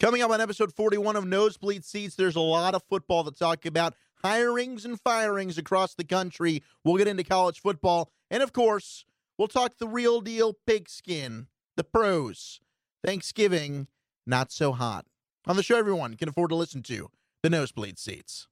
Coming up on episode 41 of Nosebleed Seats, there's a lot of football to talk about. Hirings and firings across the country. We'll get into college football. And of course, we'll talk the real deal pigskin, the pros. Thanksgiving, not so hot. On the show, everyone can afford to listen to the Nosebleed Seats.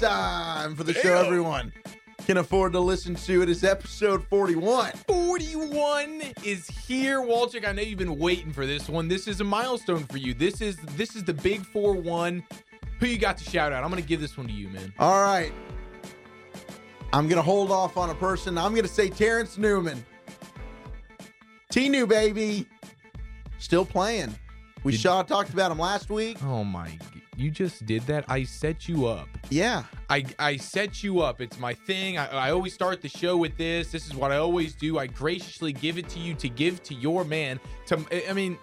Time for the show, everyone can afford to listen to. It is episode 41. 41 is here, Wolchuk. I know you've been waiting for this one. This is a milestone for you. This is this is the big 4-1. Who you got to shout out? I'm gonna give this one to you, man. All right. I'm going to hold off on a person. I'm going to say Terrence Newman. T New, baby. Still playing. We Did- saw, talked about him last week. Oh my g- you just did that. I set you up. Yeah. I, I set you up. It's my thing. I, I always start the show with this. This is what I always do. I graciously give it to you to give to your man. To I mean,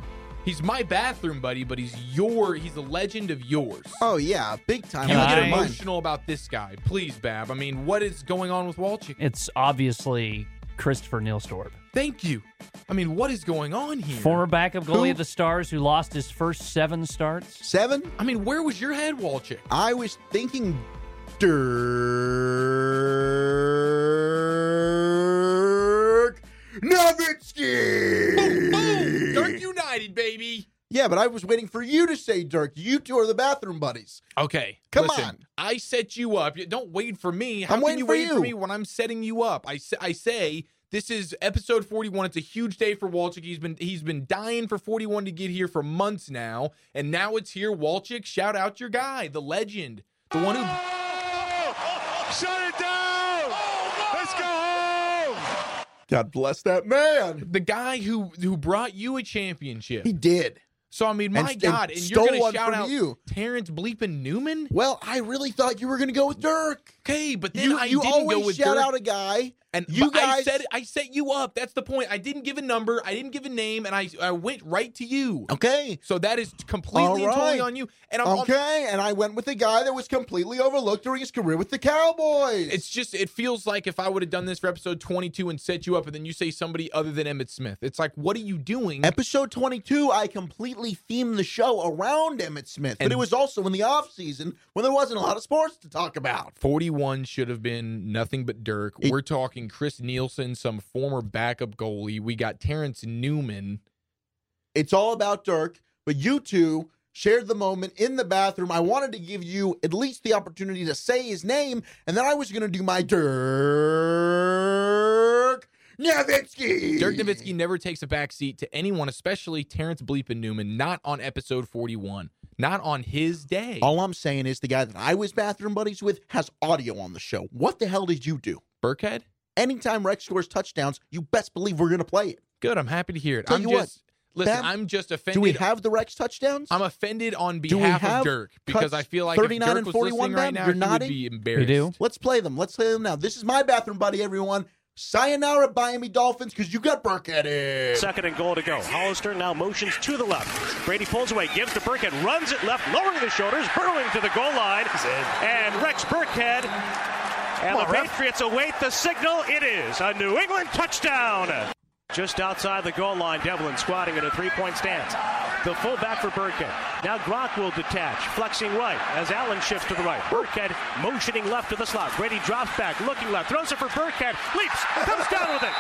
he's my bathroom buddy, but he's your he's a legend of yours. Oh, yeah. Big time. You I get don't emotional about this guy, please, Bab. I mean, what is going on with Wolchuk? It's obviously Christopher Nilstorp, Thank you. I mean, what is going on here? former backup goalie Who? of the Stars who lost his first seven starts. Seven? I mean, where was your head, Wolchuk? I was thinking Dirk Nowitzki. Boom! Dark United, baby. Yeah, but I was waiting for you to say Dirk. You two are the bathroom buddies. Okay, Come listen, on. I set you up. Don't wait for me. How I'm can waiting you for wait for me when I'm setting you up? I I say this is episode 41. It's a huge day for Wolchuk. He's been he's been dying for 41 to get here for months now, and now it's here. Wolchuk, shout out your guy, the legend, the one who. Shut it down! Oh, Let's go home! God bless that man. The guy who who brought you a championship. He did. So I mean, my and God, and, you're gonna one shout out you. Terrence Bleepin Newman? Well, I really thought you were going to go with Dirk. Okay, but then You, I you didn't always go with shout Dirk. out a guy. And You but I guys- said I set you up. That's the point. I didn't give a number. I didn't give a name, and I I went right to you. Okay. So that is completely and totally on you. And I'm, Okay. And I went with a guy that was completely overlooked during his career with the Cowboys. it's just it feels like if I would have done this for episode 22 and set you up, and then you say somebody other than Emmitt Smith. It's like, what are you doing? Episode 22, I completely themed the show around Emmitt Smith, but it was also in the off season when there wasn't a lot of sports to talk about. 41 should have been nothing but Dirk. It- We're talking Chris Nielsen, some former backup goalie. We got Terrence Newman. It's all about Dirk, but you two shared the moment in the bathroom. I wanted to give you at least the opportunity to say his name, and then I was going to do my Dirk Nowitzki. Dirk Nowitzki never takes a backseat to anyone, especially Terrence Bleep and Newman, not on episode 41, not on his day. All I'm saying is the guy that I was bathroom buddies with has audio on the show. What the hell did you do? Burkhead? Anytime Rex scores touchdowns, you best believe we're going to play it. Good. I'm happy to hear it. Tell I'm you what, just listen. Bam, I'm just offended. Do we have the Rex touchdowns? I'm offended on behalf of Dirk because I feel like if 39 Dirk and was 41, listening right now, You're he nodding? would be embarrassed. do? Let's play them. Let's play them now. This is my bathroom buddy, everyone. Sayonara, Miami Dolphins, because you got Burkhead in. Second and goal to go. Hollister now motions to the left. Brady pulls away, gives to Burkhead, runs it left, lowering the shoulders, burrowing to the goal line. And Rex Burkhead. And the Patriots await the signal. It is a New England touchdown. Just outside the goal line, Develin squatting in a three-point stance. The fullback for Burkhead. Now Gronk will detach, flexing right as Allen shifts to the right. Burkhead motioning left to the slot. Brady drops back, looking left, throws it for Burkhead, leaps, comes down with it.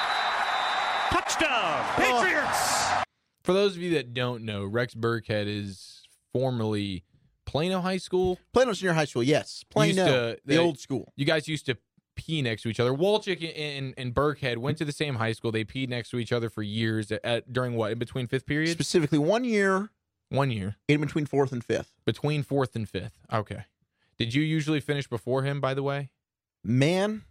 Touchdown, oh. Patriots! For those of you that don't know, Rex Burkhead is formerly Plano High School. Plano Senior High School, yes. Plano, Used to- the they- old school. You guys used to pee next to each other. Wolchuk and, and Burkhead went to the same high school. They peed next to each other for years. At during what in between fifth period. Specifically, one year One year in between fourth and fifth. between fourth and fifth. Okay. Did you usually finish before him? By the way. Man,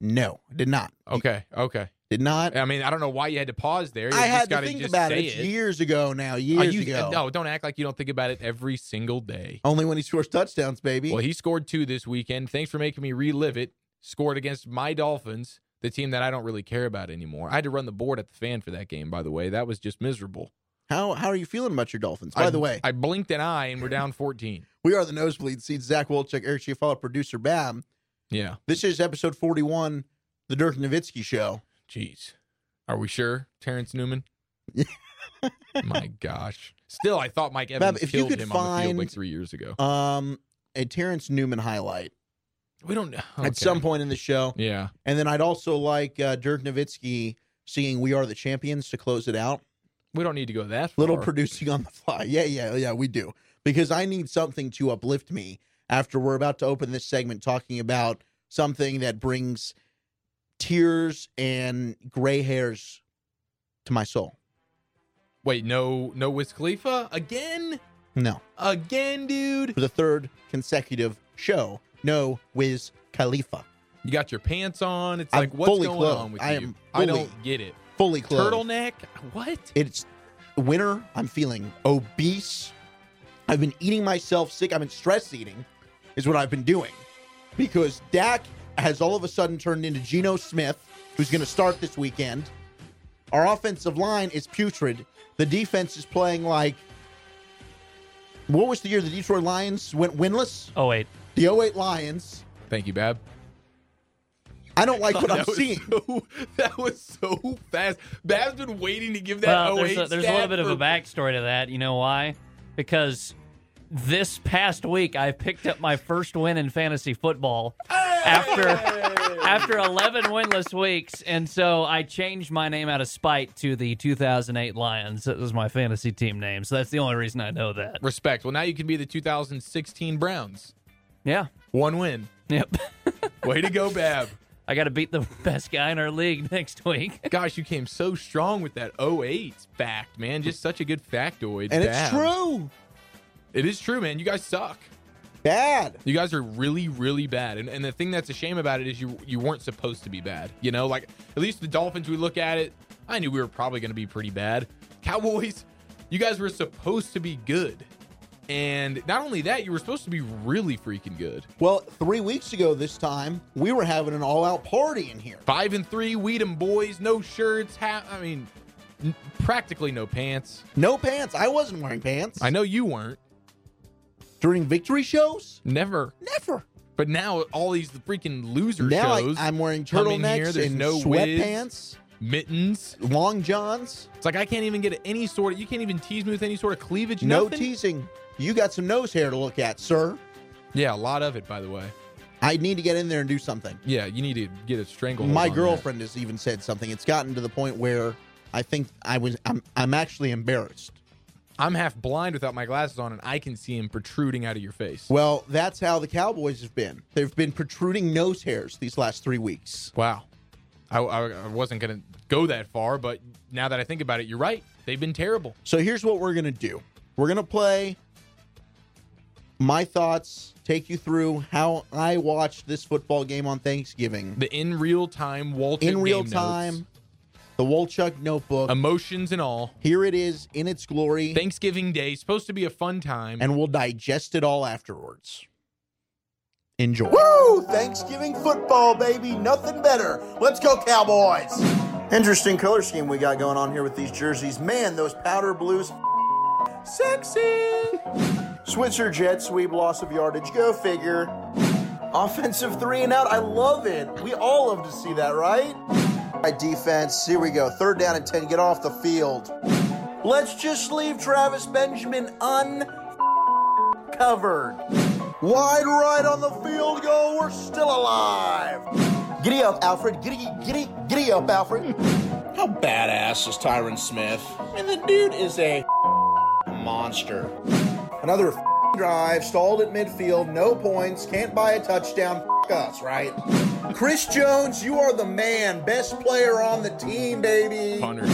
no, did not. Okay. Okay. Did not. I mean, I don't know why you had to pause there. You I just had to think about it. It's years ago now. Years you- ago. No, don't act like you don't think about it every single day. Only when he scores touchdowns, baby. Well, he scored two this weekend. Thanks for making me relive it. Scored against my Dolphins, the team that I don't really care about anymore. I had to run the board at the fan for that game, by the way. That was just miserable. how how are you feeling about your Dolphins? By I- the way, I blinked an eye and we're down 14. we are the nosebleed seats. Zach Wolchuk, Eric Chiafala, producer Bam. Yeah. This is episode forty-one, the Dirk Nowitzki Show. Jeez. Are we sure, Terrence Newman? My gosh. Still, I thought Mike Evans if you killed could him on the field like three years ago. Um, a Terrence Newman highlight We don't know. at some point in the show, Yeah. and then I'd also like uh, Dirk Nowitzki singing "We Are the Champions" to close it out. We don't need to go that far. Little producing on the fly. Yeah, yeah, yeah, we do. Because I need something to uplift me after we're about to open this segment talking about something that brings tears and gray hairs to my soul. Wait, no, no Wiz Khalifa again, No. again, dude. For the third consecutive show, no Wiz Khalifa. You got your pants on. It's I'm like what's going clothed. on with I you? I don't get it. Fully clothed. Turtleneck? What? It's winter. I'm feeling obese. I've been eating myself sick. I've been stress eating, is what I've been doing. Because Dak has all of a sudden turned into Geno Smith, who's going to start this weekend. Our offensive line is putrid. The defense is playing like. What was the year the Detroit Lions went winless? Oh wait, The 08 Lions. Thank you, Bab. I don't like what I'm seeing. So, that was so fast. Bab's been waiting to give that well, 08 there's a, there's a little bit of a backstory to that. You know why? Because this past week I picked up my first win in fantasy football after after 11 winless weeks, and so I changed my name out of spite to the 2008 Lions. That was my fantasy team name, so that's the only reason I know that. Respect. Well, now you can be the 2016 Browns. Yeah. One win. Yep. Way to go, Bab. I got to beat the best guy in our league next week. Gosh, you came so strong with that 08 fact, man. Just such a good factoid. And it's true. It is true, man. You guys suck. Bad. You guys are really, really bad. And, and the thing that's a shame about it is you you weren't supposed to be bad. You know, like at least the Dolphins, we look at it, I knew we were probably going to be pretty bad. Cowboys, you guys were supposed to be good. And not only that, you were supposed to be really freaking good. Well, three weeks ago this time, we were having an all out party in here. Five and three, Weedham boys, no shirts, ha- I mean, n- practically no pants. No pants. I wasn't wearing pants. I know you weren't. During victory shows? Never. Never. But now all these freaking loser Now shows. I, I'm wearing come in here, turtlenecks there's and no whiz. sweatpants, mittens. long johns. It's like I can't even get any sort of. You can't even tease me with any sort of cleavage. No nothing? teasing. You got some nose hair to look at, sir. Yeah, a lot of it, by the way. I need to get in there and do something. Yeah, you need to get a stranglehold. My on that. girlfriend has even said something. It's gotten to the point where I think I was I'm I'm actually embarrassed. I'm half blind without my glasses on, and I can see him protruding out of your face. Well, that's how the Cowboys have been. They've been protruding nose hairs these last three weeks. Wow. I, I, I wasn't going to go that far, but now that I think about it, you're right. They've been terrible. So here's what we're gonna do. We're gonna play my thoughts, take you through how I watched this football game on Thanksgiving The in real time Walter in real game time. notes, The Wolchuk Notebook. emotions and all. Here it is in its glory, Thanksgiving Day supposed to be a fun time. and we'll digest it all afterwards. Enjoy. Woo! Thanksgiving football, baby. Nothing better. Let's go, Cowboys. Interesting color scheme we got going on here with these jerseys. Man, those powder blues. Sexy. Switzer jet sweep, loss of yardage. Go figure. Offensive three and out. I love it. We all love to see that, right? Defense. Here we go. Third down and 10. Get off the field. Let's just leave Travis Benjamin uncovered. Wide right on the field goal. We're still alive. Giddy up, Alfred. Giddy, giddy, giddy up, Alfred. How badass is Tyron Smith? I mean, the dude is a monster. Another drive, stalled at midfield, no points, can't buy a touchdown. us, right? Chris Jones, you are the man, best player on the team, baby. Punter.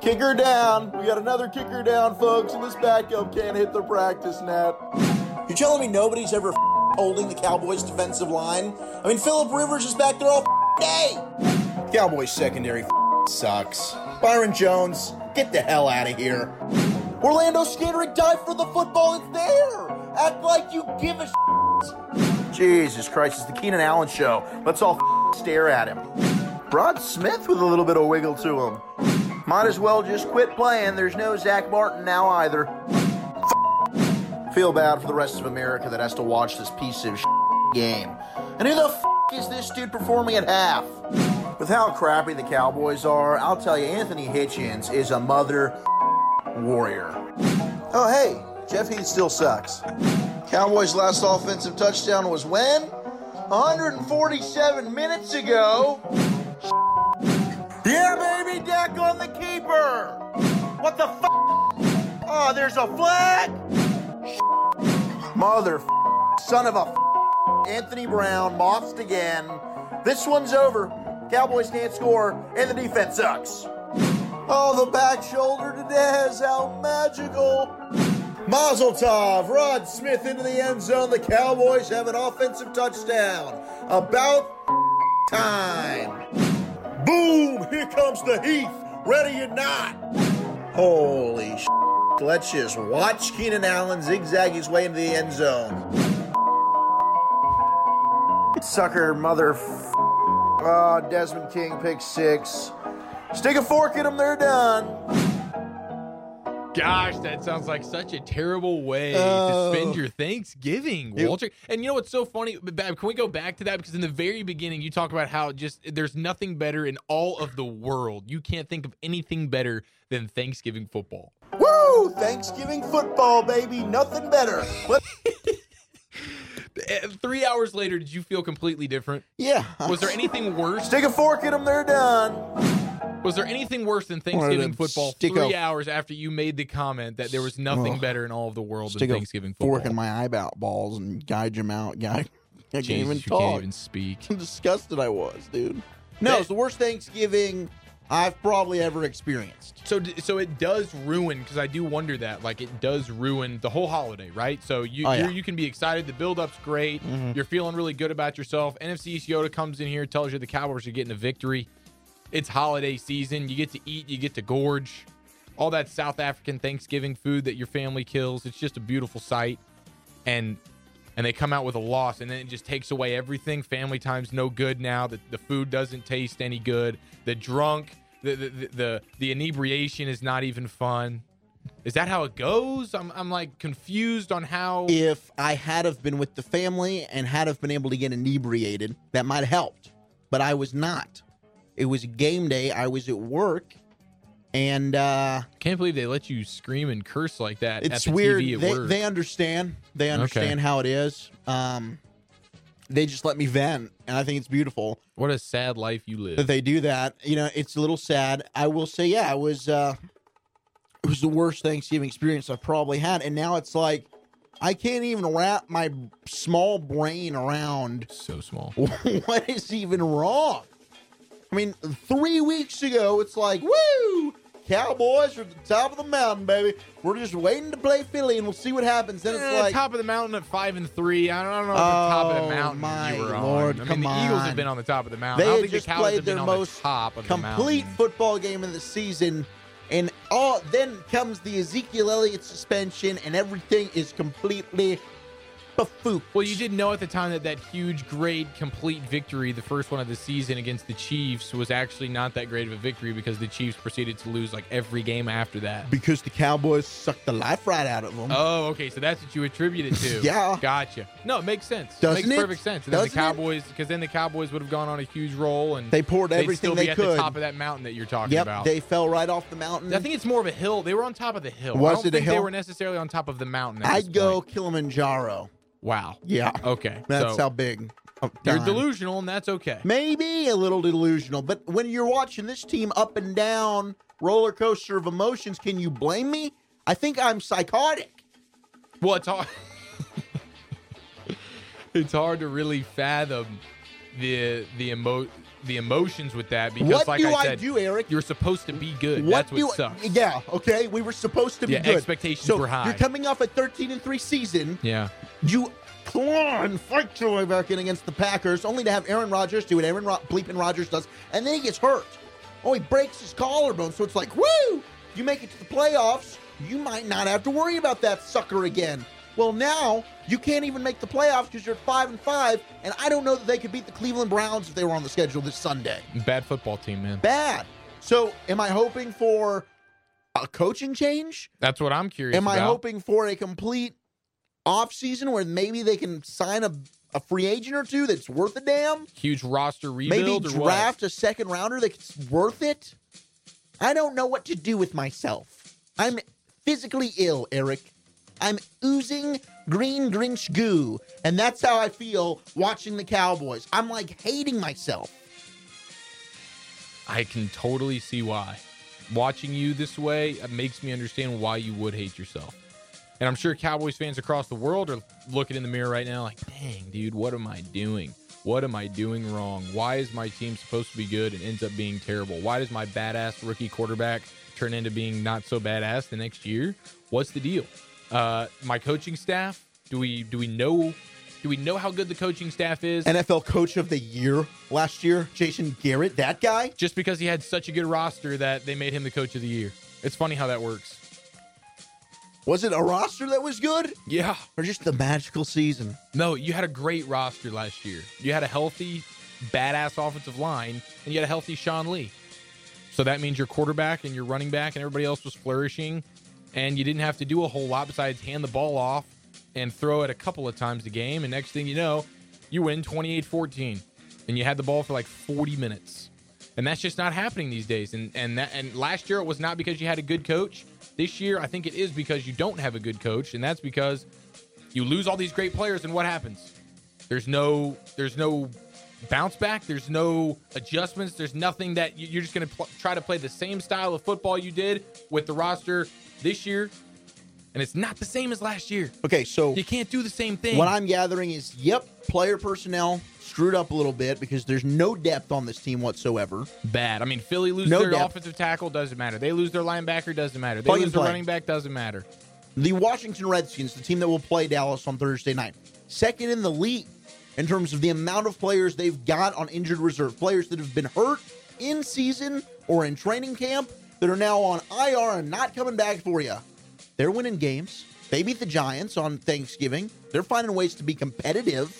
Kicker down. We got another kicker down, folks, and this backup can't hit the practice net. You're telling me nobody's ever holding the Cowboys' defensive line? I mean, Philip Rivers is back there all day. Cowboys secondary sucks. Byron Jones, get the hell out of here. Orlando Scandrick died for the football. It's there. Act like you give a Jesus Christ, it's the Keenan Allen show. Let's all stare at him. Rod Smith with a little bit of wiggle to him. Might as well just quit playing. There's no Zack Martin now either. Feel bad for the rest of America that has to watch this piece of game. And who the is this dude performing at half? With how crappy the Cowboys are, I'll tell you, Anthony Hitchens is a mother warrior. Oh, hey, Jeff Heath still sucks. Cowboys' last offensive touchdown was when? 147 minutes ago. Yeah, baby, Dak on the keeper. What the f? Oh, there's a flag. Mother son of a f- Anthony Brown mossed again. This one's over. Cowboys can't score, and the defense sucks. Oh, the back shoulder to Dez, how magical. Mazel tov, Rod Smith into the end zone. The Cowboys have an offensive touchdown. About time. Boom, here comes the Heath. Ready or not. Holy sh! Let's just watch Keenan Allen zigzag his way into the end zone. Sucker mother. F- oh, Desmond King pick six. Stick a fork in them, they're done. Gosh, that sounds like such a terrible way Oh. to spend oh. your Thanksgiving, It- Walter. and you know what's so funny? Bab, Can we go back to that? Because in the very beginning, you talk about how just there's nothing better in all of the world. You can't think of anything better than Thanksgiving football. Woo! Thanksgiving football, baby. Nothing better. Let- Three hours later, did you feel completely different? yeah. Was there anything worse? Stick a fork in them, they're done. Was there anything worse than Thanksgiving football three a- hours after you made the comment that there was nothing Ugh. better in all of the world than Thanksgiving football? fork in my eyeball balls and guide them out. Guide. I can't even you talk. can't even speak. How disgusted I was, dude. No, it's the worst Thanksgiving I've probably ever experienced. So, so it does ruin because I do wonder that, like, it does ruin the whole holiday, right? So you Oh, yeah. you're, can be excited, the build up's great, mm-hmm. you're feeling really good about yourself. NFC East Yoda comes in here, tells you the Cowboys are getting a victory. It's holiday season. You get to eat, you get to gorge. All that South African Thanksgiving food that your family kills. It's just a beautiful sight. And and they come out with a loss and then it just takes away everything. Family time's no good now. The, the food doesn't taste any good. The drunk, the the, the the the inebriation is not even fun. Is that how it goes? I'm I'm like confused on how If I had have been with the family and had have been able to get inebriated, that might have helped. But I was not. It was game day. I was at work, and uh, can't believe they let you scream and curse like that at it's the weird. TV at They, they understand. They understand how it is. Um, they just let me vent, and I think it's beautiful. what a sad life you live. that they do that. You know, it's a little sad. I will say, yeah, it was uh it was the worst Thanksgiving experience I've probably had. And now it's like I can't even wrap my small brain around so small. what is even wrong. I mean, three weeks ago, it's like, woo! Cowboys are at the top of the mountain, baby. We're just waiting to play Philly, and we'll see what happens. Then it's Eh, like, top of the mountain at five and three. I don't, I don't know if the top of Oh, the mountain my you were Lord, on. I come mean, the Eagles on. have been on the top of the mountain. They I think the just Cowboys played their most the top of the complete mountain. football game of the season, and all then comes the Ezekiel Elliott suspension, and everything is completely Well, you didn't know at the time that that huge, great, complete victory, the first one of the season against the Chiefs, was actually not that great of a victory because the Chiefs proceeded to lose like every game after that. because the Cowboys sucked the life right out of them. Oh, okay. So that's what you attribute it to. Yeah. Gotcha. No, it makes sense. Doesn't makes it? perfect sense. And then the Doesn't it? Cowboys, because then the Cowboys would have gone on a huge roll and They poured everything still be they at could. the top of that mountain that you're talking yep, about. they fell right off the mountain. I think it's more of a hill. They were on top of the hill. Was I don't it a think They were necessarily on top of the mountain. I'd go. Kilimanjaro. Wow. Yeah, Okay. that's so how big. you're delusional, and that's okay. Maybe a little delusional, but when you're watching this team up and down roller coaster of emotions, can you blame me? I think I'm psychotic. Well, it's hard. it's hard to really fathom the the emo the emotions with that because, What like do I I said, do, Eric? you're supposed to be good. What That's what do sucks. Yeah, okay. We were supposed to be Yeah, good. expectations so were high. You're coming off a 13 and 3 season. Yeah. You claw and fight your way back in against the Packers, only to have Aaron Rodgers do what Aaron Ro- bleeping Rodgers does, and then he gets hurt. Oh, he breaks his collarbone, so it's like, woo! You make it to the playoffs, you might not have to worry about that sucker again. Well, now you can't even make the playoffs because you're at five and five, and I don't know that they could beat the Cleveland Browns if they were on the schedule this Sunday. Bad football team, man. Bad. So, am I hoping for a coaching change? That's what I'm curious Am I hoping for a complete off season where maybe they can sign a, a free agent or two that's worth a damn? Huge roster Maybe rebuild or draft a second rounder that's worth it? I don't know what to do with myself. I'm physically ill, Eric. I'm oozing green Grinch goo, and that's how I feel watching the Cowboys. I'm like hating myself. I can totally see why. Watching you this way makes me understand why you would hate yourself. And I'm sure Cowboys fans across the world are looking in the mirror right now like, dang, dude, what am I doing? What am I doing wrong? Why is my team supposed to be good and ends up being terrible? Why does my badass rookie quarterback turn into being not so badass the next year? What's the deal? Uh, my coaching staff, do we do we know do we know how good the coaching staff is? NFL Coach of the Year last year, Jason Garrett, that guy. just because he had such a good roster that they made him the coach of the year. It's funny how that works. Was it a roster that was good Yeah. or just the magical season? No, you had a great roster last year. You had a healthy, badass offensive line, and you had a healthy Sean Lee. So that means your quarterback and your running back and everybody else was flourishing, and you didn't have to do a whole lot besides hand the ball off and throw it a couple of times a game. And next thing you know, you win 28 14, and you had the ball for like 40 minutes. And that's just not happening these days. And and that and last year it was not because you had a good coach. This year I think it is because you don't have a good coach, and that's because you lose all these great players, and what happens? There's no there's no bounce back. There's no adjustments. There's nothing that you- you're just going to pl- try to play the same style of football you did with the roster this year, and it's not the same as last year. Okay, so You can't do the same thing. what I'm gathering is, yep, player personnel screwed up a little bit because there's no depth on this team whatsoever. bad. I mean, Philly lose No their depth. offensive tackle doesn't matter. They lose their linebacker doesn't matter. They Plug lose their play. running back doesn't matter. The Washington Redskins, the team that will play Dallas on Thursday night, second in the league in terms of the amount of players they've got on injured reserve, players that have been hurt in season or in training camp that are now on IR and not coming back for you. They're winning games. They beat the Giants on Thanksgiving. They're finding ways to be competitive.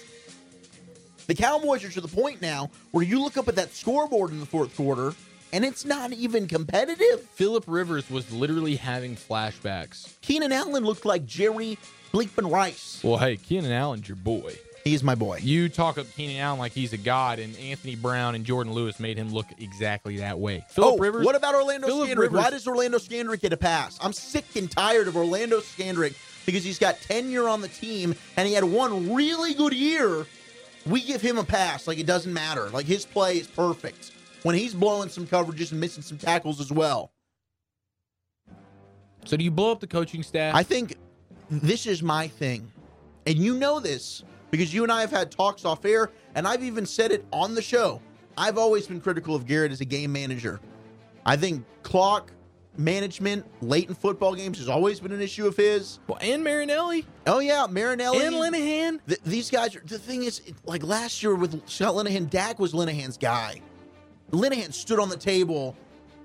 The Cowboys are to the point now where you look up at that scoreboard in the fourth quarter and it's not even competitive. Philip Rivers was literally having flashbacks. Keenan Allen looked like Jerry Bleekman Rice. Well, hey, Keenan Allen's your boy. He's my boy. You talk up Keenan Allen like he's a god, and Anthony Brown and Jourdan Lewis made him look exactly that way. Philip oh, Rivers. what about Orlando Phillip Scandrick? Rivers- Why does Orlando Scandrick get a pass? I'm sick and tired of Orlando Scandrick because he's got tenure on the team and he had one really good year. We give him a pass like it doesn't matter. Like his play is perfect when he's blowing some coverages and missing some tackles as well. So do you blow up the coaching staff? I think this is my thing. And you know this because you and I have had talks off air, and I've even said it on the show. I've always been critical of Garrett as a game manager. I think clock management late in football games has always been an issue of his. well, and Marinelli Oh, yeah, Marinelli. and Linehan. Th- these guys are the thing is, like last year with Scott Linehan, Dak was Linehan's guy. Linehan stood on the table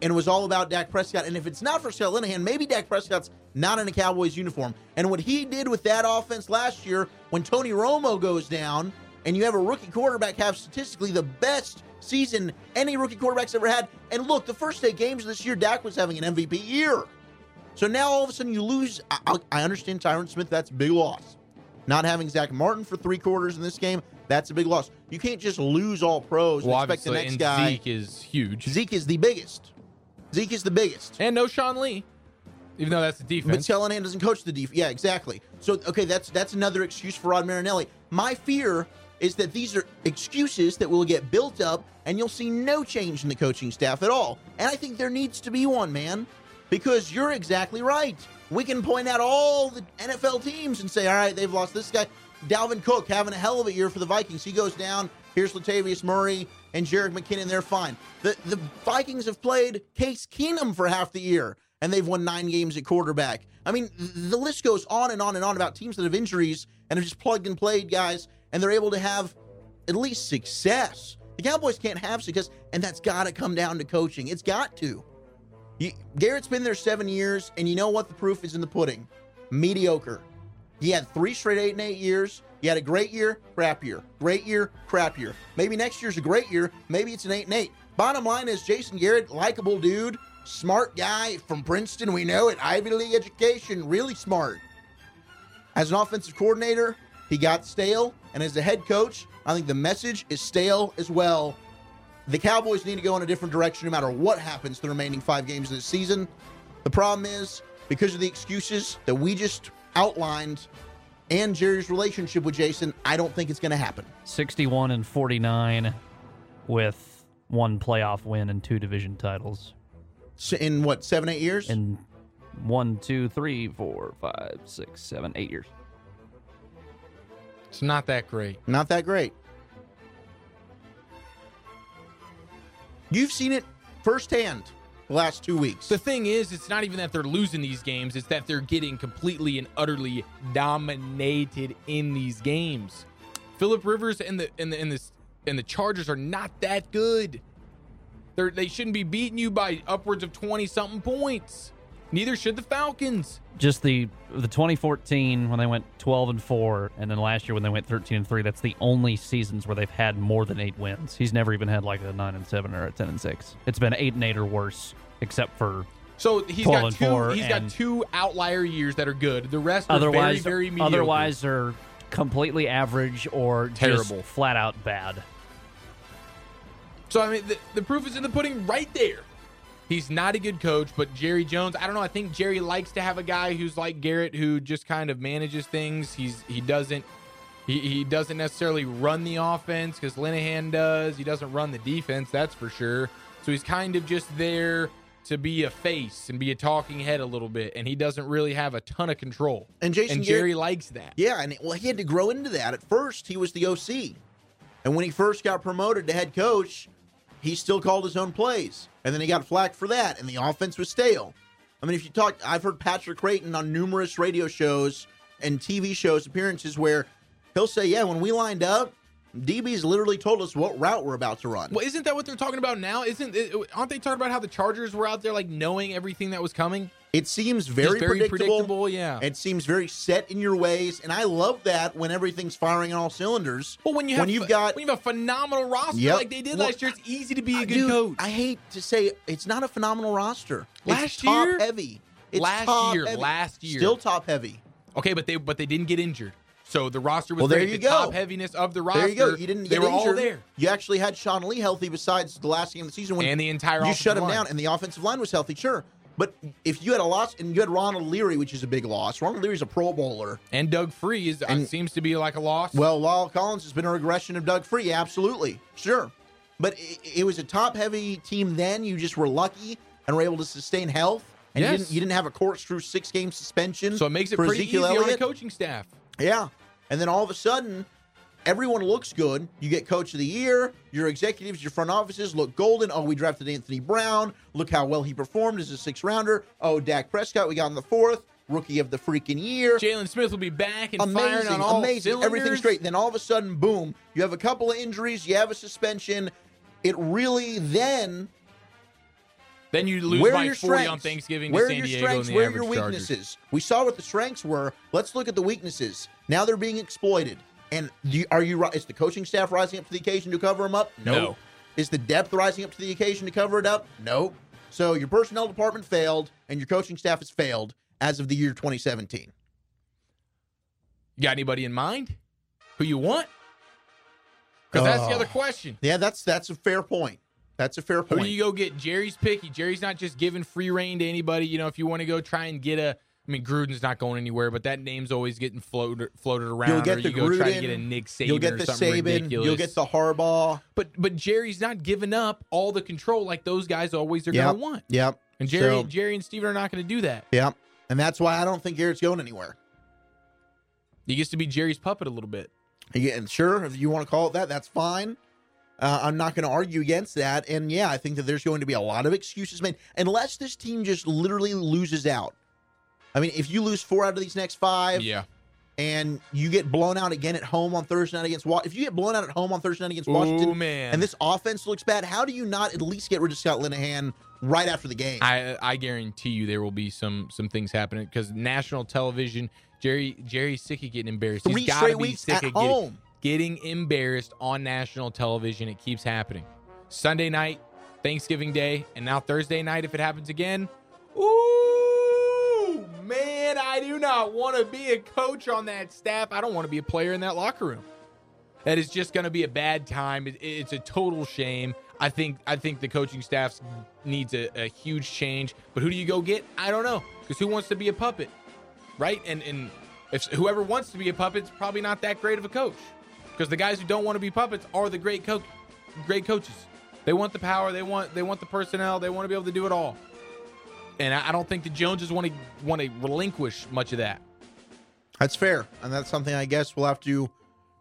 and it was all about Dak Prescott. And if it's not for Scott Linehan, maybe Dak Prescott's not in a Cowboys uniform. And what he did with that offense last year, when Tony Romo goes down and you have a rookie quarterback have statistically the best season any rookie quarterback's ever had. And look, the first eight games of this year, Dak was having an MVP year. So now all of a sudden you lose. I, I understand Tyron Smith, that's a big loss. Not having Zack Martin for three quarters in this game, that's a big loss. You can't just lose all pros Well, and expect the next and guy. Zeke is huge. Zeke is the biggest. Zeke is the biggest. and no Sean Lee, even though that's the defense. But. Callahan doesn't coach the defense. Yeah, exactly. So okay, that's that's another excuse for Rod Marinelli. My fear is that these are excuses that will get built up, and you'll see no change in the coaching staff at all. And I think there needs to be one, man, because you're exactly right. We can point out all the NFL teams and say, all right, they've lost this guy. Dalvin Cook having a hell of a year for the Vikings. He goes down. Here's Latavius Murray. And Jerick McKinnon, they're fine. The the Vikings have played Case Keenum for half the year, and they've won nine games at quarterback. I mean, the list goes on and on and on about teams that have injuries and have just plugged and played guys, and they're able to have at least success. The Cowboys can't have success, and that's got to come down to coaching. It's got to. You, Garrett's been there seven years, and you know what? The proof is in the pudding. Mediocre. He had three straight eight and eight years. He had a great year, crap year. Great year, crap year. Maybe next year's a great year. Maybe it's an eight and eight. Bottom line is Jason Garrett, likable dude, smart guy from Princeton. We know it. Ivy League education, really smart. As an offensive coordinator, he got stale. And as a head coach, I think the message is stale as well. The Cowboys need to go in a different direction no matter what happens the remaining five games of the season. The problem is, because of the excuses that we just outlined and Jerry's relationship with Jason, I don't think it's going to happen. 61 and 49 with one playoff win and two division titles. So in what, seven, eight years? In one, two, three, four, five, six, seven, eight years. It's not that great. Not that great. You've seen it firsthand the last two weeks. The thing is, it's not even that they're losing these games, it's that they're getting completely and utterly dominated in these games. Philip Rivers and the and the and the, and the Chargers are not that good. They're, they shouldn't be beating you by upwards of 20 something points. Neither should the Falcons. Just the the 2014 when they went 12 and 4 and then last year when they went 13 and 3 that's the only seasons where they've had more than 8 wins. He's never even had like a 9 and 7 or a 10 and 6. It's been 8 and 8 or worse except for So he's 12 got two. He's got two outlier years that are good. The rest are otherwise very, very mediocre. otherwise they're completely average or Terrible. flat out bad. So I mean, the, the proof is in the pudding right there. He's not a good coach, but Jerry Jones, I don't know. I think Jerry likes to have a guy who's like Garrett, who just kind of manages things. He's he doesn't he, he doesn't necessarily run the offense because Linehan does. He doesn't run the defense, that's for sure. So he's kind of just there to be a face and be a talking head a little bit, and he doesn't really have a ton of control. And Jason and Jerry Garrett- likes that. Yeah, and well, he had to grow into that. At first, he was the OC, and when he first got promoted to head coach, he still called his own plays, and then he got flack for that, and the offense was stale. I mean, if you talk, I've heard Patrick Crayton on numerous radio shows and TV shows appearances where he'll say, "Yeah, when we lined up, DBs literally told us what route we're about to run." Well, isn't that what they're talking about now? Isn't aren't they talking about how the Chargers were out there like knowing everything that was coming? It seems very, very predictable. predictable, yeah. It seems very set in your ways, and I love that when everything's firing on all cylinders. Well, when you have when you've got when you have a phenomenal roster Yep. like they did Well, last year, it's easy to be a good Dude, coach. I hate to say it's not a phenomenal roster. Last year? heavy. It's Last year, heavy. last year. still top heavy. okay, but they but they didn't get injured, so the roster was Well, there great. you the go. top heaviness of the roster. There you go. You didn't They get were injured. all there, You actually had Sean Lee healthy besides the last game of the season when and the entire you shut him line. down, and the offensive line was healthy. Sure, but if you had a loss and you had Ronald Leary, which is a big loss. Ronald Leary's a Pro Bowler. And Doug Free is uh, seems to be like a loss. Well, La'el Collins has been a regression of Doug Free. Absolutely. Sure. But it, it was a top heavy team then. You just were lucky and were able to sustain health. And you, didn't, you didn't have a corkscrew six game suspension. so it makes it for pretty Ezekiel easy on the coaching staff. Yeah. And then all of a sudden, everyone looks good. You get coach of the year. Your executives, your front offices look golden. Oh, we drafted Anthony Brown. Look how well he performed as a six rounder. Oh, Dak Prescott, we got in the fourth. Rookie of the freaking year. Jaylon Smith will be back and firing Amazing, on all amazing. cylinders. Everything's great. Then all of a sudden, boom, you have a couple of injuries, you have a suspension. It really then Then you lose where by your 40 strengths? on Thanksgiving where to San your Diego strengths? Where are your Chargers. weaknesses? We saw what the strengths were. Let's look at the weaknesses. Now they're being exploited. And you, are you is the coaching staff rising up to the occasion to cover them up? No. Is the depth rising up to the occasion to cover it up? No. So your personnel department failed, and your coaching staff has failed as of the year 2017. You got anybody in mind? Who you want? Because that's the Oh. other question. Yeah, that's that's a fair point. That's a fair Who point. do you go get? Jerry's picky. Jerry's not just giving free reign to anybody. You know, if you want to go try and get a, I mean, Gruden's not going anywhere, but that name's always getting floated floated around. You'll get the you go try to Gruden, get a Nick Saban You'll get the Saban. ridiculous. You'll get the Harbaugh. but but Jerry's not giving up all the control like those guys always are Yep. gonna want. Yep. And Jerry So- Jerry and Stephen are not gonna do that. Yep. And that's why I don't think Garrett's going anywhere. He gets to be Jerry's puppet a little bit. And sure, if you want to call it that, that's fine. Uh, I'm not going to argue against that. And yeah, I think that there's going to be a lot of excuses made unless this team just literally loses out. I mean, if you lose four out of these next five, Yeah. and you get blown out again at home on Thursday night against Wa- if you get blown out at home on Thursday night against Washington, Ooh, man. and this offense looks bad, how do you not at least get rid of Scott Linehan right after the game? I I guarantee you there will be some some things happening because national television, Jerry Jerry's sick of getting embarrassed. Three He's straight be weeks sick at getting, home. getting embarrassed on national television. It keeps happening. Sunday night, Thanksgiving Day, and now Thursday night. If it happens again, ooh man, I do not want to be a coach on that staff. I don't want to be a player in that locker room. That is just going to be a bad time. It's a total shame. I think I think the coaching staff needs a, a huge change. But who do you go get? I don't know. Because who wants to be a puppet, right? And and if whoever wants to be a puppet is probably not that great of a coach. Because the guys who don't want to be puppets are the great great coaches. They want the power. They want they want the personnel. They want to be able to do it all. And I, don't think the Joneses want to want to relinquish much of that. That's fair, and that's something I guess we'll have to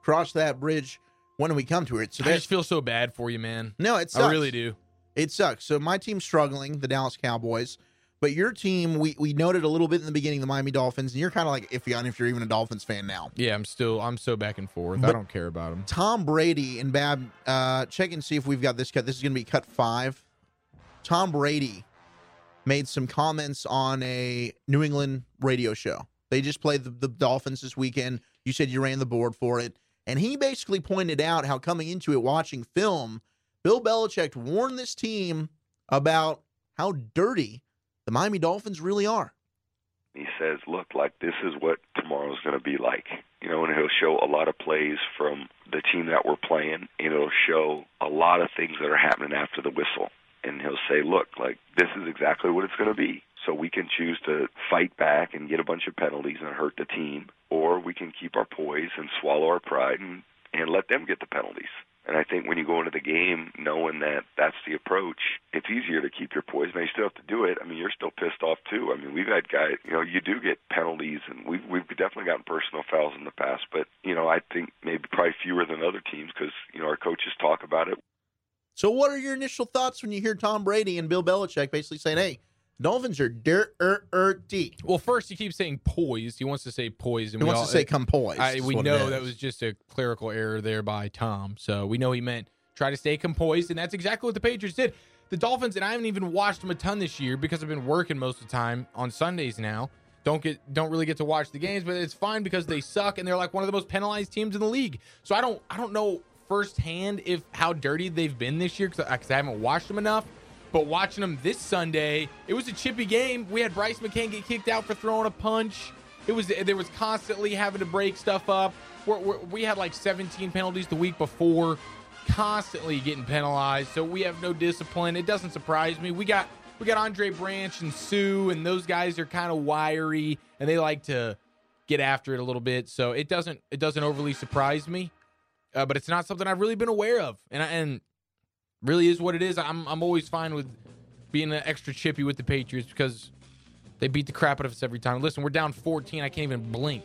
cross that bridge when we come to it. So I just feel so bad for you, man. no, it sucks. I really do. It sucks. So my team's struggling, the Dallas Cowboys. But your team, we, we noted a little bit in the beginning, the Miami Dolphins, and you're kind of like iffy on if you're even a Dolphins fan now. Yeah, I'm still I'm so back and forth. I don't care about them. Tom Brady and Bab, uh, check and see if we've got this cut. This is going to be cut five. Tom Brady made some comments on a New England radio show. They just played the, the Dolphins this weekend. You said you ran the board for it. And he basically pointed out how coming into it, watching film, Bill Belichick warned this team about how dirty the Miami Dolphins really are. he says, "Look, like this is what tomorrow's going to be like." You know, and he'll show a lot of plays from the team that we're playing, and it'll show a lot of things that are happening after the whistle. And he'll say, "Look, like this is exactly what it's going to be." So we can choose to fight back and get a bunch of penalties and hurt the team, or we can keep our poise and swallow our pride and and let them get the penalties. And I think when you go into the game knowing that that's the approach, it's easier to keep your poise. Now you still have to do it. I mean, you're still pissed off too. I mean, we've had guys, you know, you do get penalties, and we've we've definitely gotten personal fouls in the past. But you know, I think maybe probably fewer than other teams because you know our coaches talk about it. So, what are your initial thoughts when you hear Tom Brady and Bill Belichick basically saying, "Hey, Dolphins are dirty"? Well, first he keeps saying poised. He wants to say poised, and He we wants all, to say composed. I, we know that was just a clerical error there by Tom. So we know he meant try to stay composed, and that's exactly what the Patriots did. The Dolphins, and I haven't even watched them a ton this year because I've been working most of the time on Sundays now. Don't get don't really get to watch the games, but it's fine because they suck and they're like one of the most penalized teams in the league. So I don't I don't know firsthand if how dirty they've been this year because I haven't watched them enough. But watching them this Sunday, it was a chippy game. We had Brice McCain get kicked out for throwing a punch. It was there was constantly having to break stuff up. We're, we're, we had like 17 penalties the week before, constantly getting penalized. So we have no discipline. It doesn't surprise me. We got we got Andre Branch and Suh, and those guys are kind of wiry and they like to get after it a little bit. So it doesn't it doesn't overly surprise me. Uh, but it's not something I've really been aware of, and I, and really is what it is. I'm I'm always fine with being an extra chippy with the Patriots because they beat the crap out of us every time. Listen, we're down 14. I can't even blink.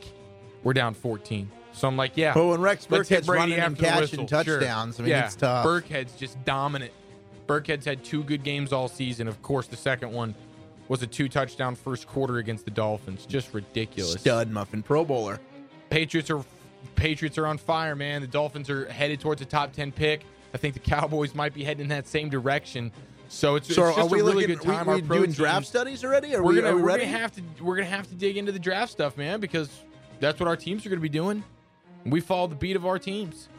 We're down 14. So I'm like, yeah. But when Rex Burkhead's running and catching whistle. Sure. I mean, yeah. it's tough. Burkhead's just dominant. Burkhead's had two good games all season. Of course, the second one was a two touchdown first quarter against the Dolphins. Just ridiculous. Stud muffin Pro Bowler. Patriots are Patriots are on fire, man. The Dolphins are headed towards a top ten pick. I think the Cowboys might be heading in that same direction. So it's, So it's just a really looking? good time. we, we doing draft studies already? Are we're gonna are we we're ready? gonna have to we're gonna have to dig into the draft stuff, man, because that's what our teams are gonna be doing. We follow the beat of our teams,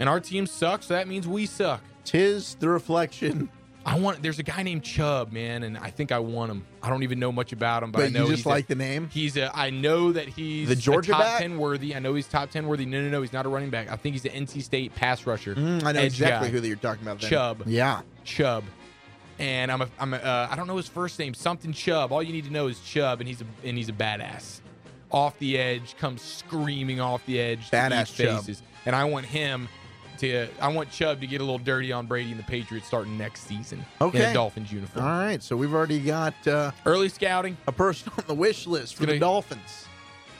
and our team sucks, so that means we suck. Tis the reflection. I want. There's a guy named Chubb, man, and I think I want him. I don't even know much about him, but, But I know you just he's like a, the name? He's a. I know that he's The Georgia top back? ten worthy. I know he's top ten worthy. No, no, no. He's not a running back. I think he's an NC State pass rusher. Mm, I know exactly guy. who that you're talking about. Then. Chubb. Yeah. Chubb. And I'm a, I'm a, uh, I don't know his first name, something Chubb. All you need to know is Chubb, and he's a and he's a badass. Off the edge, comes screaming off the edge. Badass faces. And I want him to. I want Chubb to get a little dirty on Brady and the Patriots starting next season in Okay. a Dolphins uniform. All right. So we've already got uh, Early scouting. a person on the wish list for the Gonna- Dolphins.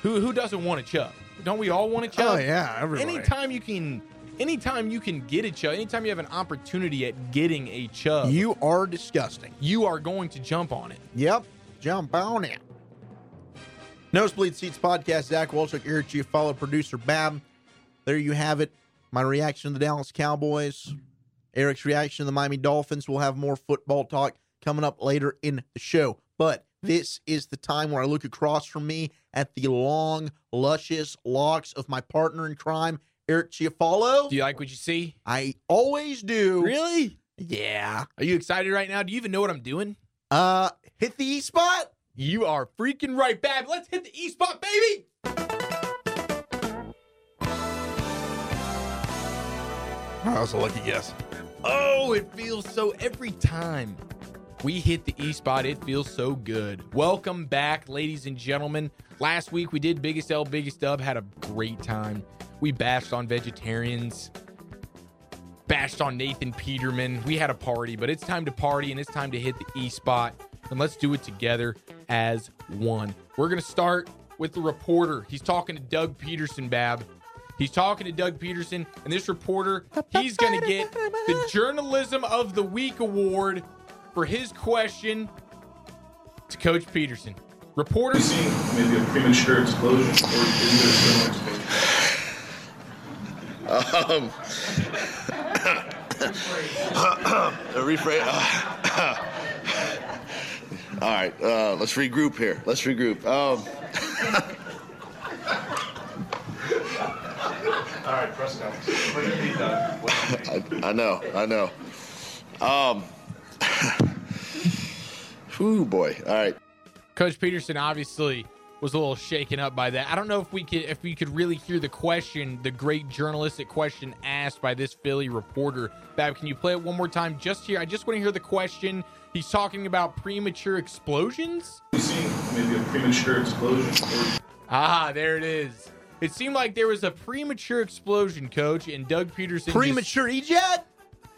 Who who doesn't want a Chubb? Don't we all want a Chubb? Oh yeah, everybody. Anytime you can anytime you can get a chub, anytime you have an opportunity at getting a chub, You are disgusting. you are going to jump on it. Yep. Jump on it. Nosebleed Seats podcast. Zach Wolchuk here you. Follow producer Bab. There you have it. My reaction to the Dallas Cowboys. Eric's reaction to the Miami Dolphins. We'll have more football talk coming up later in the show. But this is the time where I look across from me at the long, luscious locks of my partner in crime, Eric Chiafalo. Do you like what you see? I always do. Really? Yeah. Are you excited right now? Do you even know what I'm doing? Uh, hit the E spot. You are freaking right, Bab. Let's hit the E spot, baby. That was a lucky guess. Oh, it feels so every time we hit the E spot, it feels so good. Welcome back, ladies and gentlemen. Last week we did Biggest L, Biggest Dub, had a great time. We bashed on vegetarians, bashed on Nathan Peterman. We had a party, but it's time to party and it's time to hit the E spot. And let's do it together as one. We're going to start with the reporter. He's talking to Doug Pederson, Bab. He's talking to Doug Pederson, and this reporter, he's going to get the Journalism of the Week award for his question to Coach Pederson. Reporter, seeing maybe a premature explosion, or is there still an explosion? Um, a rephrase. all right, uh, let's regroup here. Let's regroup. Um, All right, press conference. What do you need, Doug? What do you need? I, I know, I know. Um, whew, boy. All right. Coach Pederson obviously was a little shaken up by that. I don't know if we could if we could really hear the question, the great journalistic question asked by this Philly reporter. Bab, can you play it one more time just here? I just want to hear the question. He's talking about premature explosions. You seeing maybe a premature explosion, or Ah, there it is. It seemed like there was a premature explosion, coach, and Doug Pederson just- Premature eject?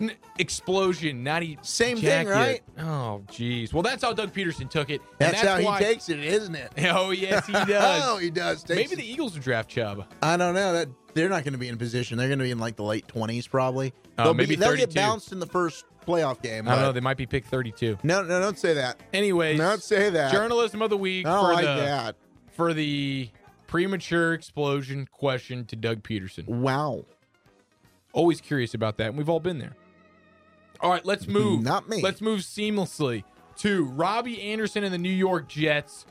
N- explosion, not e- Same thing, right? Oh, jeez. Well, that's how Doug Pederson took it. and That's, how why- he takes it, isn't it? Oh, yes, he does. oh, he does. Maybe the Eagles would draft Chubb. I don't know that they're not going to be in position. They're going to be in like the late twenties, probably. Oh, they'll maybe be, they'll get 32. bounced in the first playoff game. I don't know. They might be picked 32. no, no, don't say that. Anyways, Don't say that. journalism of the week I don't for like the that. for the premature explosion question to Doug Pederson. Wow. Always curious about that, and we've all been there. All right, let's move. Not me. Let's move seamlessly to Robbie Anderson and the New York Jets.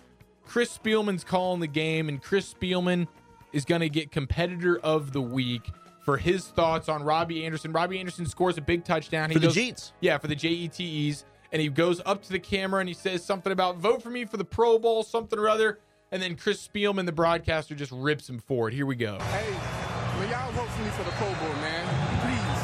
Chris Spielman's calling the game, and Chris Spielman is going to get competitor of the week for his thoughts on Robbie Anderson. Robbie Anderson scores a big touchdown. He For the goes- Jeets. Yeah, for the JETEs. And he goes up to the camera and he says something about vote for me for the Pro Bowl, something or other. And then Chris Spielman, the broadcaster, just rips him for it. Here we go. Hey, will y'all vote for me for the Pro Bowl, man? Please.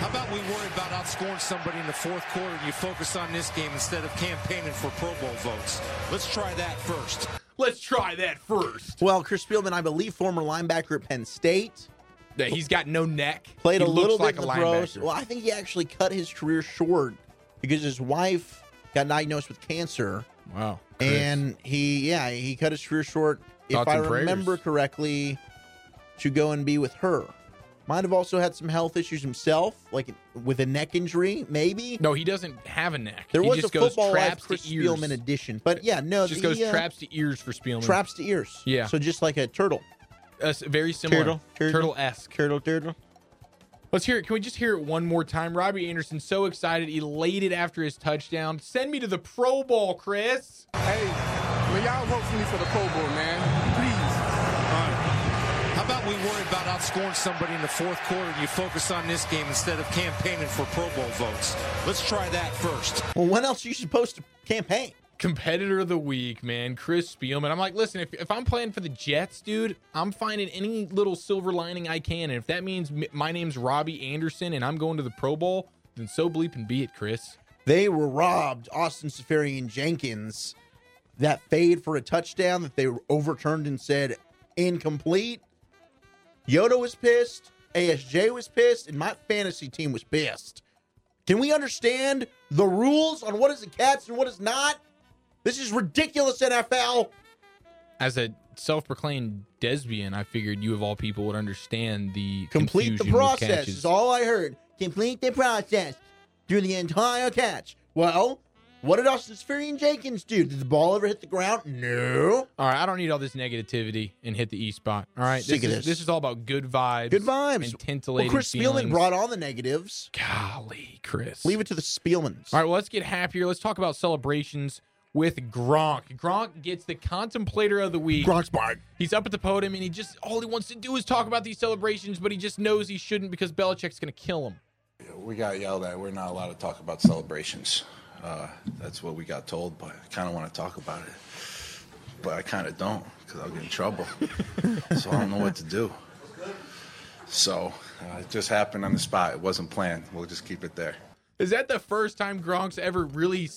How about we worry about outscoring somebody in the fourth quarter and you focus on this game instead of campaigning for Pro Bowl votes? Let's try that first. Let's try that first. Well, Chris Spielman, I believe, former linebacker at Penn State, Yeah, he's got no neck. played He a looks little like bit in a the pros. linebacker. Well, I think he actually cut his career short because his wife got diagnosed with cancer, Wow. Chris. and he, yeah, he cut his career short. Thoughts if I and prayers. remember correctly, to go and be with her. Might have also had some health issues himself, like with a neck injury, maybe. no, he doesn't have a neck. There he was just a goes football life traps Chris to ears. Spielman edition, but yeah, no, just the, goes uh, traps to ears for Spielman. traps to ears. Yeah. so just like a turtle, Uh, very similar. Turtle, turtle. Turtle-esque. turtle, turtle. Let's hear it. Can we just hear it one more time? Robbie Anderson so excited, elated after his touchdown. Send me to the Pro Bowl, Chris. Hey, will y'all vote for me for the Pro Bowl, man? Please. How about we worry about outscoring somebody in the fourth quarter and you focus on this game instead of campaigning for Pro Bowl votes? Let's try that first. Well, when else are you supposed to campaign? Competitor of the week, man. Chris Spielman. I'm like, listen, if, if I'm playing for the Jets, dude, I'm finding any little silver lining I can. And if that means m- my name's Robbie Anderson and I'm going to the Pro Bowl, then so bleep and be it, Chris. They were robbed Austin Seferian-Jenkins. That fade for a touchdown that they overturned and said incomplete. Yoda was pissed. ASJ was pissed. And my fantasy team was pissed. Can we understand the rules on what is a catch and what is not? This is ridiculous, NFL. As a self-proclaimed desbian, I figured you of all people would understand the Complete the process is all I heard. Complete the process through the entire catch. Well, what did Austin Seferian-Jenkins do? Did the ball ever hit the ground? No. All right, I don't need all this negativity and hit the E spot. All right, Sick this of is, this. is all about good vibes. Good vibes. And Well, tintillating Chris Spielman brought on the negatives. Golly, Chris. Leave it to the Spielmans. All right, well, let's get happier. Let's talk about celebrations with Gronk. Gronk gets the contemplator of the week. Gronk's bark. He's up at the podium and he just all he wants to do is talk about these celebrations, but he just knows he shouldn't because Belichick's going to kill him. We got yelled at. We're not allowed to talk about celebrations. Uh, that's what we got told, but I kind of want to talk about it. But I kind of don't because I'll get in trouble. so I don't know what to do. So uh, it just happened on the spot. It wasn't planned. We'll just keep it there. Is that the first time Gronk's ever really?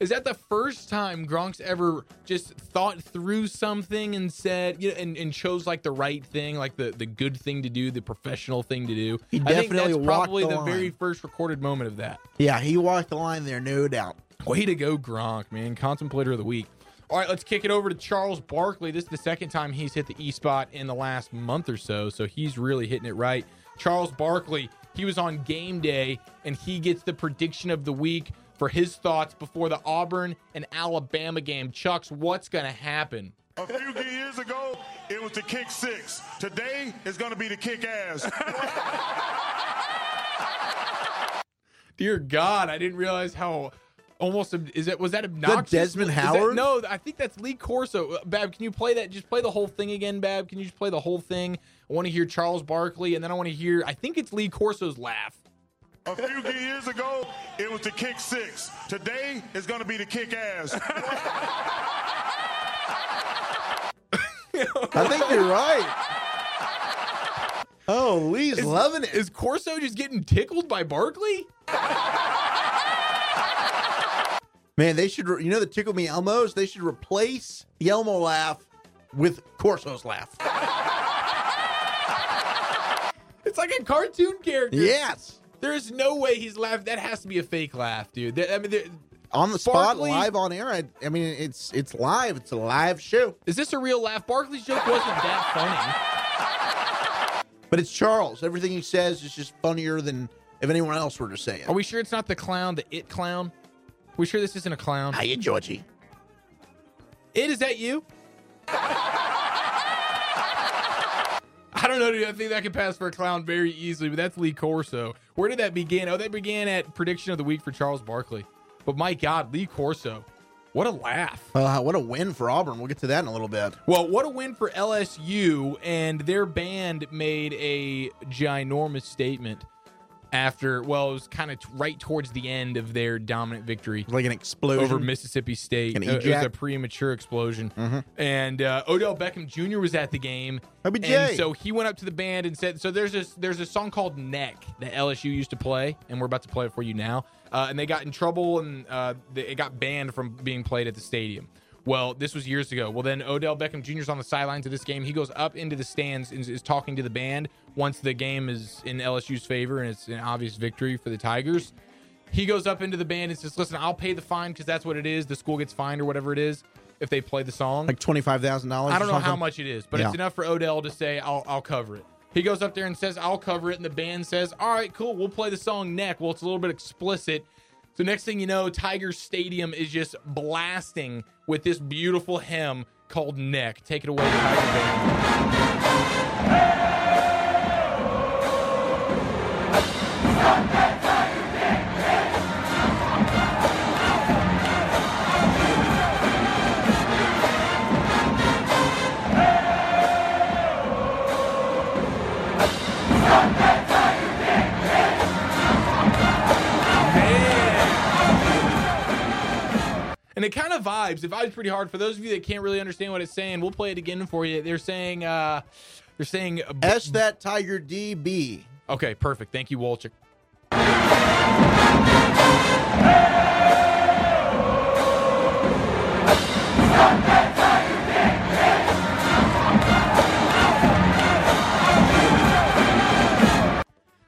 Is that the first time Gronk's ever just thought through something and said, you know, and, and chose like the right thing, like the, the good thing to do, the professional thing to do? He I think definitely that's walked probably the the, very first recorded moment of that. Yeah, he walked the line there, no doubt. Way to go, Gronk, man. Contemplator of the week. All right, let's kick it over to Charles Barkley. This is the second time he's hit the E spot in the last month or so, so he's really hitting it right. Charles Barkley, he was on game day, and he gets the prediction of the week for his thoughts before the Auburn and Alabama game. Chucks, what's going to happen? A few years ago, it was the kick six. Today, it's going to be the kick ass. Dear God, I didn't realize how almost is it was that obnoxious? Desmond Is that- Howard? no, I think that's Lee Corso. Uh, Bab, can you play that? Just play the whole thing again, Bab. Can you just play the whole thing? I want to hear Charles Barkley, and then I want to hear. I think it's Lee Corso's laugh. A few years ago, it was the kick six. Today, it's going to be the kick ass. I think you're right. Oh, Lee's Is- loving it. Is Corso just getting tickled by Barkley? Man, they should, re- you know, the Tickle Me Elmos, they should replace the Elmo laugh with Corso's laugh. It's like a cartoon character. Yes. There is no way he's laughing. That has to be a fake laugh, dude. That- I mean, On the spot, live on air. I, I mean, it's it's live. It's a live show. is this a real laugh? Barkley's joke wasn't that funny. But it's Charles. Everything he says is just funnier than if anyone else were to say it. Are we sure it's not the clown, the it clown? we sure this isn't a clown? Hiya, Georgie. It is that you? I don't know, dude. I think that could pass for a clown very easily, but that's Lee Corso. Where did that begin? Oh, that began at prediction of the week for Charles Barkley. But my God, Lee Corso, what a laugh! Uh, what a win for Auburn. We'll get to that in a little bit. Well, what a win for LSU, and their band made a ginormous statement after. Well, it was kind of t- right towards the end of their dominant victory Like an explosion. over Mississippi State. Uh, It was a premature explosion. Mhm. And uh, Odell Beckham Jr. was at the game. OBJ. And so he went up to the band and said, "So there's this there's a song called Neck that LSU used to play, and we're about to play it for you now." Uh, and they got in trouble, and uh, they, it got banned from being played at the stadium. Well, this was years ago. Well, then Odell Beckham Jr. is on the sidelines of this game. He goes up into the stands and is, talking to the band once the game is in LSU's favor and it's an obvious victory for the Tigers. He goes up into the band and says, "Listen, I'll pay the fine because that's what it is. The school gets fined or whatever it is if they play the song." Like $25,000. I don't know how much it is, but Yeah. it's enough for Odell to say, I'll, I'll cover it. He goes up there and says, I'll cover it. And the band says, All right, cool. We'll play the song Neck. Well, it's a little bit explicit. So, next thing you know, Tiger Stadium is just blasting with this beautiful hymn called Neck. Take it away, Tiger Band. And it kind of vibes. It vibes pretty hard. For those of you that can't really understand what it's saying, we'll play it again for you. They're saying, uh, they're saying, S that Tiger DB. Okay, perfect. Thank you, Wolchuk.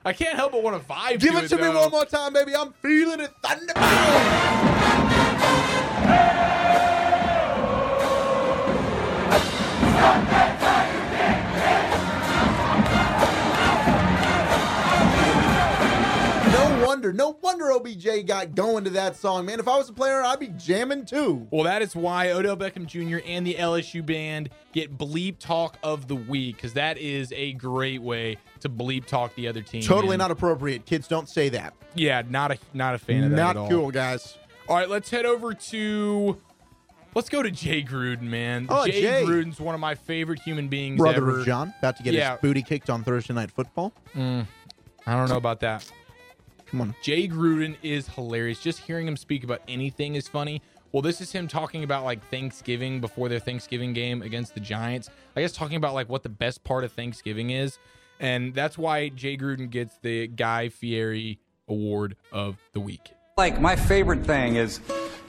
I can't help but want to vibe. Give to it to me though. one more time, baby. I'm feeling it. Thunderbolt. Wonder. No wonder OBJ got going to that song, man. If I was a player, I'd be jamming too. Well, that is why Odell Beckham Jr. and the LSU band get bleep talk of the week because that is a great way to bleep talk the other team. Totally And, not appropriate. Kids don't say that. Yeah, not a not a fan of that Not at all. cool, guys. All right, let's head over to. Let's go to Jay Gruden, man. Oh, Jay, Jay. Gruden's one of my favorite human beings Brother ever. of John, about to get Yeah. his booty kicked on Thursday Night Football. Mm, I don't know about that. Come on. Jay Gruden is hilarious. Just hearing him speak about anything is funny. Well, this is him talking about like Thanksgiving before their Thanksgiving game against the Giants. I guess talking about like what the best part of Thanksgiving is. And that's why Jay Gruden gets the Guy Fieri Award of the Week. Like, my favorite thing is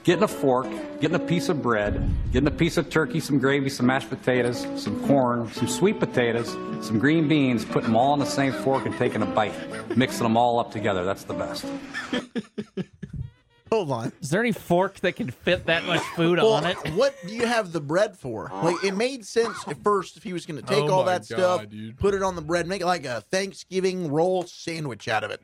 getting a fork, getting a piece of bread, getting a piece of turkey, some gravy, some mashed potatoes, some corn, some sweet potatoes, some green beans, putting them all on the same fork and taking a bite, mixing them all up together. That's the best. Hold on. Is there any fork that can fit that much food Well, on it? What do you have the bread for? Like it made sense at first if he was going to take Oh all that God, stuff, dude. put it on the bread, make it like a Thanksgiving roll sandwich out of it.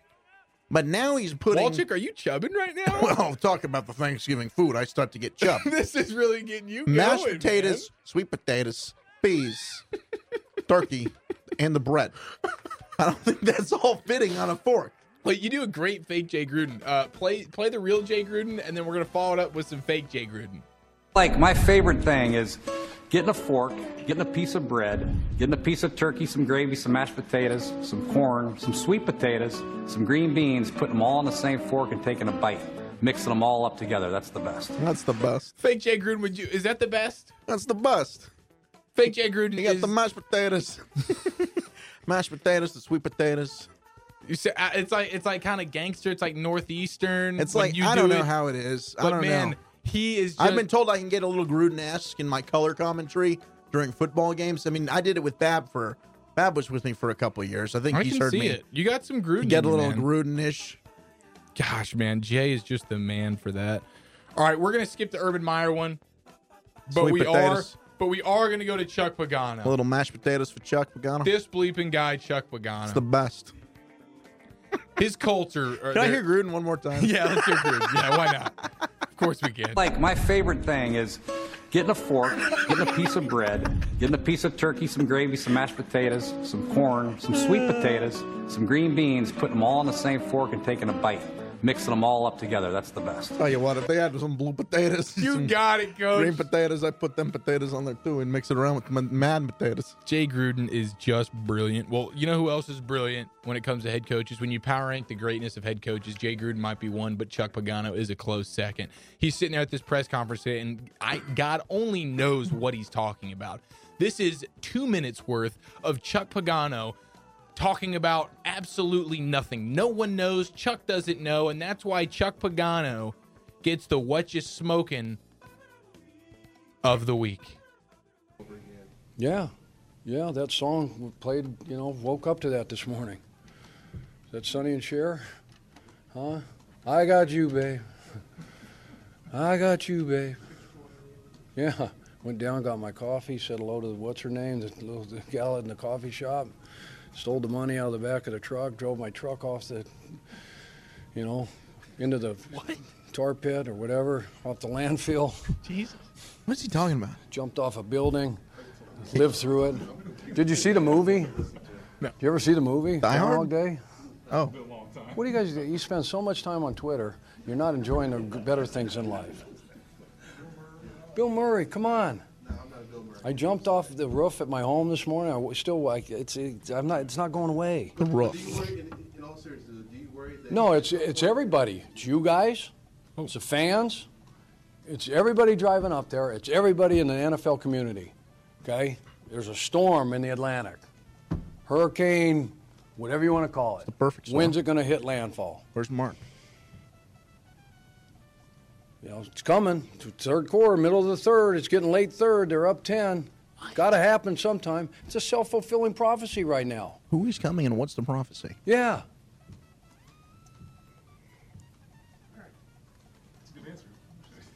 But now he's putting. Wolchuk, are you chubbing right now? well, talk about the Thanksgiving food. I start to get chubbed. this is really getting you Mashed going, potatoes, sweet potatoes, peas, turkey, and the bread. I don't think that's all fitting on a fork. But you do a great fake Jay Gruden. Uh, play play the real Jay Gruden, and then we're gonna follow it up with some fake Jay Gruden. Like, my favorite thing is getting a fork, getting a piece of bread, getting a piece of turkey, some gravy, some mashed potatoes, some corn, some sweet potatoes, some green beans, putting them all on the same fork and taking a bite, mixing them all up together. That's the best. That's the best. Fake Jay Gruden, would you? Is that the best? That's the best. Fake Jay Gruden You got is. the mashed potatoes, mashed potatoes, the sweet potatoes. you say, uh, it's like it's like kind of gangster. It's like northeastern. It's like you I do don't know it. how it is. I don't man, know. He is. Just, I've been told I can get a little Gruden-esque in my color commentary during football games. I mean, I did it with Bab for Bab was with me for a couple of years. I think I he's can heard see me it. You got some Gruden. get a little man. Gruden-ish. Gosh, man, Jay is just the man for that. All right, we're gonna skip the Urban Meyer one, but Sweet we potatoes. are, but we are gonna go to Chuck Pagano. A little mashed potatoes for Chuck Pagano. This bleeping guy, Chuck Pagano. It's the best. His culture. Uh, can I hear Gruden one more time? Yeah, let's hear Gruden. Yeah, why not? Course we can. Like, my favorite thing is getting a fork, getting a piece of bread, getting a piece of turkey, some gravy, some mashed potatoes, some corn, some sweet potatoes, some green beans, putting them all on the same fork and taking a bite, mixing them all up together. That's the best. Tell you what, if they had some blue potatoes, You got it, coach. green potatoes, I put them potatoes on there too and mix it around with mad potatoes. Jay Gruden is just brilliant. Well, you know who else is brilliant when it comes to head coaches? When you power rank the greatness of head coaches, Jay Gruden might be one, but Chuck Pagano is a close second. He's sitting there at this press conference, and I God only knows what he's talking about. This is two minutes worth of Chuck Pagano talking about absolutely nothing. No one knows. Chuck doesn't know, and that's why Chuck Pagano gets the what you smoking of the week. Yeah, yeah, that song played, you know, woke up to that this morning. Is that Sonny and Cher? Huh? I got you, babe. I got you, babe. Yeah, went down, got my coffee, said hello to the, what's her name, the the gal in the coffee shop. Stole the money out of the back of the truck, drove my truck off the, you know, into the tar pit or whatever, off the landfill. Jesus. What's he talking about? Jumped off a building, lived through it. Did you see the movie? No. Did you ever see the movie? Die Hard? Day? Oh, What do you guys do? You spend so much time on Twitter, you're not enjoying the better things in life. Bill Murray, come on. I jumped off the roof at my home this morning. I w- still like it's, it's I'm not it's not going away. the roof. No, it's it's everybody. It's you guys. Oh. It's the fans. It's everybody driving up there. It's everybody in the NFL community. Okay? There's a storm in the Atlantic. Hurricane, whatever you want to call it. the perfect storm. When's it going to hit landfall? Where's Mark? You know, it's coming. Third quarter, middle of the third. It's getting late third. They're up 10. Got to happen sometime. It's a self fulfilling prophecy right now. Who is coming and what's the prophecy? Yeah.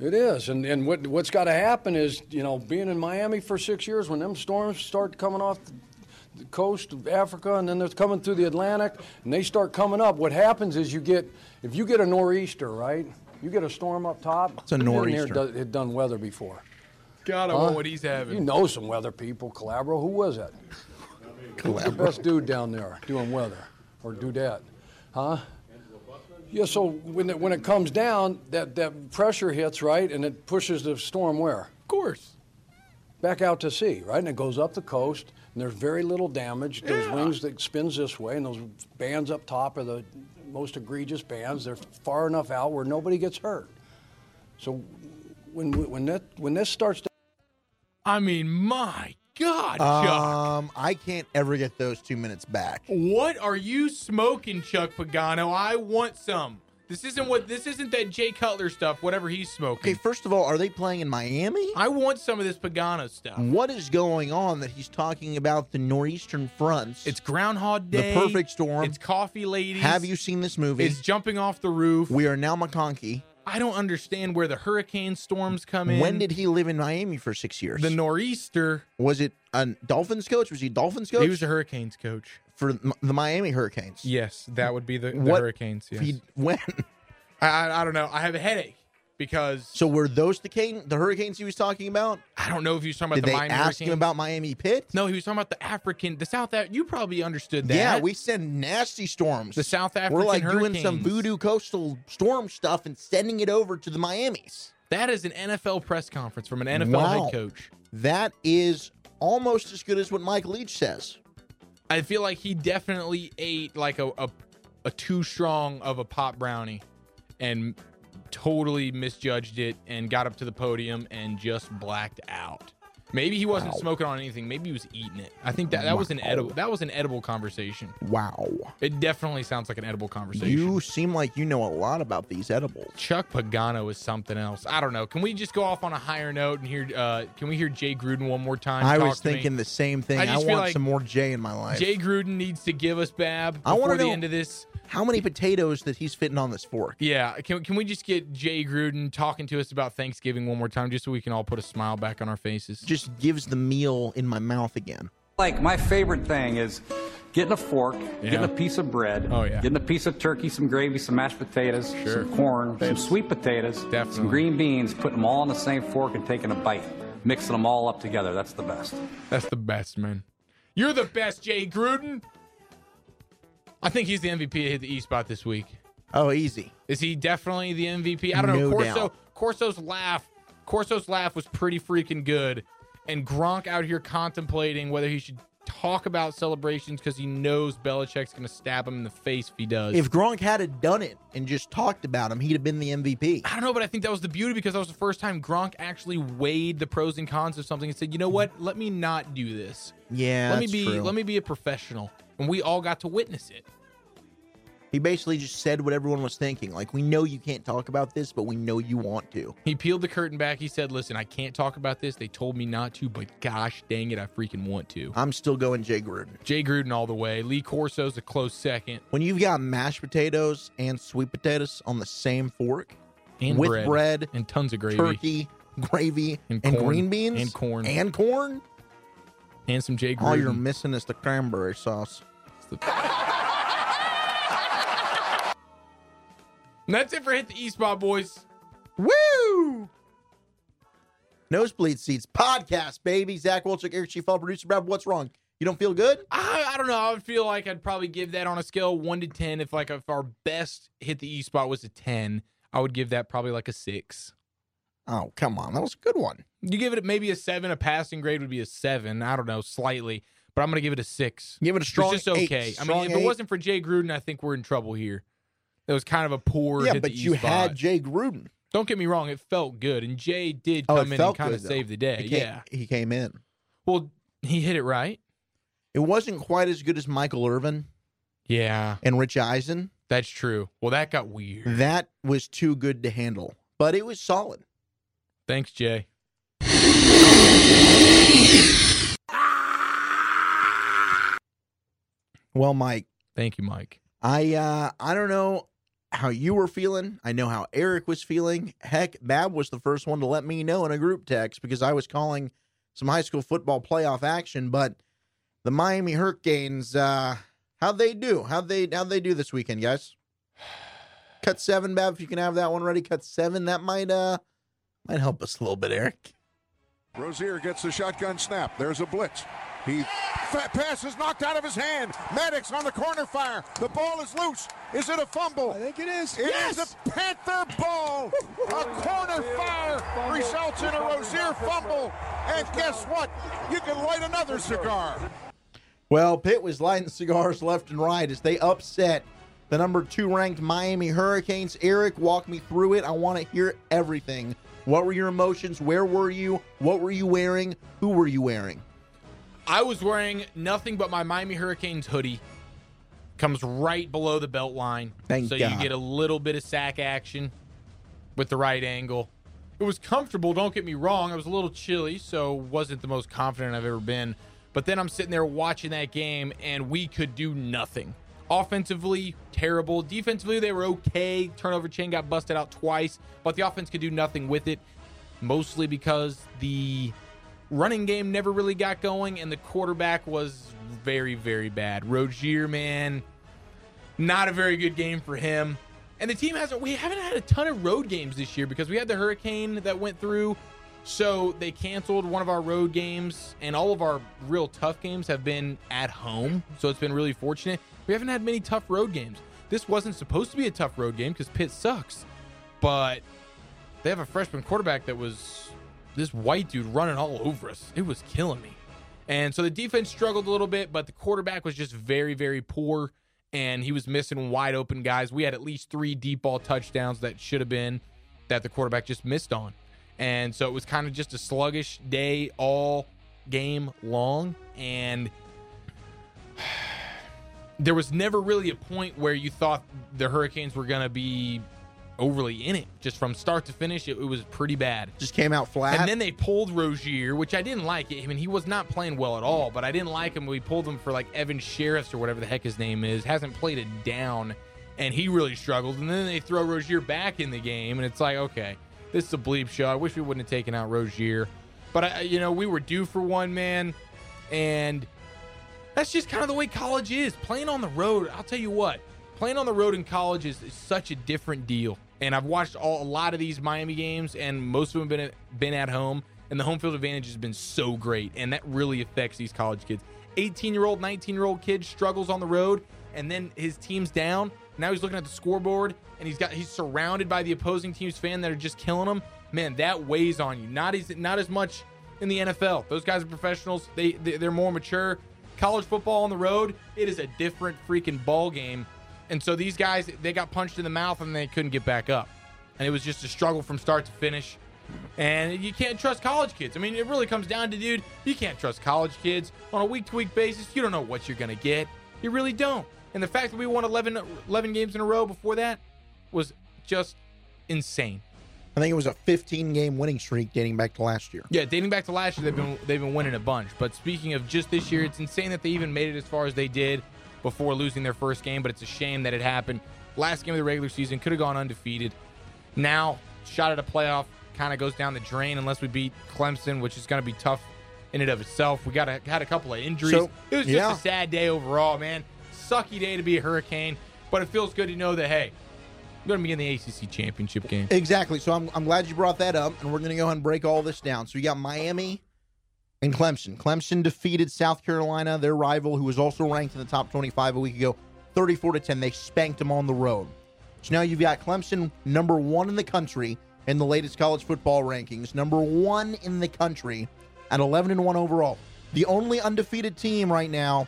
It is, and and what what's got to happen is you know being in Miami for six years when them storms start coming off the coast of Africa, and then they're coming through the Atlantic, and they start coming up. What happens is you get, if you get a nor'easter, right? You get a storm up top. It's a Who's been there nor'easter. do- Had done weather before. God, I Huh? want what he's having. You know some weather people. Calabro, who was that? Who's the best dude down there doing weather or do that? Huh? Yeah, so when it, when it comes down, that, that pressure hits, right, and it pushes the storm where? Of course. Back out to sea, right? And it goes up the coast, and there's very little damage. Those wings that spins this way, and those bands up top are the most egregious bands. They're far enough out where nobody gets hurt. So when when that when this starts to I mean, my God, Chuck. Um, I can't ever get those two minutes back. What are you smoking, Chuck Pagano? I want some. This isn't what this isn't that Jay Cutler stuff, whatever he's smoking. Okay, first of all, are they playing in Miami? I want some of this Pagano stuff. What is going on that he's talking about the northeastern fronts? It's Groundhog Day. the perfect storm. It's coffee ladies. Have you seen this movie? It's jumping off the roof. we are now McConkey. I don't understand where the hurricane storms come in. When did he live in Miami for six years? the nor'easter? was it a Dolphins coach? Was he Dolphins coach He was a Hurricanes coach. For the Miami Hurricanes? Yes, that would be the, the What- Hurricanes. Yes. He, when? I, I I don't know. I have a headache because So were those the cane, the Hurricanes he was talking about? I don't know if he was talking about Did the they Miami ask Hurricanes. him about Miami Pitt? No, he was talking about the African, the South. Af- You probably understood that. Yeah, we send nasty storms. The South African We're like doing some voodoo coastal storm stuff and sending it over to the Miamis. That is an NFL press conference from an NFL Wow. head coach. That is almost as good as what Mike Leach says. I feel like he definitely ate like a a, a too strong of a pop brownie, and totally misjudged it and got up to the podium and just blacked out. Maybe he wasn't Wow. smoking on anything. Maybe he was eating it. I think that that was an edible. That was an edible conversation. Wow. It definitely sounds like an edible conversation. You seem like you know a lot about these edibles. Chuck Pagano is something else. I don't know. Can we just go off on a higher note and hear? Uh, can we hear Jay Gruden one more time? I was to me? thinking the same thing. I I, want like some more Jay in my life. Jay Gruden needs to give us Bab I before wanna the know- end of this. How many potatoes that he's fitting on this fork? Yeah, can can we just get Jay Gruden talking to us about Thanksgiving one more time, just so we can all put a smile back on our faces? Just gives the meal in my mouth again. Like my favorite thing is getting a fork, Yeah. getting a piece of bread, Oh, yeah. getting a piece of turkey, some gravy, some mashed potatoes, Sure. some corn, some sweet potatoes, Definitely. some green beans, putting them all on the same fork and taking a bite, mixing them all up together. That's the best. That's the best, man. You're the best, Jay Gruden. I think he's the MVP to hit the E spot this week. Oh, easy. Is he definitely the MVP? I don't know. No Corso doubt. Corso's laugh Corso's laugh was pretty freaking good. And Gronk out here contemplating whether he should talk about celebrations because he knows Belichick's going to stab him in the face if he does. If Gronk had done it and just talked about him, he'd have been the MVP. I don't know, but I think that was the beauty because that was the first time Gronk actually weighed the pros and cons of something and said, "You know what? Let me not do this. Yeah, let me be true. let me be a professional." And we all got to witness it. He basically just said what everyone was thinking. Like, we know you can't talk about this, but we know you want to. He peeled the curtain back. He said, "Listen, I can't talk about this. They told me not to, but gosh dang it, I freaking want to." I'm still going Jay Gruden. Jay Gruden all the way. Lee Corso's a close second. When you've got mashed potatoes and sweet potatoes on the same fork, And with bread. bread, and tons of gravy, turkey, gravy, And and, corn. green beans, And corn. and corn, and some Jay Gruden. all you're missing is the cranberry sauce. And that's it for hit the E spot, boys. Woo! Nosebleed Seats podcast, baby. Zach Wolchuk, Eric Chief, all producer Brad. What's wrong? You don't feel good? I, I don't know. I would feel like I'd probably give that on a scale of one to ten. If like if our best hit the E spot was a ten, I would give that probably like a six. Oh, come on. That was a good one. You give it maybe a seven. A passing grade would be a seven. I don't know, slightly, but I'm gonna give it a six. Give it a strong It's just eight. okay. I Strong mean, if it eight. wasn't for Jay Gruden, I think we're in trouble here. It was kind of a poor. yeah, but you spot. had Jay Gruden. Don't get me wrong, it felt good, and Jay did Oh, come it in and kind of good, though. save the day. He came- Yeah. He came in. Well, he hit it right. It wasn't quite as good as Michael Irvin Yeah, and Rich Eisen. that's true. Well, that got weird. That was too good to handle, but it was solid. Thanks, Jay. Well, Mike, Thank you, Mike. I uh I don't know how you were feeling. I know how Eric was feeling. Heck, Bab was the first one to let me know in a group text because I was calling some high school football playoff action, but the Miami Hurricanes. Uh, how'd they do? How'd they how'd they do this weekend, guys? Cut seven, Bab. If you can have that one ready, cut seven. That might uh might help us a little bit, Eric. Rosier gets the shotgun snap. There's a blitz. He fat pass is knocked out of his hand. Maddox on the corner fire. The ball is loose. Is it a fumble? I think it is. It yes! is a Panther ball. a corner fire results in a Rosier fumble. And guess what? You can light another cigar. Well, Pitt was lighting cigars left and right as they upset the number two ranked Miami Hurricanes. Eric, walk me through it. I want to hear everything. What were your emotions? Where were you? What were you wearing? Who were you wearing? I was wearing nothing but my Miami Hurricanes hoodie. Comes right below the belt line. Thank so God. you get a little bit of sack action with the right angle. It was comfortable, don't get me wrong. I was a little chilly, so wasn't the most confident I've ever been. But then I'm sitting there watching that game and we could do nothing. Offensively, terrible. Defensively, they were okay. Turnover chain got busted out twice, but the offense could do nothing with it, mostly because the running game never really got going and the quarterback was very, very bad. Rosier, man, not a very good game for him. And the team hasn't, we haven't had a ton of road games this year because we had the hurricane that went through. So they canceled one of our road games, and all of our real tough games have been at home. So it's been really fortunate. We haven't had many tough road games. This wasn't supposed to be a tough road game because Pitt sucks, but they have a freshman quarterback that was this white dude running all over us. It was killing me. And so the defense struggled a little bit, but the quarterback was just very, very poor. And he was missing wide open guys. We had at least three deep ball touchdowns that should have been that the quarterback just missed on. And so it was kind of just a sluggish day all game long. And there was never really a point where you thought the Hurricanes were going to be overly in it. Just from start to finish, it, it, was pretty bad. Just came out flat. And then they pulled Rosier, which I didn't like. It. I mean, he was not playing well at all, but I didn't like him. We pulled him for like Evan Shirreffs or whatever the heck his name is. Hasn't played it down, and he really struggled. And then they throw Rosier back in the game, and it's like, okay, this is a bleep show. I wish we wouldn't have taken out Rosier. But, I, you know, we were due for one, man. And that's just kind of the way college is. Playing on the road, I'll tell you what, playing on the road in college is, is such a different deal. And I've watched all, a lot of these Miami games, and most of them have been at, been at home. And the home field advantage has been so great, and that really affects these college kids. 18 year old, 19 year old kid struggles on the road, and then his team's down. Now he's looking at the scoreboard, and he's got he's surrounded by the opposing team's fan that are just killing him. Man, that weighs on you. Not as not as much in the NFL. Those guys are professionals. They, they they're more mature. College football on the road, it is a different freaking ball game. And so these guys, they got punched in the mouth and they couldn't get back up. And it was just a struggle from start to finish. And you can't trust college kids. I mean, it really comes down to, dude, you can't trust college kids on a week to week basis. You don't know what you're going to get. You really don't. And the fact that we won 11, 11 games in a row before that was just insane. I think it was a 15 game winning streak dating back to last year. Yeah, dating back to last year, they've been they've been winning a bunch. But speaking of just this year, it's insane that they even made it as far as they did before losing their first game. But it's a shame that it happened. Last game of the regular season could have gone undefeated. Now, shot at a playoff kind of goes down the drain unless we beat Clemson, which is going to be tough in and of itself. We got a, had a couple of injuries. So, it was just yeah. a sad day overall, man. Sucky day to be a Hurricane, but it feels good to know that hey, I'm going to be in the ACC championship game. Exactly. So I'm, I'm glad you brought that up, and we're going to go ahead and break all this down. So you got Miami and Clemson. Clemson defeated South Carolina, their rival, who was also ranked in the top 25 a week ago, 34 to 10. They spanked them on the road. So now you've got Clemson, number one in the country in the latest college football rankings, number one in the country at 11 and one overall. The only undefeated team right now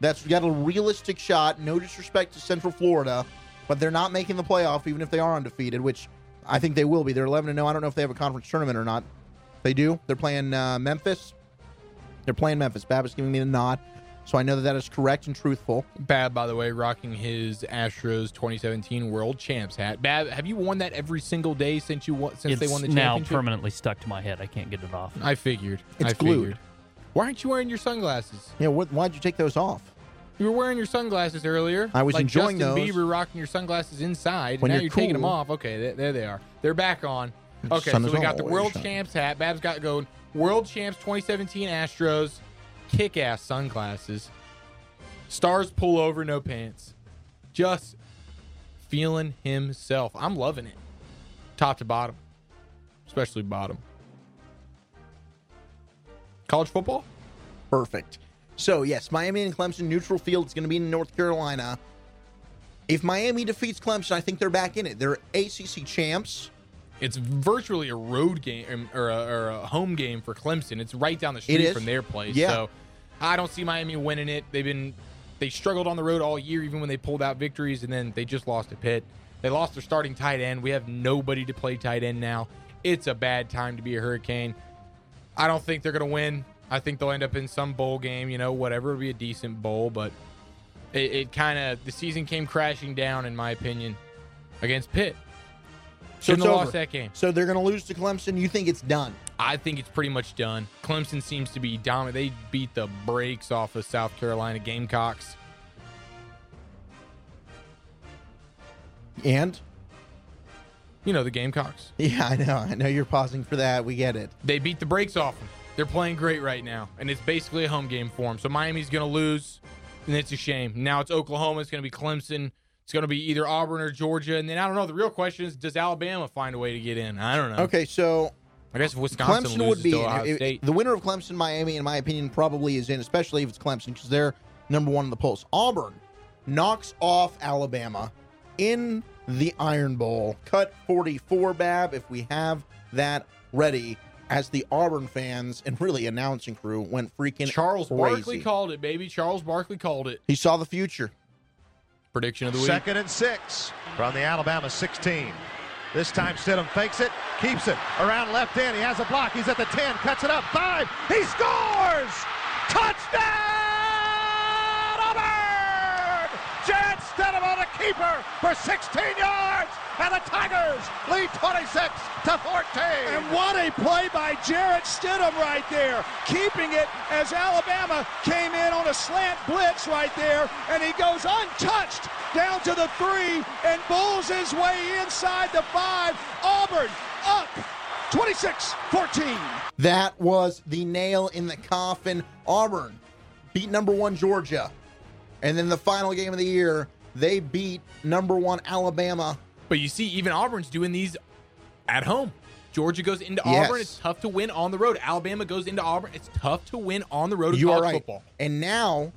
that's got a realistic shot. No disrespect to Central Florida but they're not making the playoff even if they are undefeated, which I think they will be. They're 11 0. I don't know if they have a conference tournament or not. They do. They're playing uh, Memphis. They're playing Memphis. Bab is giving me the nod, so I know that that is correct and truthful. Bab, by the way, rocking his Astros 2017 World Champs hat. Bab, have you worn that every single day since you won, since it's they won the now championship? Now permanently stuck to my head. I can't get it off. I figured. It's I glued. Figured. Why aren't you wearing your sunglasses? Yeah, what, why'd you take those off? You were wearing your sunglasses earlier. I was like enjoying Justin those. Bieber rocking your sunglasses inside. When now you're you're, taking them off. Okay, there, there they are. They're back on. Okay, sun so we got the World. Champs hat. Bab's got going. World Champs 2017 Astros. kick ass sunglasses. Stars pull over, no pants. Just feeling himself. I'm loving it. Top to bottom, especially bottom. College football? Perfect. So, yes, Miami and Clemson neutral field. It's going to be in North Carolina. If Miami defeats Clemson, I think they're back in it. They're ACC champs. It's virtually a road game um, or a, or a home game for Clemson. It's right down the street from their place. Yeah. So I don't see Miami winning it. They've been they struggled on the road all year, even when they pulled out victories, and then they just lost to Pitt. They lost their starting tight end. We have nobody to play tight end now. It's a bad time to be a Hurricane. I don't think they're going to win. I think they'll end up in some bowl game, you know, whatever. It'll be a decent bowl, but it, it kind of the season came crashing down, in my opinion, against Pitt. So Shouldn't have over. lost that game. So they're going to lose to Clemson. You think it's done? I think it's pretty much done. Clemson seems to be dominant. They beat the brakes off of South Carolina Gamecocks. And You know the Gamecocks. yeah, I know. I know you're pausing for that. We get it. They beat the brakes off them. They're playing great right now, and it's basically a home game for them. So Miami's going to lose, and it's a shame. Now it's Oklahoma. It's going to be Clemson. It's going to be either Auburn or Georgia, and then I don't know. The real question is, does Alabama find a way to get in? I don't know. Okay, so I guess if Wisconsin Clemson loses would be to in. State. the winner of Clemson, Miami, in my opinion, probably is in, especially if it's Clemson because they're number one in the polls. Auburn knocks off Alabama in the Iron Bowl. Cut 44, Bab, if we have that ready. As the Auburn fans and really announcing crew went freaking Charles crazy. Barkley called it, baby. Charles Barkley called it. He saw the future. Prediction of the week. Second and six from the Alabama 16. This time Stidham fakes it, keeps it around left end. He has a block. He's at the 10, cuts it up. Five. He scores! Touchdown! Auburn! Jarrett Stidham on a keeper for 16 yards. And the Tigers lead 26 to 14. And what a play by Jarrett Stidham right there, keeping it as Alabama came in on a slant blitz right there, and he goes untouched down to the three and bulls his way inside the five. Auburn up 26-14. That was the nail in the coffin. Auburn beat number one Georgia. And then the final game of the year, they beat number one Alabama. But you see, even Auburn's doing these at home. Georgia goes into Yes. Auburn. It's tough to win on the road. Alabama goes into Auburn. It's tough to win on the road You are right. football. And now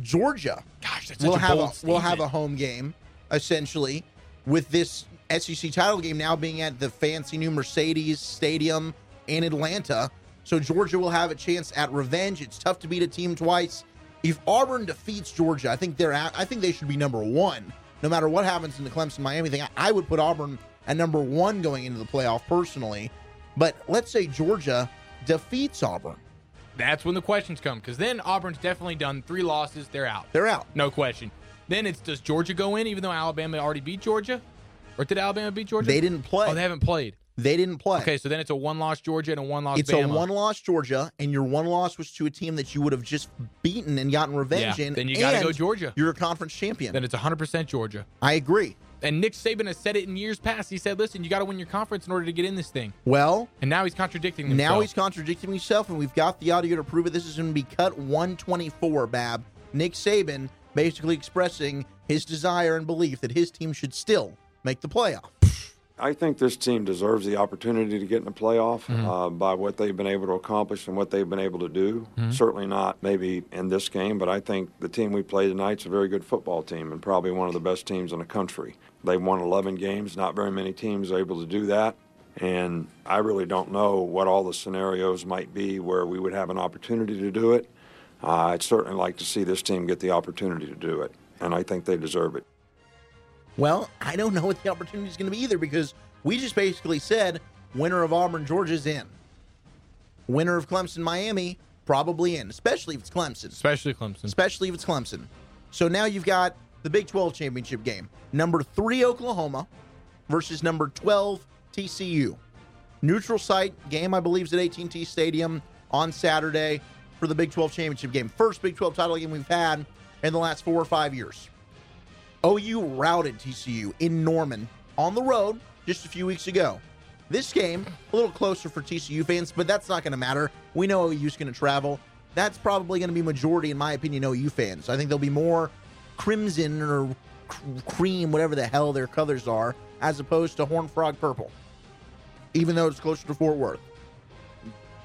Georgia Gosh, that's will a have a will have a home game essentially with this SEC title game now being at the fancy new Mercedes Stadium in Atlanta. So Georgia will have a chance at revenge. It's tough to beat a team twice. If Auburn defeats Georgia, I think they're at, I think they should be number one. No matter what happens in the Clemson Miami thing, I, I would put Auburn at number one going into the playoff personally. But let's say Georgia defeats Auburn. That's when the questions come because then Auburn's definitely done three losses. They're out. They're out. No question. Then it's does Georgia go in even though Alabama already beat Georgia? Or did Alabama beat Georgia? They didn't play. Oh, they haven't played. They didn't play. Okay, so then it's a one loss Georgia and a one loss It's Bama. a one loss Georgia, and your one loss was to a team that you would have just beaten and gotten revenge Yeah, in. then you gotta go Georgia. You're a conference champion. Then it's 100% Georgia. I agree. And Nick Saban has said it in years past. He said, listen, you got to win your conference in order to get in this thing. Well, And now he's contradicting himself. now he's contradicting himself, and we've got the audio to prove it. This is going to be cut 124, Bab. Nick Saban basically expressing his desire and belief that his team should still make the playoff. I think this team deserves the opportunity to get in the playoff Mhm. uh, by what they've been able to accomplish and what they've been able to do. Mhm. Certainly not maybe in this game, but I think the team we play tonight is a very good football team and probably one of the best teams in the country. They've won 11 games. Not very many teams are able to do that. And I really don't know what all the scenarios might be where we would have an opportunity to do it. Uh, I'd certainly like to see this team get the opportunity to do it, and I think they deserve it. Well, I don't know what the opportunity is going to be either because we just basically said winner of Auburn, Georgia's in. Winner of Clemson, Miami, probably in, especially if it's Clemson. Especially Clemson. Especially if it's Clemson. So now you've got the Big 12 championship game. Number three, Oklahoma versus number 12, TCU. Neutral site game, I believe, is at AT&T Stadium on Saturday for the Big 12 championship game. First Big 12 title game we've had in the last four or five years. OU routed TCU in Norman on the road just a few weeks ago. This game, a little closer for TCU fans, but that's not going to matter. We know OU's going to travel. that's probably going to be majority, in my opinion, OU fans. I think there'll be more crimson or cream, whatever the hell their colors are, as opposed to Horn Frog purple, even though it's closer to Fort Worth.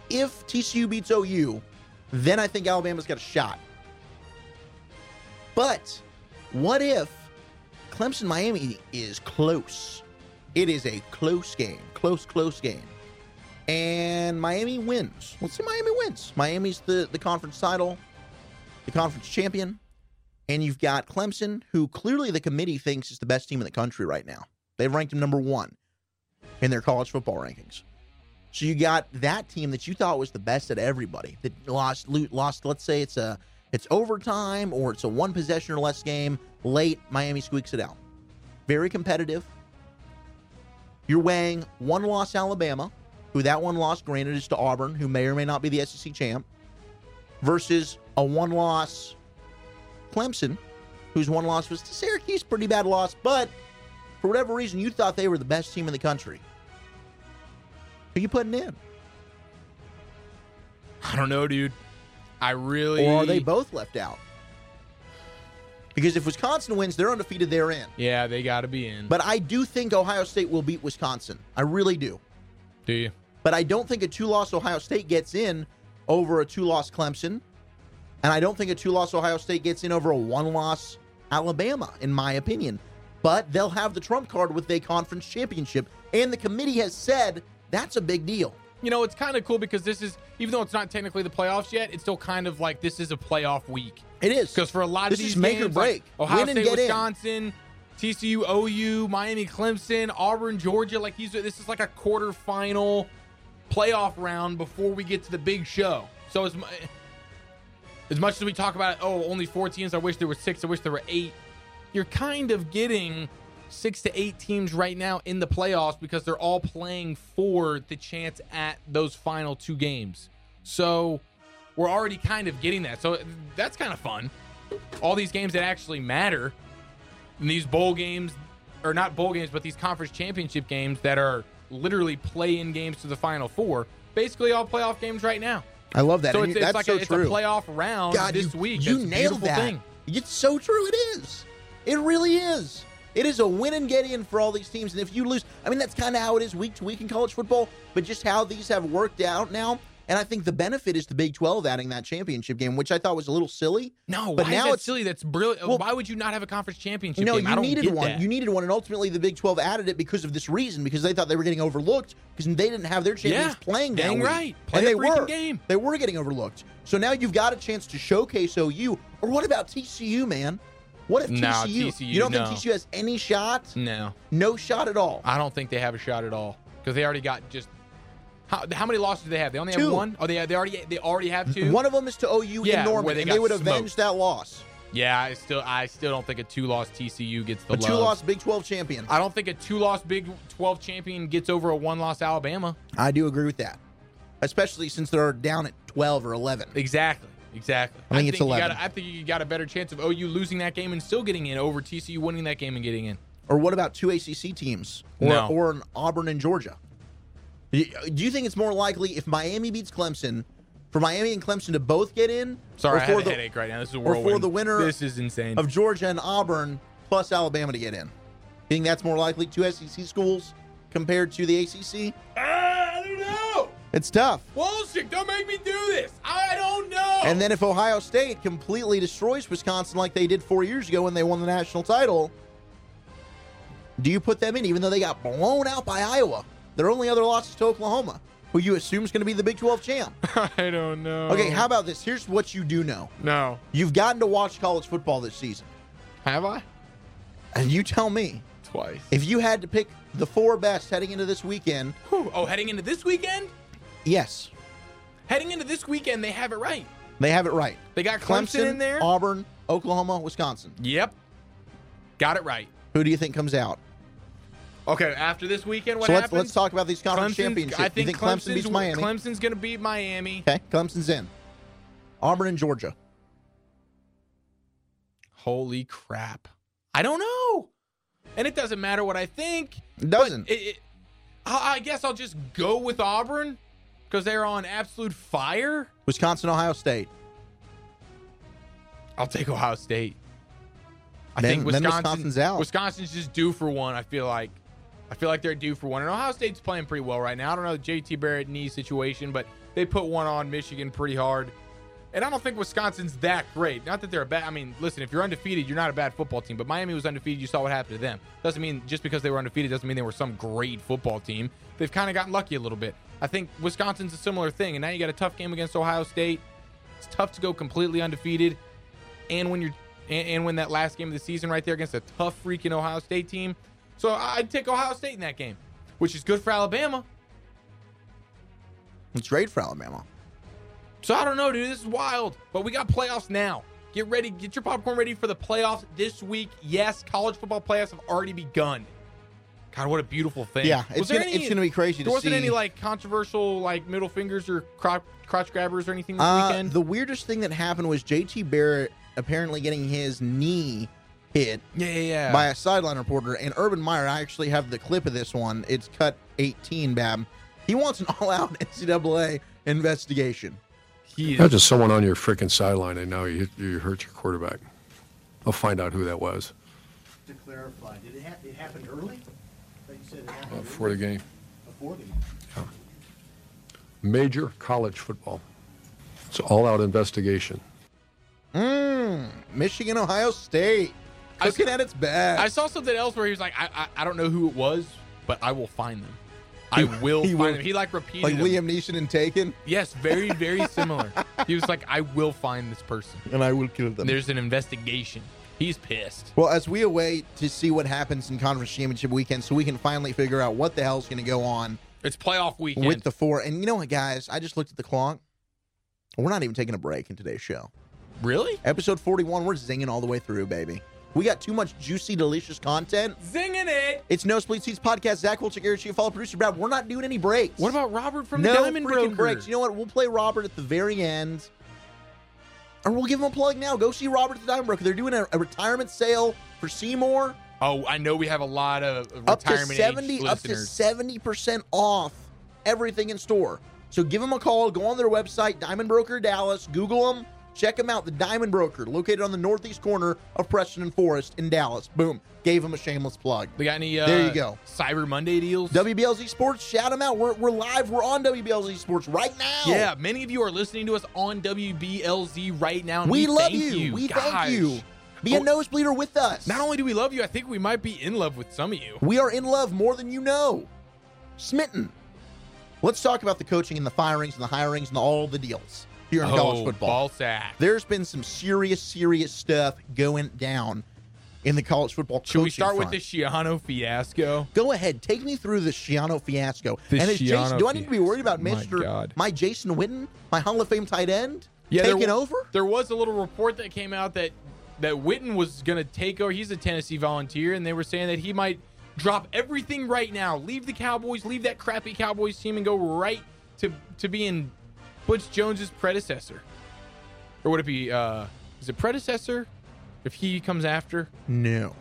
If TCU beats OU, then I think Alabama's got a shot. But what if Clemson Miami is close? It is a close game, close, close game. And Miami wins. Let's see, Miami wins. Miami's the, the conference title, the conference champion. And you've got Clemson, who clearly the committee thinks is the best team in the country right now. They've ranked them number one in their college football rankings. So you got that team that you thought was the best at everybody that lost lost. Let's say it's a it's overtime or it's a one possession or less game. Late, Miami squeaks it out. Very competitive. You're weighing one loss Alabama, who that one loss granted is to Auburn, who may or may not be the SEC champ, versus a one loss Clemson, whose one loss was to Syracuse, pretty bad loss, but for whatever reason you thought they were the best team in the country. Who you putting in? I don't know, dude. I really. Or are they both left out? Because if Wisconsin wins, they're undefeated, they're in. Yeah, they got to be in. But I do think Ohio State will beat Wisconsin. I really do. Do you? But I don't think a two loss Ohio State gets in over a two loss Clemson. And I don't think a two loss Ohio State gets in over a one loss Alabama, in my opinion. But they'll have the trump card with a conference championship. And the committee has said that's a big deal. You know, it's kind of cool because this is, even though it's not technically the playoffs yet, it's still kind of like this is a playoff week. It is. Because for a lot this of these is make games, or break. Like Ohio Win State, get in. Wisconsin, TCU, OU, Miami, Clemson, Auburn, Georgia, like these this is like a quarterfinal playoff round before we get to the big show. So as, as much as we talk about, oh, only four teams, I wish there were six, I wish there were eight, you're kind of getting six to eight teams right now in the playoffs because they're all playing for the chance at those final two games. So we're already kind of getting that. So that's kind of fun. All these games that actually matter, and these bowl games, or not bowl games, but these conference championship games that are literally play-in games to the final four, basically all playoff games right now. I love that. So it's, it's that's like so a, it's a playoff round God, this you, week. You That's nailed that. Thing. It's so true. It is. It really is. It is a win and get in for all these teams. And if you lose, I mean, that's kind of how it is week to week in college football, but just how these have worked out now. And I think the benefit is the Big 12 adding that championship game, which I thought was a little silly. No, but now it's silly? That's brilliant. Well- why would you not have a conference championship no, game? You needed one. that. You needed one, and ultimately the Big 12 added it because of this reason, because they thought they were getting overlooked because they didn't have their champions Yeah, playing that dang week. right. Play and they were. game. They were getting overlooked. So now you've got a chance to showcase OU. Or what about TCU, man? What if TCU? TCU, you don't no. think TCU has any shot? No, No shot at all. I don't think they have a shot at all because they already got just. How, how many losses do they have? They only Two. have one. Oh, they they already they already have two. One of them is to OU Yeah, in Norman, they and they would smoked. avenge that loss. Yeah, I still I still don't think a two loss TCU gets the A love. two-loss Big 12 champion. I don't think a two loss Big Twelve champion gets over a one loss Alabama. I do agree with that, especially since they're down at 12 or 11. Exactly. Exactly. I think it's you 11. Got, I think you got a better chance of OU losing that game and still getting in over TCU winning that game and getting in. Or what about two ACC teams? Or, No. or an Auburn and Georgia? Do you- think it's more likely if Miami beats Clemson, for Miami and Clemson to both get in? Sorry, or I for have a the, headache right now. This is a Or for the winner This is insane. of Georgia and Auburn plus Alabama to get in? You think that's more likely two SEC schools compared to the ACC? Ah, I don't know. It's tough. Bullshit! Don't make me do this. I don't know. And then if Ohio State completely destroys Wisconsin like they did four years ago when they won the national title, do you put them in even though they got blown out by Iowa? Their only other loss is to Oklahoma, who you assume is going to be the Big 12 champ. I don't know. Okay, how about this? Here's what you do know. No. You've gotten to watch college football this season. Have I? And you tell me, Twice. if you had to pick the four best heading into this weekend, Whew. Oh, heading into this weekend? Yes, Heading into this weekend, they have it right. they have it right. They got Clemson, in there. Auburn, Oklahoma, Wisconsin. Yep. Got it right. Who do you think comes out? Okay, after this weekend, what so let's happens? let's talk about these conference Clemson's- championships. I think, you think Clemson beats Miami? Clemson's going to beat Miami. Okay, Clemson's in. Auburn and Georgia. Holy crap. I don't know. And it doesn't matter what I think. It doesn't. It, it, I I guess I'll just go with Auburn because they're on absolute fire. Wisconsin, Ohio State. I'll take Ohio State. I Then- think Wisconsin, Wisconsin's out. Wisconsin's just due for one. I feel like. I feel like they're due for one. And Ohio State's playing pretty well right now. I don't know the JT Barrett knee situation, but they put one on Michigan pretty hard. And I don't think Wisconsin's that great. Not that they're a bad. I mean, listen, if you're undefeated, you're not a bad football team. But Miami was undefeated. You saw what happened to them. Doesn't mean just because they were undefeated doesn't mean they were some great football team. They've kind of gotten lucky a little bit. I think Wisconsin's a similar thing. And now you got a tough game against Ohio State. It's tough to go completely undefeated. And when you're and, and when that last game of the season right there against a tough freaking Ohio State team. So I'd take Ohio State in that game, which is good for Alabama. It's great for Alabama. So I don't know, dude. This is wild. But we got playoffs now. Get ready. Get your popcorn ready for the playoffs this week. Yes, college football playoffs have already begun. God, what a beautiful thing. Yeah, it's Was there gonna- it's gonna be crazy to There wasn't see- any like controversial like middle fingers or crotch, crotch grabbers or anything this Uh, weekend. the weirdest thing that happened was JT Barrett apparently getting his knee hit Yeah, yeah, yeah. by a sideline reporter. And Urban Meyer, I actually have the clip of this one. It's cut 18, Bab. He wants an all out NCAA investigation. He Imagine someone on your freaking sideline and now you, you hurt your quarterback. I'll find out who that was To clarify, did it, ha- it happen early? Like you said, it happened uh, before the game. before the. Major college football. It's all out investigation. Mmm, Michigan, Ohio State. Cooking at its best. I saw something else where he was like, I, I, I don't know who it was, but I will find them. I will he find will- them. He like repeated like. Liam Neeson and Taken. Yes, very, very similar. he was like, I will find this person. And I will kill them. There's an investigation. He's pissed. Well, as we await to see what happens in conference championship weekend, so we can finally figure out what the hell's going to go on It's playoff weekend. with the four. And you know what, guys? I just looked at the clock. We're not even taking a break in today's show. Really? Episode 41, we're zinging all the way through, baby. We got too much juicy, delicious content. Zinging it. It's Nosebleed Seats Podcast. Zach Wolchuk, Eric Chief, follow producer Brad. We're not doing any breaks. What about Robert from no the Diamond Broker? breaks. You know what? We'll play Robert at the very end. Or we'll give them a plug now. Go see Robert the Diamond Broker. They're doing a, a retirement sale for Seymour. Oh, I know we have a lot of up to retirement 70 age up to 70% off everything in store. So give them a call, go on their website Diamond Broker Dallas, Google them, check them out. The Diamond Broker, located on the northeast corner of Preston and Forest in Dallas. Boom. Gave them a shameless plug. We got any? Uh, There you go. Cyber Monday deals. WBLZ Sports, shout them out. We're, we're live. We're on WBLZ Sports right now. Yeah, many of you are listening to us on WBLZ right now. We, we, love thank you. We Gosh. thank you. Be a Oh, nosebleeder with us. Not only do we love you, I think we might be in love with some of you. We are in love more than you know. Smitten. Let's talk about the coaching and the firings and the hirings and all the deals here in oh, college football. Ball sack. There's been some serious, serious stuff going down in the college football. Should we start front. with the Schiano fiasco? Go ahead, take me through the Schiano fiasco. The and is Schiano Jason, do I need to be worried about My Mister God. my Jason Witten, my Hall of Fame tight end, Yeah, taking there, over? There was a little report that came out that that Witten was going to take over. He's a Tennessee Volunteer, and they were saying that he might drop everything right now, leave the Cowboys, leave that crappy Cowboys team, and go right to to being Butch Jones's predecessor, or would it be? Uh, is it predecessor? If he comes after? No.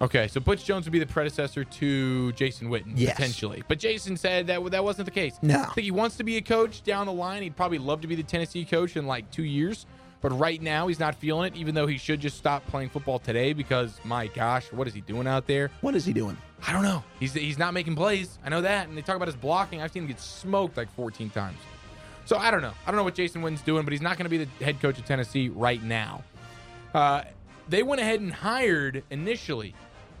Okay, so Butch Jones would be the predecessor to Jason Witten, Yes. potentially. But Jason said that that wasn't the case. No. I think he wants to be a coach down the line. He'd probably love to be the Tennessee coach in like two years. But right now, he's not feeling it, even though he should just stop playing football today because, my gosh, what is he doing out there? What is he doing? I don't know. He's, he's not making plays. I know that. And they talk about his blocking. I've seen him get smoked like 14 times. So I don't know. I don't know what Jason Witten's doing, but he's not going to be the head coach of Tennessee right now. Uh, they went ahead and hired initially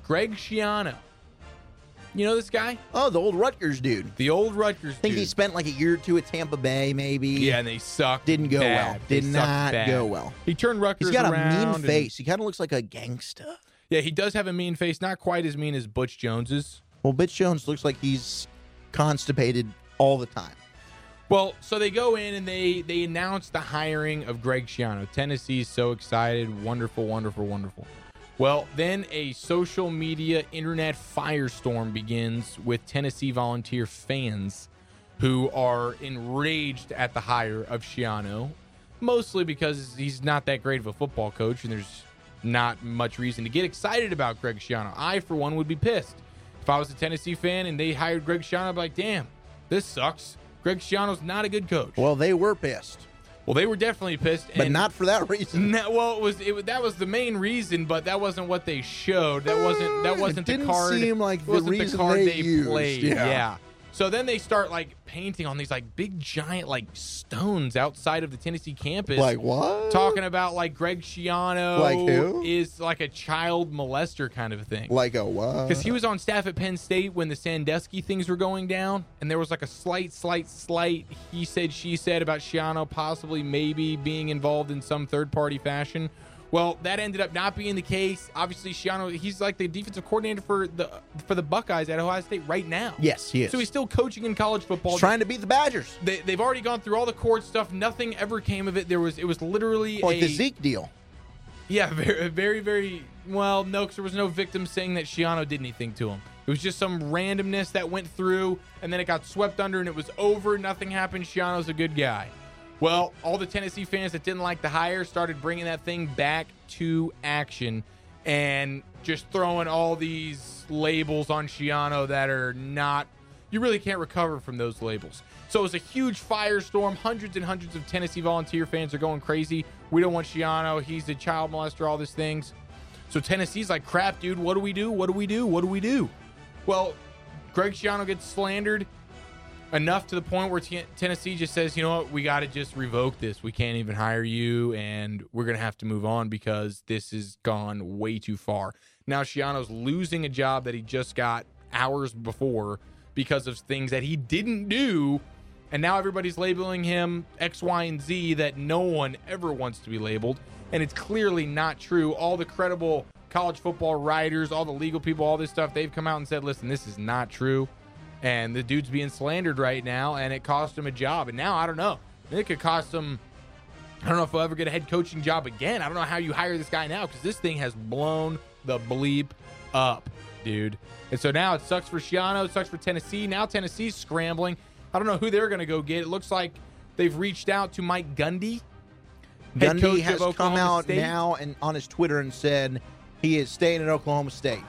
Greg Schiano. You know this guy? Oh, the old Rutgers dude. The old Rutgers I think dude. he spent like a year or two at Tampa Bay, maybe. yeah, and they sucked. Didn't go bad. well. Did not bad. go well. He turned Rutgers He's got a mean face. He kind of looks like a gangster. yeah, he does have a mean face. Not quite as mean as Butch Jones's. Well, Butch Jones looks like he's constipated all the time. Well, so they go in and they they announce the hiring of Greg Schiano. Tennessee's so excited, wonderful, wonderful, wonderful. Well, then a social media internet firestorm begins with Tennessee volunteer fans who are enraged at the hire of Schiano, mostly because he's not that great of a football coach and there's not much reason to get excited about Greg Schiano. I, for one, would be pissed. If I was a Tennessee fan and they hired Greg Schiano, I'd be like, damn, this sucks. Greg Schiano's not a good coach. Well, they were pissed. Well, they were definitely pissed, but not for that reason. No, well, it was it, was- that was the main reason, but that wasn't what they showed. That wasn't that wasn't the didn't card. seem like it the wasn't reason the card they they, used, played. yeah. Yeah. So then they start like painting on these like big giant like stones outside of the Tennessee campus. Like what? Talking about like Greg Schiano Like who? is like a child molester kind of thing. Like a what? Because he was on staff at Penn State when the Sandusky things were going down, and there was like a slight, slight, slight he said, she said about Schiano possibly, maybe being involved in some third party fashion. Well, that ended up not being the case. Obviously, Schiano, he's like the defensive coordinator for the for the Buckeyes at Ohio State right now. Yes, he is. So he's still coaching in college football. He's trying to beat the Badgers. They, they've already gone through all the court stuff. Nothing ever came of it. There was it was literally like a, the Zeke deal. yeah, very, very, very well. No, because there was no victim saying that Schiano did anything to him. It was just some randomness that went through, and then it got swept under, and it was over. Nothing happened. Schiano's a good guy. Well, all the Tennessee fans that didn't like the hire started bringing that thing back to action, and just throwing all these labels on Schiano that are not. You really can't recover from those labels. So it was a huge firestorm. Hundreds and hundreds of Tennessee volunteer fans are going crazy. We don't want Schiano. He's a child molester, all these things. So Tennessee's like, crap, dude, what do we do? What do we do? What do we do? Well, Greg Schiano gets slandered enough to the point where T- Tennessee just says, you know what, we got to just revoke this. We can't even hire you, and we're going to have to move on because this has gone way too far. Now Schiano's losing a job that he just got hours before because of things that he didn't do. And now everybody's labeling him X, Y, and Z that no one ever wants to be labeled. And it's clearly not true. All the credible college football writers, all the legal people, all this stuff, they've come out and said, listen, this is not true. And the dude's being slandered right now, and it cost him a job. And now I don't know. It could cost him. I don't know if he'll ever get a head coaching job again. I don't know how you hire this guy now because this thing has blown the bleep up, dude. And so now it sucks for Schiano, it sucks for Tennessee. Now Tennessee's scrambling. I don't know who they're going to go get. It looks like they've reached out to Mike Gundy. Gundy has come out State. now and on his Twitter and said he is staying at Oklahoma State.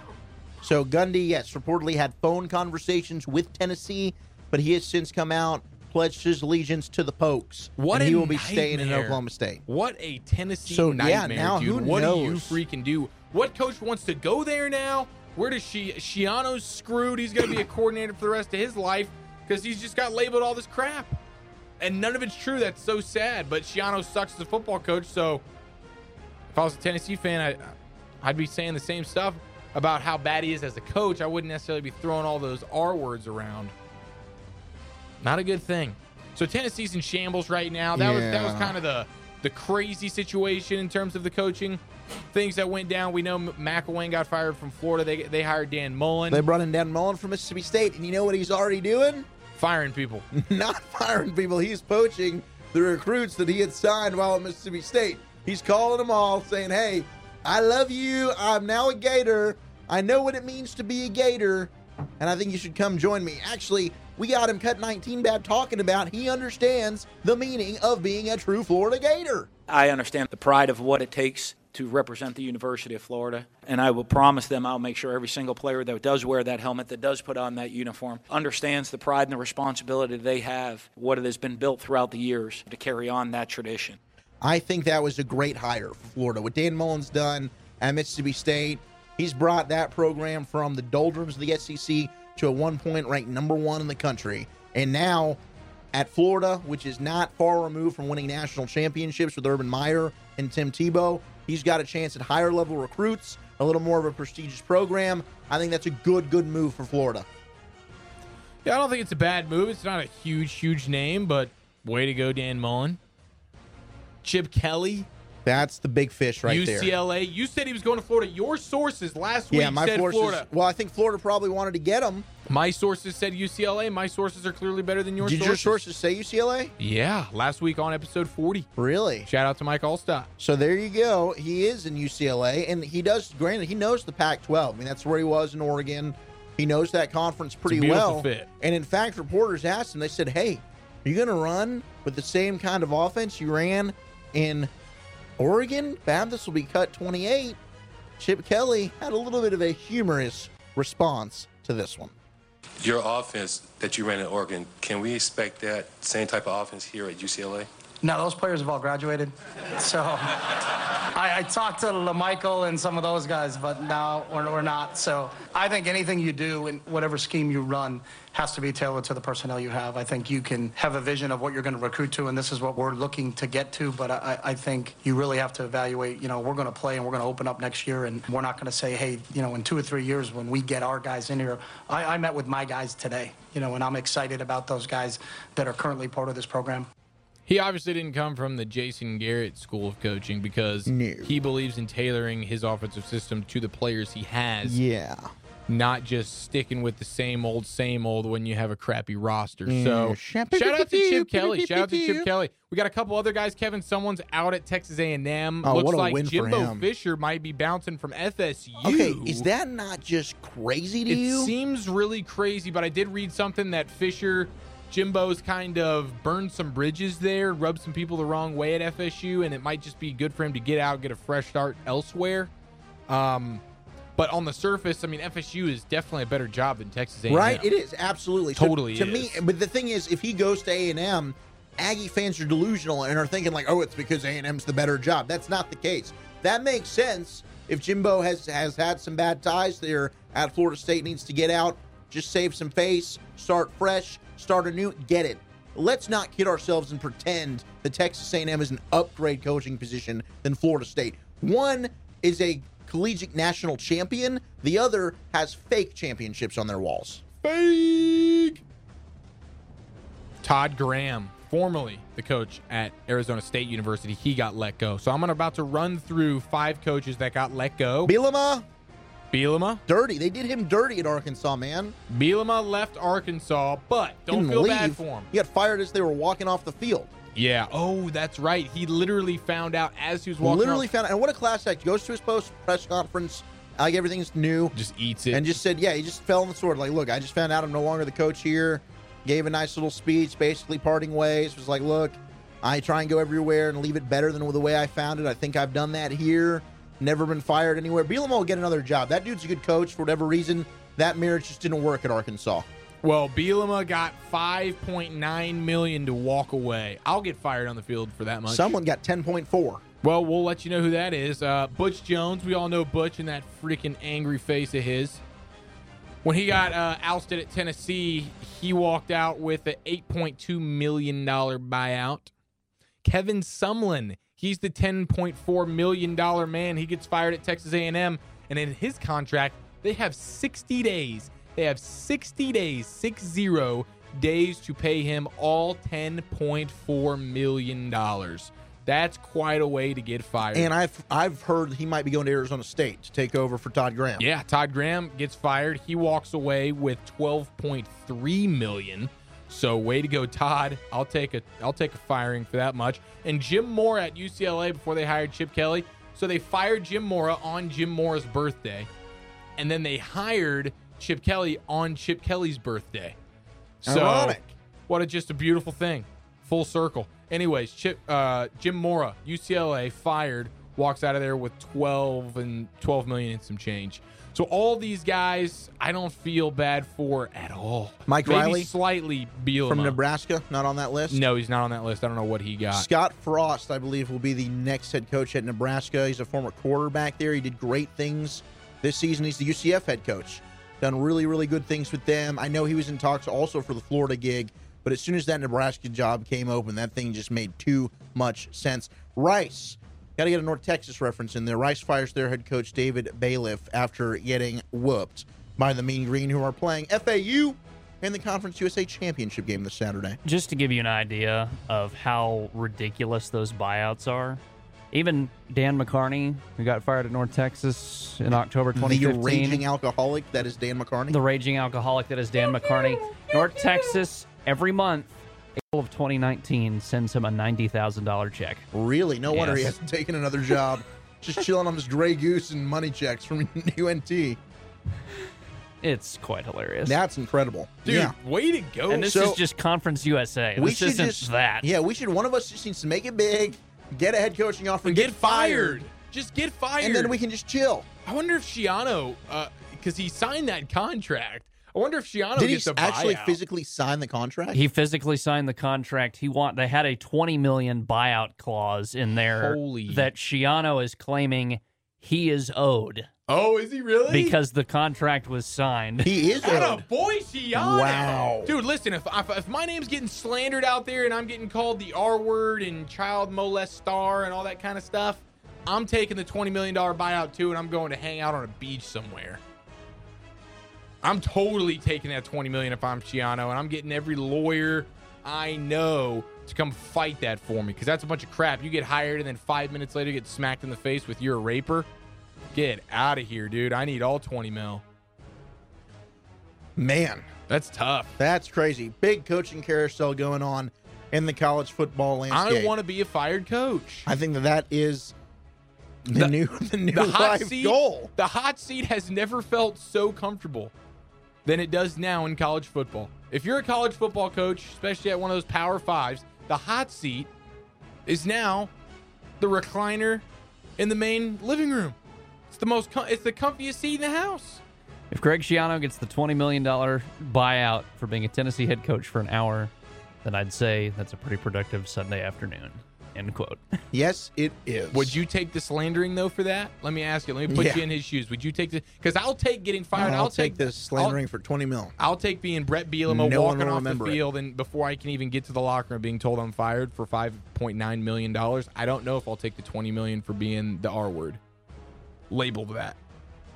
So Gundy, yes, reportedly had phone conversations with Tennessee, but he has since come out, pledged his allegiance to the Pokes. What and he will be staying in. Oklahoma State. What a Tennessee So, yeah, nightmare, now dude. who what do you freaking do? What coach wants to go there now? Where does she Schiano's screwed? He's going to be a coordinator for the rest of his life because he's just got labeled all this crap. And none of it's true. That's so sad. But Schiano sucks as a football coach. So if I was a Tennessee fan, I, I'd be saying the same stuff about how bad he is as a coach. I wouldn't necessarily be throwing all those R words around. Not a good thing. So Tennessee's in shambles right now. That was that was kind of the the crazy situation in terms of the coaching things that went down. We know McElwain got fired from Florida. They they hired Dan Mullen, They brought in Dan Mullen from Mississippi State, and you know what he's already doing? firing people. Not firing people. He's poaching the recruits that he had signed while at Mississippi State. He's calling them all, saying, "Hey, I love you. I'm now a Gator. I know what it means to be a Gator, and I think you should come join me." Actually, we got him cut 19 bad talking about he understands the meaning of being a true Florida Gator. I understand the pride of what it takes to represent the University of Florida, and I will promise them I'll make sure every single player that does wear that helmet, that does put on that uniform, understands the pride and the responsibility they have, what it has been built throughout the years to carry on that tradition. I think that was a great hire for Florida. What Dan Mullen's done at Mississippi State, he's brought that program from the doldrums of the SEC to a one point ranked number one in the country. And now at Florida, which is not far removed from winning national championships with Urban Meyer and Tim Tebow, he's got a chance at higher level recruits, a little more of a prestigious program. I think that's a good, good move for Florida. Yeah, I don't think it's a bad move. It's not a huge, huge name, but way to go, Dan Mullen. Chip Kelly, That's the big fish right there. UCLA. You said he was going to Florida. Your sources last week my said forces. Florida. Well, I think Florida probably wanted to get him. My sources said UCLA. My sources are clearly better than your Did sources. your sources say UCLA? Yeah, last week on episode 40. Really? Shout out to Mike Allstott. So there you go. He is in UCLA, and he does. Granted, he knows the Pac-12. I mean, that's where he was in Oregon. He knows that conference pretty well. fit. And in fact, reporters asked him. They said, "Hey, are you going to run with the same kind of offense you ran in Oregon? Baptist will be cut 28." Chip Kelly had a little bit of a humorous response to this one. Your offense that you ran in Oregon, can we expect that same type of offense here at UCLA? No, those players have all graduated. So I, I talked to LaMichael and some of those guys, but now we're, we're not. So I think anything you do in whatever scheme you run has to be tailored to the personnel you have. I think you can have a vision of what you're going to recruit to, and this is what we're looking to get to. But I, I think you really have to evaluate. You know, we're going to play and we're going to open up next year, and we're not going to say, hey, you know, in two or three years when we get our guys in here. I, I met with my guys today, you know, and I'm excited about those guys that are currently part of this program. He obviously didn't come from the Jason Garrett school of coaching because he believes in tailoring his offensive system to the players he has. Yeah. Not just sticking with the same old, same old when you have a crappy roster. Yeah. So shout out to Chip Kelly. Shout out to Chip Kelly. We got a couple other guys. Kevin, Sumlin's out at Texas A&M. Oh, Looks what a like Jimbo. Fisher might be bouncing from FSU. Okay, is that not just crazy to it you? It seems really crazy, but I did read something that Fisher, Jimbo's kind of burned some bridges there, rubbed some people the wrong way at FSU, and it might just be good for him to get out, get a fresh start elsewhere. Um, but on the surface, I mean, FSU is definitely a better job than Texas A&M. Right, it is absolutely To- Totally to, is. me. But the thing is, if he goes to A and M, Aggie fans are delusional and are thinking like, "Oh, it's because A and M's the better job." That's not the case. That makes sense. If Jimbo has has had some bad ties there at Florida State, needs to get out, just save some face, start fresh, start anew, get it. Let's not kid ourselves and pretend that Texas A&M is an upgrade coaching position than Florida State. One is a collegiate national champion. The other has fake championships on their walls. Fake. Todd Graham, formerly the coach at Arizona State University, he got let go. So I'm about to run through five coaches that got let go. Bielema, Bielema, dirty. They did him dirty at Arkansas, man. Bielema left Arkansas, but don't Didn't feel leave. bad for him. He got fired as they were walking off the field. Yeah. Oh, that's right. He literally found out as he was walking. Literally off- found out. And what a class act. Goes to his post press conference like everything's new. Just eats it. And just said, yeah, he just fell on the sword. Like, look, I just found out I'm no longer the coach here. Gave a nice little speech, basically parting ways. Was like, look, I try and go everywhere and leave it better than the way I found it. I think I've done that here. Never been fired anywhere. Bielema will get another job. That dude's a good coach for whatever reason. That marriage just didn't work at Arkansas. Well, Bielema got 5.9 million to walk away. I'll get fired on the field for that much. Someone got 10.4. Well, we'll let you know who that is. Uh, Butch Jones. We all know Butch and that freaking angry face of his. When he got uh, ousted at Tennessee, he walked out with an $8.2 million buyout. Kevin Sumlin, he's the $10.4 million man. He gets fired at Texas A&M, and in his contract, they have 60 days. They have 60 days, 60 days to pay him all $10.4 million. That's quite a way to get fired. And I've I've heard he might be going to Arizona State to take over for Todd Graham. Yeah, Todd Graham gets fired. He walks away with 12.3 million. So way to go, Todd. I'll take a I'll take a firing for that much. And Jim Mora at UCLA before they hired Chip Kelly. So they fired Jim Mora on Jim Mora's birthday. And then they hired Chip Kelly on Chip Kelly's birthday. So Ironic. what a just a beautiful thing. Full circle. Anyways, Chip uh, Jim Mora, UCLA fired, walks out of there with 12 and 12 million and some change. So all these guys, I don't feel bad for at all. Mike Maybe Riley? slightly Bielema. From Nebraska, not on that list. No, he's not on that list. I don't know what he got. Scott Frost, I believe, will be the next head coach at Nebraska. He's a former quarterback there. He did great things this season. He's the UCF head coach. Done really, really good things with them. I know he was in talks also for the Florida gig, but as soon as that Nebraska job came open, that thing just made too much sense. Rice, got to get a North Texas reference in there. Rice fires their head coach David Bailiff after getting whooped by the Mean Green, who are playing FAU in the Conference USA Championship game this Saturday. Just to give you an idea of how ridiculous those buyouts are, even Dan McCarney, who got fired at North Texas in October The 2015. raging alcoholic that is Dan McCartney. The raging alcoholic that is Dan McCarney. North Texas, every month, April of 2019, sends him a $90,000 check. Really? No wonder he hasn't taken another job. Just chilling on this Grey Goose and money checks from UNT. It's quite hilarious. That's incredible. Dude, yeah. way to go. And this So- is just Conference USA. we This should isn't just that. Yeah, we should. One of us just needs to make it big, get a head coaching offer, And get, get fired. Just get fired. and then we can just chill. I wonder if Schiano, uh, because he signed that contract. I wonder if Schiano Did he a actually buyout. physically sign the contract? He physically signed the contract. He want they had a 20 million buyout clause in there Holy- that Schiano is claiming he is owed Oh, is he really? because the contract was signed. He is What owed. a boy, Schiano. Wow. Dude, listen, if, if if my name's getting slandered out there and I'm getting called the R word and child molest star and all that kind of stuff, I'm taking the $20 million buyout too and I'm going to hang out on a beach somewhere. I'm totally taking that 20 million if I'm Schiano and I'm getting every lawyer I know to come fight that for me because that's a bunch of crap. You get hired and then five minutes later get smacked in the face with you're a raper. Get out of here, dude. I need all 20 mil. Man, That's tough. that's crazy. Big coaching carousel going on in the college football landscape. I want to be a fired coach. I think that that is the, The- new the new The hot seat, goal. the hot seat has never felt so comfortable than it does now in college football. If you're a college football coach, especially at one of those Power Fives, the hot seat is now the recliner in the main living room. It's the most, com- it's the comfiest seat in the house. If Greg Schiano gets the $20 million buyout for being a Tennessee head coach for an hour, then I'd say that's a pretty productive Sunday afternoon. End quote. Yes, it is. Would you take the slandering though for that? Let me ask you. Let me put Yeah. you in his shoes. Would you take the? Because I'll take getting No, fired. I'll, I'll, take this slandering for twenty mil. I'll take being Bret Bielema No walking off the remember it. field and before I can even get to the locker room being told I'm fired for five point nine million dollars. I don't know if I'll take the twenty million for being the R word. Labeled that.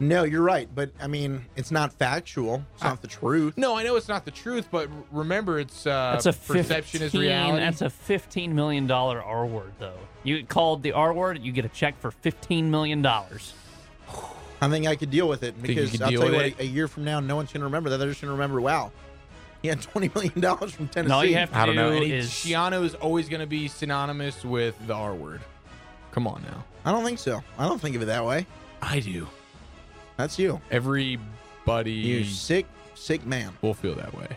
No, you're right, but I mean, it's not factual. It's not the truth. No, I know it's not the truth, but remember, it's uh, That's a perception is 15 reality. That's a $15 million R word, though. You called the R word, you get a check for $15 million. I think I could deal with it because could I'll deal tell you with what, a, a year from now, no one's going to remember that. They're just going to remember, wow, he had twenty million dollars from Tennessee. all you have to I don't know. do And he- is- Schiano is always going to be synonymous with the R word. Come on now. I don't think so. I don't think of it that way. I do. That's you. Everybody You sick, sick man. We'll feel that way.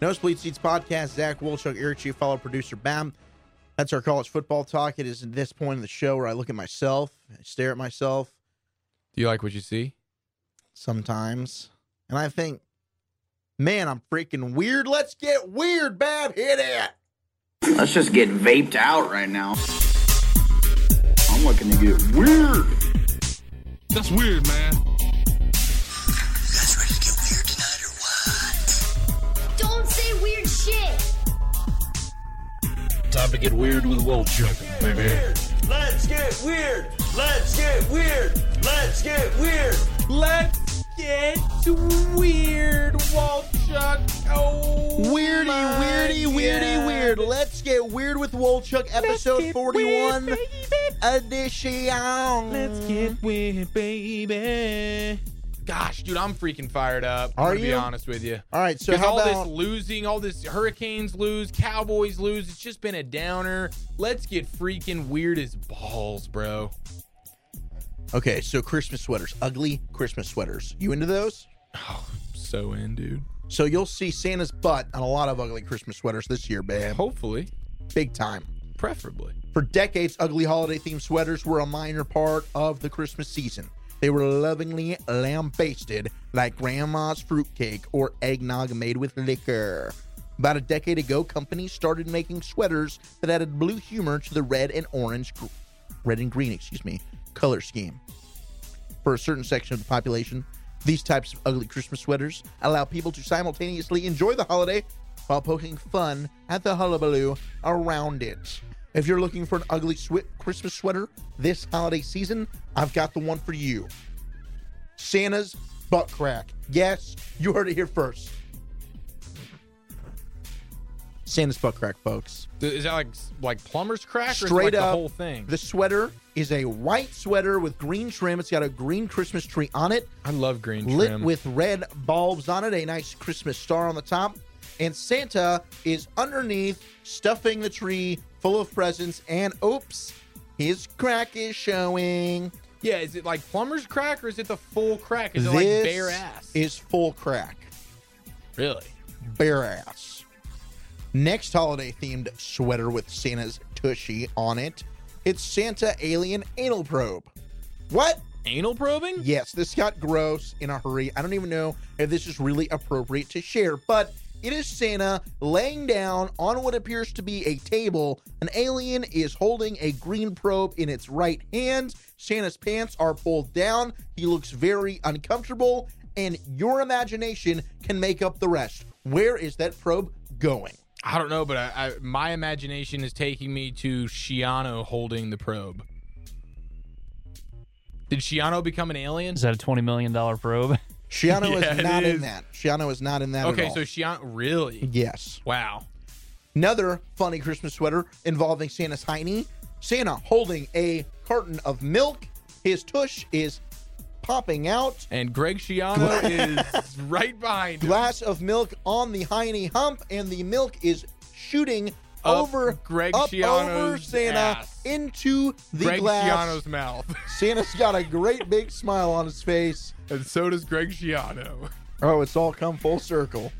Nosebleed Seats podcast. Zach Wolchuk, Eric Chief, follow producer Bam. That's our college football talk. It is at this point in the show where I look at myself, I stare at myself Do you like what you see? sometimes, and I think, man, I'm freaking weird. Let's get weird, Bam. Hit it. Let's just get vaped out right now. I'm looking to get weird. That's weird, man. Time to get weird with Wolchuk, baby. Let's get weird. Let's get weird. Let's get weird. Let's get weird, Wolchuk. Oh, Weirdy, my weirdy, weirdy, weird. Let's get weird with Wolchuk, episode get 41 weird, edition. Let's get weird, baby. Gosh, dude, I'm freaking fired up. I'm Are gonna be you? honest with you. All right, so how all about this losing, all this Hurricanes lose, Cowboys lose, it's just been a downer. Let's get freaking weird as balls, bro. Okay, so Christmas sweaters, ugly Christmas sweaters. You into those? Oh, so in, dude. So you'll see Santa's butt on a lot of ugly Christmas sweaters this year, babe. Hopefully, Big time. preferably. For decades, ugly holiday themed sweaters were a minor part of the Christmas season. They were lovingly lambasted like grandma's fruitcake or eggnog made with liquor. About a decade ago, companies started making sweaters that added blue humor to the red and orange, red and green, excuse me, color scheme. For a certain section of the population, these types of ugly Christmas sweaters allow people to simultaneously enjoy the holiday while poking fun at the hullabaloo around it. If you're looking for an ugly swe- Christmas sweater this holiday season, I've got the one for you. Santa's butt crack. Yes, you heard it here first. Santa's butt crack, folks. Is that like like plumber's crack or Straight like up, the whole thing? The sweater is a white sweater with green trim. It's got a green Christmas tree on it. I love green lit trim. with red bulbs on it, a nice Christmas star on the top. And Santa is underneath, stuffing the tree full of presents. And oops, his crack is showing. yeah, is it like plumber's crack or is it the full crack? Is it like bare ass? is full crack, Really? bare ass. Next holiday themed sweater with Santa's tushy on it. It's Santa Alien Anal Probe. What? anal probing? Yes, this got gross in a hurry. I don't even know if this is really appropriate to share, but it is Santa laying down on what appears to be a table. An alien is holding a green probe in its right hand. Santa's pants are pulled down. He looks very uncomfortable, and your imagination can make up the rest. Where is that probe going? I don't know, but I, I, my imagination is taking me to Schiano holding the probe. Did Schiano become an alien? Is that a twenty million dollar probe? Schiano Yeah, is not in that. Schiano is not in that Okay, so Schiano really? yes. Wow. Another funny Christmas sweater involving Santa's Heine. Santa holding a carton of milk. His tush is popping out. And Greg Schiano is right behind him. Glass of milk on the Heine hump, and the milk is shooting over Greg up over Santa ass. into the Greg glass. Schiano's mouth. Santa's got a great big smile on his face. and so does Greg Schiano. Oh, it's all come full circle.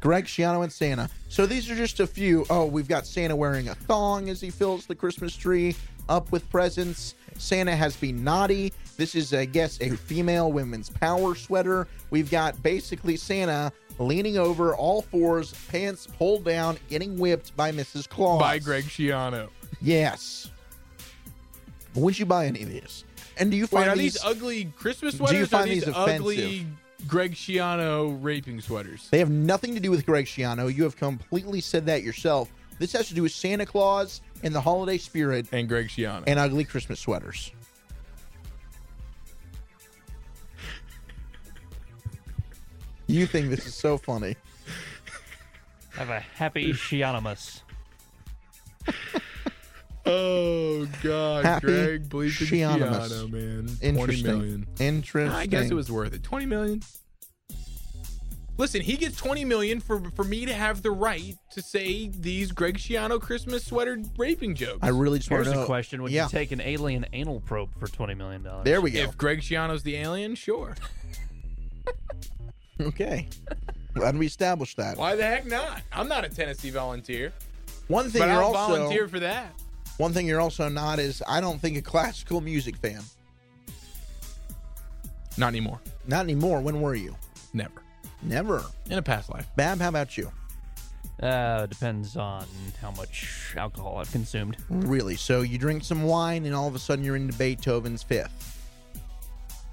Greg Schiano and Santa. So these are just a few. Oh, we've got Santa wearing a thong as he fills the Christmas tree up with presents. Santa has been naughty. This is, I guess, a female women's power sweater. We've got basically Santa leaning over all fours, pants pulled down, getting whipped by Mrs. Claus. By Greg Schiano. Yes. Would you buy any of these? And do you Wait, find are these? these ugly Christmas sweaters? Do you find these these ugly Greg Schiano raping sweaters? They have nothing to do with Greg Schiano. You have completely said that yourself. This has to do with Santa Claus and the holiday spirit And Greg Schiano. and ugly Christmas sweaters. You think this is so funny. Have a happy Shianimus. oh God, Happy Greg bleeping Shianimus. Schiano, man. Twenty Interesting. million. Interesting. I guess it was worth it. Twenty million. Listen, he gets twenty million for for me to have the right to say these Greg Schiano Christmas sweater raping jokes. I really just want Here's to a question: Would yeah. you take an alien anal probe for twenty million dollars? There we go. If Greg Schiano's the alien, sure. Okay. Glad we established that. Why the heck not? I'm not a Tennessee volunteer, One thing but you're I'll also volunteer for that. one thing you're also not is I don't think a classical music fan. Not anymore. Not anymore. When were you? Never. Never. In a past life. Bab, how about you? Uh, depends on how much alcohol I've consumed. Really? So you drink some wine and all of a sudden you're into Beethoven's Fifth.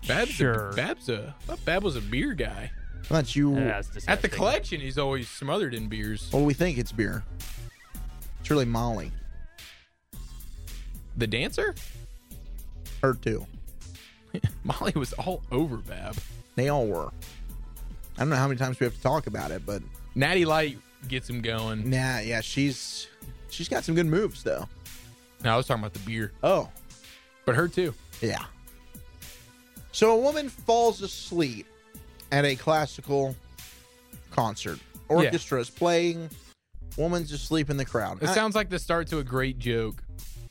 Bab's Sure. A, Bab's a. I thought Bab was a beer guy. That's you. Yeah, that's At the collection, he's always smothered in beers. Well, we think it's beer. It's really Molly. The dancer? Her too. Molly was all over Bab. They all were. I don't know how many times we have to talk about it, but Natty Light gets him going. nah, yeah, she's she's got some good moves though. No, I was talking about the beer, Oh, but her too. yeah. So a woman falls asleep at a classical concert. Orchestra is playing. Woman's asleep in the crowd. It I- sounds like the start to a great joke.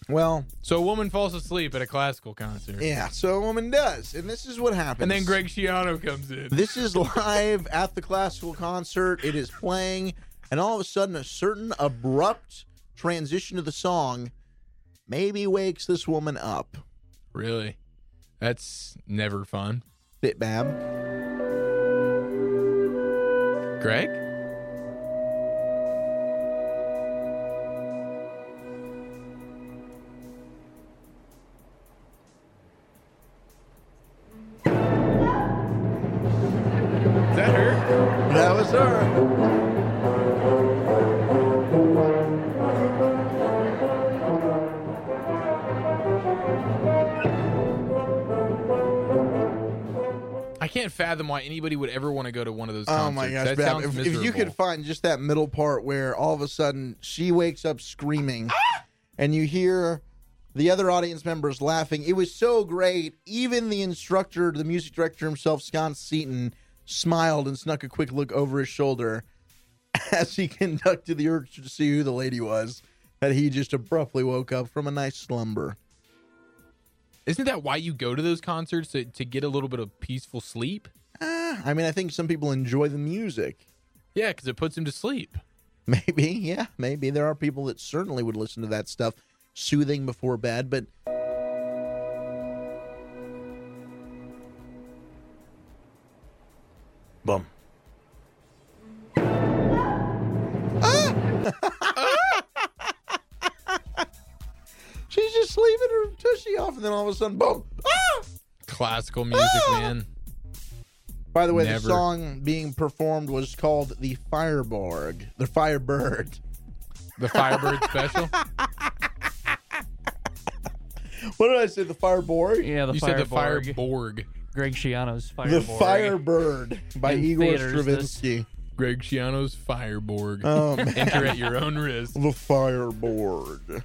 well, So a woman falls asleep at a classical concert, yeah. So a woman does, and this is what happens. and then Greg Schiano comes in. This is live at the classical concert. It is playing, and all of a sudden, a certain abrupt transition to the song maybe wakes this woman up. Really? That's never fun. Bit Bab. Greg? That her? That was her. Can't fathom why anybody would ever want to go to one of those Oh concerts. my gosh, Bab. If, if you could find just that middle part where all of a sudden she wakes up screaming and you hear the other audience members laughing, it was so great. Even the instructor, the music director himself, Scott Seaton, smiled and snuck a quick look over his shoulder as he conducted the orchestra to see who the lady was that he just abruptly woke up from a nice slumber. Isn't that why you go to those concerts to, to get a little bit of peaceful sleep? Uh, I mean, I think some people enjoy the music. Yeah, because it puts them to sleep. Maybe, yeah, maybe. There are people that certainly would listen to that stuff soothing before bed, but. Bum. She's just leaving her tushy off, and then all of a sudden, boom! Ah! Classical music, man. By the way, Never. the song being performed was called the Fireborg, the Firebird. The Firebird special. What did I say? The Fireborg? Yeah, the You said the Fireborg. Fireborg. Greg Schiano's Fireborg. The Firebird by In Igor theaters this- Stravinsky. Greg Schiano's Fireborg. Oh, man. Enter at your own risk. The Fireborg.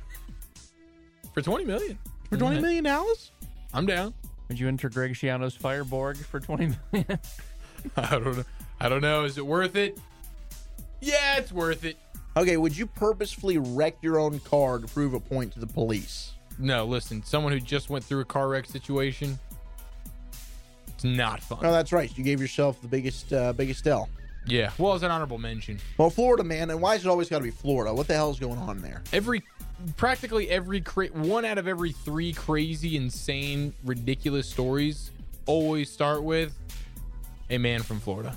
For 20 million. For twenty million dollars? I'm down. Would you enter Greg Schiano's Fireborg for 20 million? I don't know. I don't know. Is it worth it? Yeah, it's worth it. Okay, would you purposefully wreck your own car to prove a point to the police? No, listen, someone who just went through a car wreck situation, it's not fun. Oh, that's right. You gave yourself the biggest, uh, biggest L. Yeah. Well, it's an honorable mention, Well, Florida, man, and why is it always got to be Florida? What the hell is going on there? every, practically every, cra- one out of every three crazy, insane, ridiculous stories always start with a man from Florida.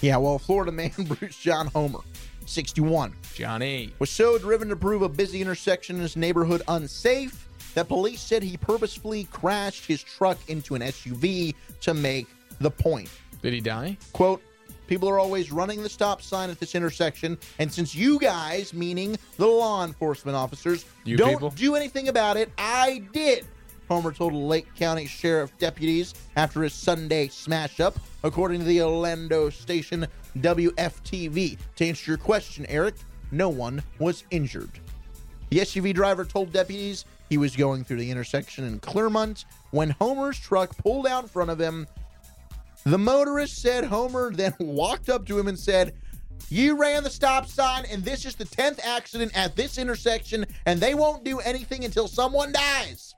Yeah, well, Florida man Bruce John Homer, 61, Johnny. was so driven to prove a busy intersection in his neighborhood unsafe that police said he purposefully crashed his truck into an SUV to make the point. Did he die? Quote, people are always running the stop sign at this intersection, and since you guys, meaning the law enforcement officers, You don't people? do anything about it, I did. Homer told Lake County Sheriff deputies after his Sunday smash up, according to the Orlando station WFTV. To answer your question, Eric, no one was injured. The SUV driver told deputies he was going through the intersection in Clermont when Homer's truck pulled out in front of him. The motorist said Homer then walked up to him and said, You ran the stop sign, and this is the 10th accident at this intersection, and they won't do anything until someone dies.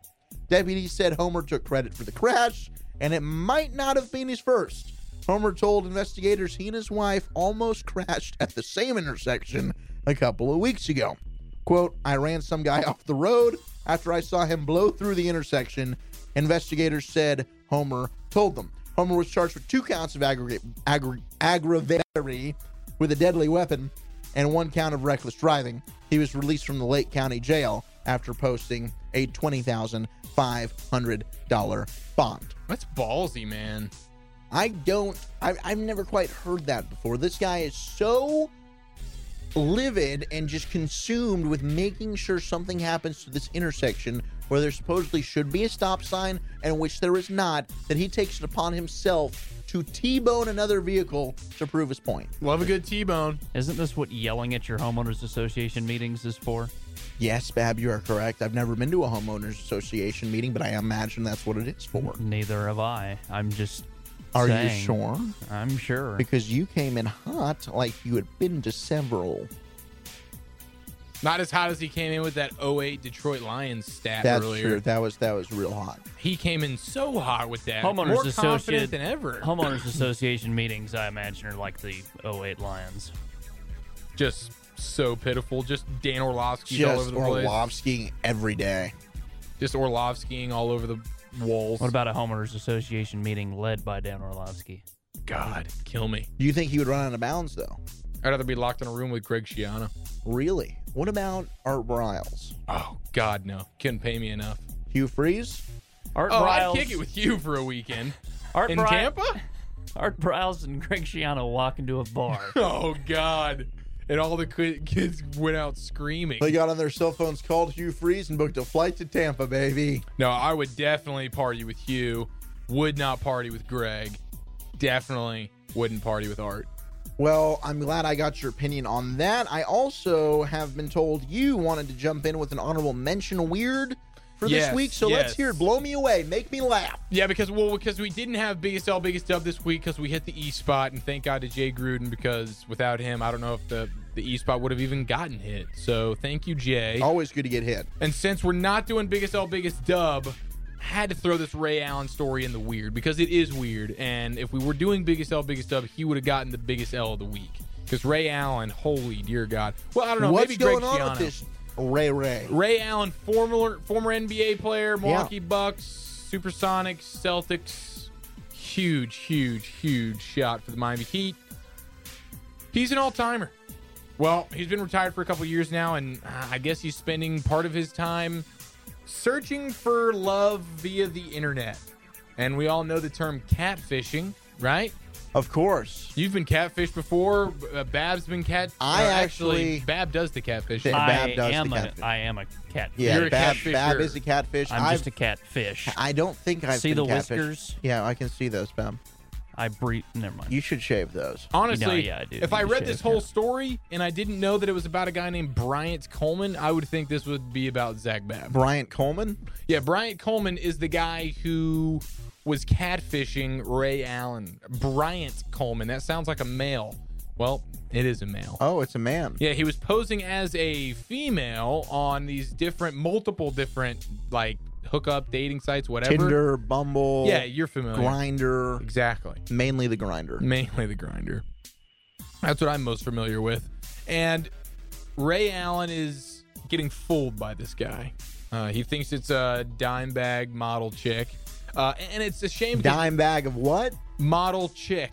Deputies said Homer took credit for the crash, and it might not have been his first. Homer told investigators he and his wife almost crashed at the same intersection a couple of weeks ago. Quote, I ran some guy off the road after I saw him blow through the intersection. Investigators said Homer told them. Homer was charged with two counts of aggregate, aggra- aggravated with a deadly weapon and one count of reckless driving. He was released from the Lake County Jail after posting a $20,500 bond. That's ballsy, man. I don't, I, I've never quite heard that before. This guy is so livid and just consumed with making sure something happens to this intersection where there supposedly should be a stop sign and which there is not, that he takes it upon himself to T-bone another vehicle to prove his point. Love a good T-bone. Isn't this what yelling at your homeowners association meetings is for? Yes, Bab, you are correct. I've never been to a homeowners association meeting, but I imagine that's what it is for. Neither have I. I'm just. Are you sure? I'm sure. Because you came in hot like you had been to several. Not as hot as he came in with that 08 Detroit Lions stat That's earlier. true. That was that was real hot. He came in so hot with that. Homeowners More confident association than ever. Homeowners association meetings, I imagine, are like the 08 Lions. Just so pitiful. Just Dan Orlovsky's Just all over the place. Orlovsky every day. Just Orlovskying all over the walls. What about a homeowners association meeting led by Dan Orlovsky? God, kill me. Do you think he would run out of bounds though? I'd rather be locked in a room with Greg Schiano. Really? What about Art Briles? Oh God, no. Couldn't pay me enough. Hugh Freeze? Art oh, Briles, I'd kick it with you for a weekend. Art in Bri- Tampa? Art Briles and Greg Schiano walk into a bar. Oh God. And all the kids went out screaming. They got on their cell phones, called Hugh Freeze, and booked a flight to Tampa, baby. No, I would definitely party with Hugh. Would not party with Greg. Definitely wouldn't party with Art. Well, I'm glad I got your opinion on that. I also have been told you wanted to jump in with an honorable mention weird for Yes, this week. So let's hear it. Blow me away. Make me laugh. Yeah, because well, because we didn't have biggest L biggest dub this week because we hit the E spot, and thank God to Jay Gruden because without him, I don't know if the the E spot would have even gotten hit. So thank you, Jay. Always good to get hit. And since we're not doing biggest L biggest dub, had to throw this Ray Allen story in the weird because it is weird. And if we were doing biggest L biggest dub, he would have gotten the biggest L of the week. Because Ray Allen, holy dear God. Well, I don't know. What's maybe Greg going on Schiano. with this Ray Ray? Ray Allen, former former NBA player, Milwaukee Bucks, Supersonics, Celtics, huge, huge, huge shot for the Miami Heat. He's an all timer. Well, he's been retired for a couple years now, and uh, I guess he's spending part of his time searching for love via the internet. And we all know the term catfishing, right? Of course. You've been catfished before. Uh, Bab's been cat. I uh, actually- Bab does the catfishing. Bab I does the am a, catfish. I am a catfish. Yeah, You're a Bab, catfisher. Bab is a catfish. I'm I've- just a catfish. I don't think I've See been the catfished. whiskers? Yeah, I can see those, Bab. I breathe. Never mind. You should shave those. Honestly, No, yeah, I do if need I to read shave, this whole story and I didn't know that it was about a guy named Bryant Coleman, I would think this would be about Zach Babb. Bryant Coleman? Yeah, Bryant Coleman is the guy who was catfishing Ray Allen. Bryant Coleman. That sounds like a male. Well, it is a male. Oh, it's a man. Yeah, he was posing as a female on these different, multiple different, like hookup dating sites, whatever. Tinder, Bumble. Yeah, you're familiar. Grindr. Exactly. Mainly the Grindr. Mainly the Grindr. That's what I'm most familiar with. And Ray Allen is getting fooled by this guy. Uh, he thinks it's a dime bag model chick. Uh, and it's a shame. Dime bag of what? Model chick.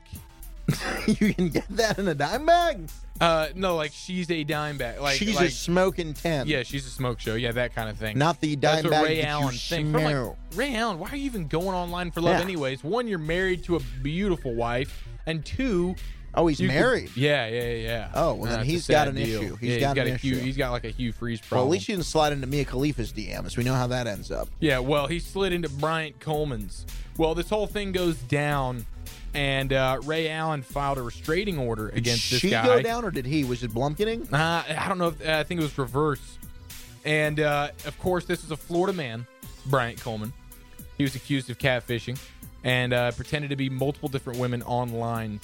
you can get that in a dime bag? Uh, no, like she's a dime bag. Like She's like, a smoking 10. Yeah, she's a smoke show. Yeah, that kind of thing. Not the That's dime what bag Ray Allen I'm like. Ray Allen, why are you even going online for love Yeah. anyways? One, you're married to a beautiful wife, and two, Oh, he's you could- married. yeah, yeah, yeah. Oh, well, then he's got an deal. issue. He's yeah, got he's got an a Hugh, issue. He's got like a Hugh Freeze Well, problem. at least he didn't slide into Mia Khalifa's DMs. We know how that ends up. Yeah, well, he slid into Bryant Coleman's. Well, this whole thing goes down, and uh, Ray Allen filed a restraining order against Did this she guy. go down or did he? Was it Blumpkining? Uh, I don't know. If, I think it was reverse. And uh, of course, this is a Florida man, Bryant Coleman. He was accused of catfishing and uh, pretended to be multiple different women online.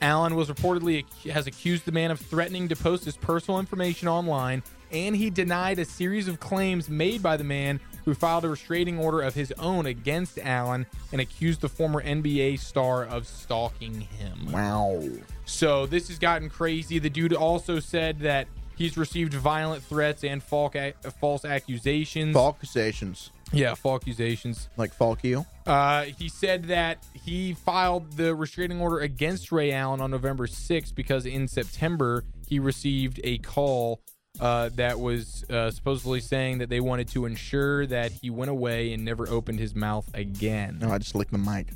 Allen was reportedly has accused the man of threatening to post his personal information online, and he denied a series of claims made by the man who filed a restraining order of his own against Allen and accused the former NBA star of stalking him. Wow. So this has gotten crazy. The dude also said that he's received violent threats and false, ac- false accusations. False accusations. Yeah, false accusations. Like Falk you? Uh, he said that he filed the restraining order against Ray Allen on November 6th because in September he received a call uh, that was uh, supposedly saying that they wanted to ensure that he went away and never opened his mouth again. No, I just licked the mic.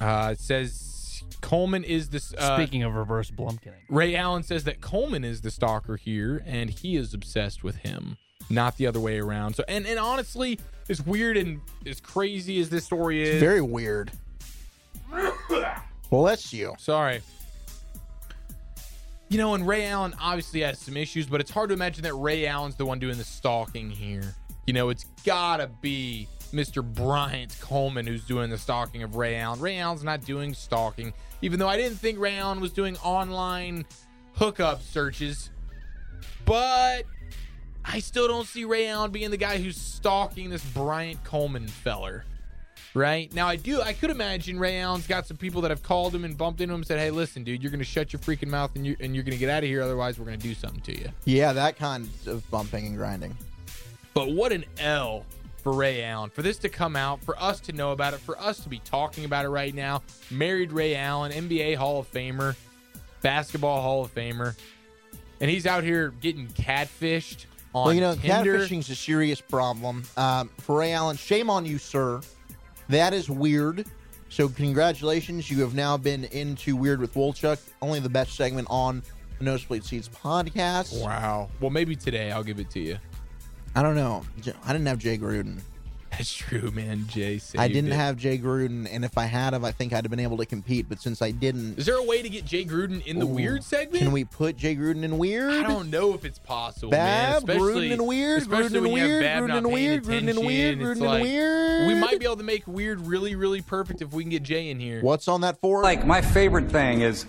Uh, it says Coleman is this. Uh, Speaking of reverse Blumpkining. Ray Allen says that Coleman is the stalker here, and he is obsessed with him, not the other way around. So, and and honestly, as weird and as crazy as this story is, It's very weird. Bless you. Sorry. You know, and Ray Allen obviously has some issues, but it's hard to imagine that Ray Allen's the one doing the stalking here. You know, it's gotta be Mr. Bryant Coleman who's doing the stalking of Ray Allen. Ray Allen's not doing stalking, even though I didn't think Ray Allen was doing online hookup searches. But I still don't see Ray Allen being the guy who's stalking this Bryant Coleman feller. Right now, I do. I could imagine Ray Allen's got some people that have called him and bumped into him and said, "Hey, listen, dude, you're going to shut your freaking mouth and you and you're going to get out of here. Otherwise, we're going to do something to you." Yeah, that kind of bumping and grinding. But what an L for Ray Allen for this to come out, for us to know about it, for us to be talking about it right now. Married Ray Allen, NBA Hall of Famer, basketball Hall of Famer, and he's out here getting catfished on well, you know, Tinder. catfishing's a serious problem. Um, for Ray Allen, shame on you, sir. That is weird. So, congratulations. You have now been into Weird with Wolchuk, only the best segment on the Nosebleed Seats podcast. Wow. Well, maybe today I'll give it to you. I don't know. I didn't have Jay Gruden. That's true, man. Jay saved I didn't it. have Jay Gruden, and if I had him, I think I'd have been able to compete. But since I didn't, Is there a way to get Jay Gruden in the Ooh. weird segment? can we put Jay Gruden in weird? I don't know if it's possible, man. Bab, Especially, Gruden and weird, Gruden and when you have weird, Gruden not and weird, Gruden and weird, it's Gruden and weird. We might be able to make weird really, really perfect if we can get Jay in here. What's on that for? Like, my favorite thing is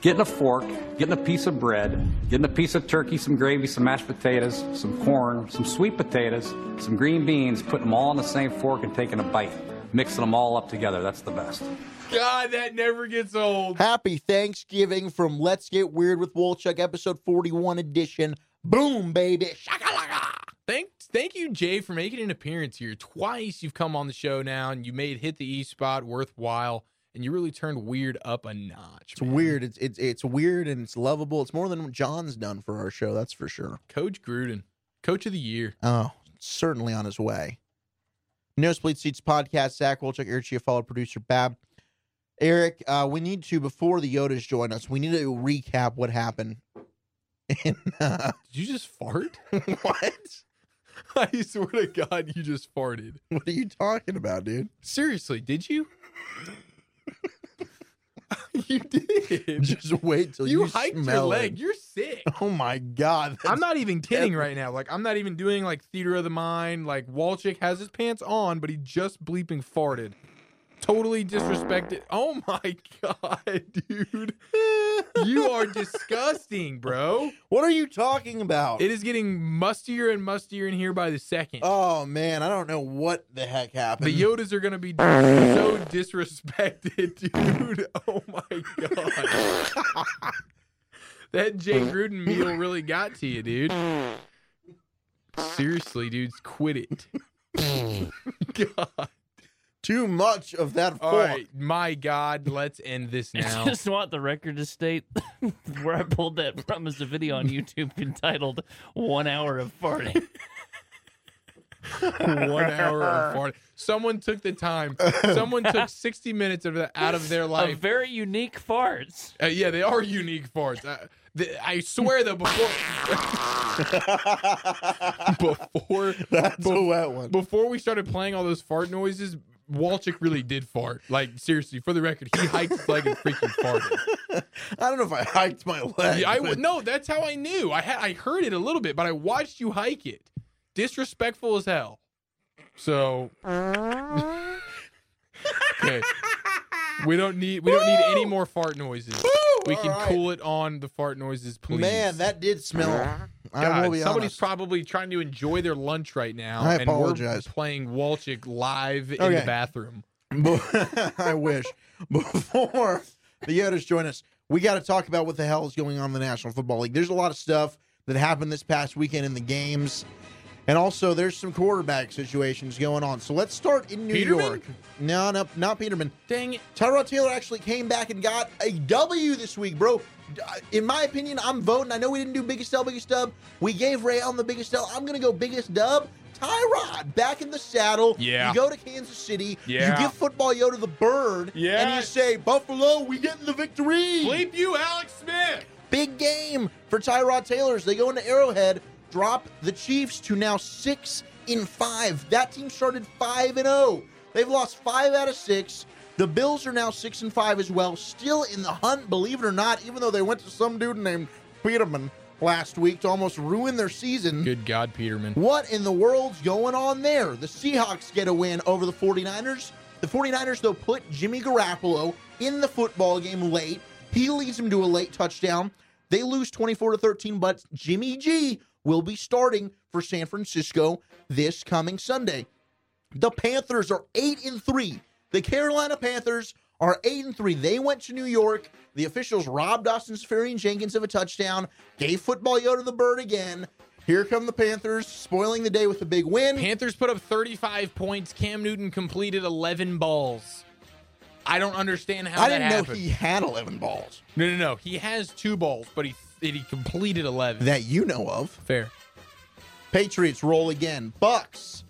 getting a fork, getting a piece of bread, getting a piece of turkey, some gravy, some mashed potatoes, some corn, some sweet potatoes, some green beans, putting them all on the same fork and taking a bite, mixing them all up together. That's the best. God, that never gets old. Happy Thanksgiving from Let's Get Weird with Wolchuk, episode 41 edition. Boom, baby. Shakalaka. Thank, thank you, Jay, for making an appearance here. Twice you've come on the show now, and you made hit the E spot worthwhile, and you really turned weird up a notch. It's weird. It's it's it's weird and it's lovable. It's more than what John's done for our show. That's for sure. Coach Gruden, Coach of the Year. Oh, certainly on his way. Nosebleed Seats podcast. Zach Wolchuk, Eric Chiafalo, producer Bab. Eric, uh, we need to before the Yodas join us. We need to recap what happened. In, uh, Did you just fart? what? I swear to God, you just farted. What are you talking about, dude? Seriously, did you? you did. Just wait till you, you hiked your leg. it. You're sick. Oh my god! I'm not even kidding right now. Like I'm not even doing like theater of the mind. Like Wolchuk has his pants on, but he just bleeping farted. Totally disrespected. Oh my god, dude. you are disgusting, bro. What are you talking about? It is getting mustier and mustier in here by the second. Oh man, I don't know what the heck happened. The Yodas are gonna be so disrespected, dude. Oh my god. that Jay Gruden meal really got to you, dude. Seriously, dudes, quit it. God. Too much of that. All fork. right, my God, let's end this now. I now. just want the record to state where I pulled that from is a video on YouTube entitled One Hour of Farting. One hour of farting. Someone took the time. Someone took 60 minutes of the, out of their Of life. very unique farts. Uh, yeah, they are unique farts. Uh, the, I swear though, before before That's a wet one. before we started playing all those fart noises, Wolchuk really did fart. Like seriously, for the record, he hiked his leg and freaking farted. I don't know if I hiked my leg. Yeah, I but- would no. That's how I knew. I had I heard it a little bit, but I watched you hike it. Disrespectful as hell. So okay, we don't need we don't need any more fart noises. We can right. cool it on the fart noises, please. Man, that did smell. I God, will be somebody's honest. probably trying to enjoy their lunch right now, I and apologize. we're playing Wolchuk live in Okay. the bathroom. I wish. Before the Yodas join us, we got to talk about what the hell is going on in the National Football League. There's a lot of stuff that happened this past weekend in the games. And also, there's some quarterback situations going on. So let's start in New Peterman? York. No, no, not Peterman. Dang it. Tyrod Taylor actually came back and got a W this week, bro. In my opinion, I'm voting. I know we didn't do biggest L, biggest dub. We gave Ray Allen the biggest L. I'm going to go biggest dub. Tyrod back in the saddle. Yeah. You go to Kansas City. Yeah. You give football Yoda the bird. Yeah. And you say, Buffalo, we getting the victory. Bleep you, Alex Smith. Big game for Tyrod Taylor's. They go into Arrowhead, drop the Chiefs to now six in five. That team started five and zero. They've lost five out of six. The Bills are now six and five as well, still in the hunt. Believe it or not, even though they went to some dude named Peterman last week to almost ruin their season. Good God, Peterman. What in the world's going on there? The Seahawks get a win over the 49ers. The 49ers, though, put Jimmy Garoppolo in the football game late. He leads them to a late touchdown. They lose 24 to 13, but Jimmy G will be starting for San Francisco this coming Sunday. The Panthers are 8 and 3. The Carolina Panthers are 8 and 3. They went to New York. The officials robbed Austin Seferian-Jenkins of a touchdown, gave football Yoda the bird again. Here come the Panthers, spoiling the day with a big win. Panthers put up 35 points. Cam Newton completed 11 balls. I don't understand how I that didn't know happened. he had 11 balls No, no, no. He has two balls, but he he completed 11. that you know of. Fair. Patriots roll again. Bucks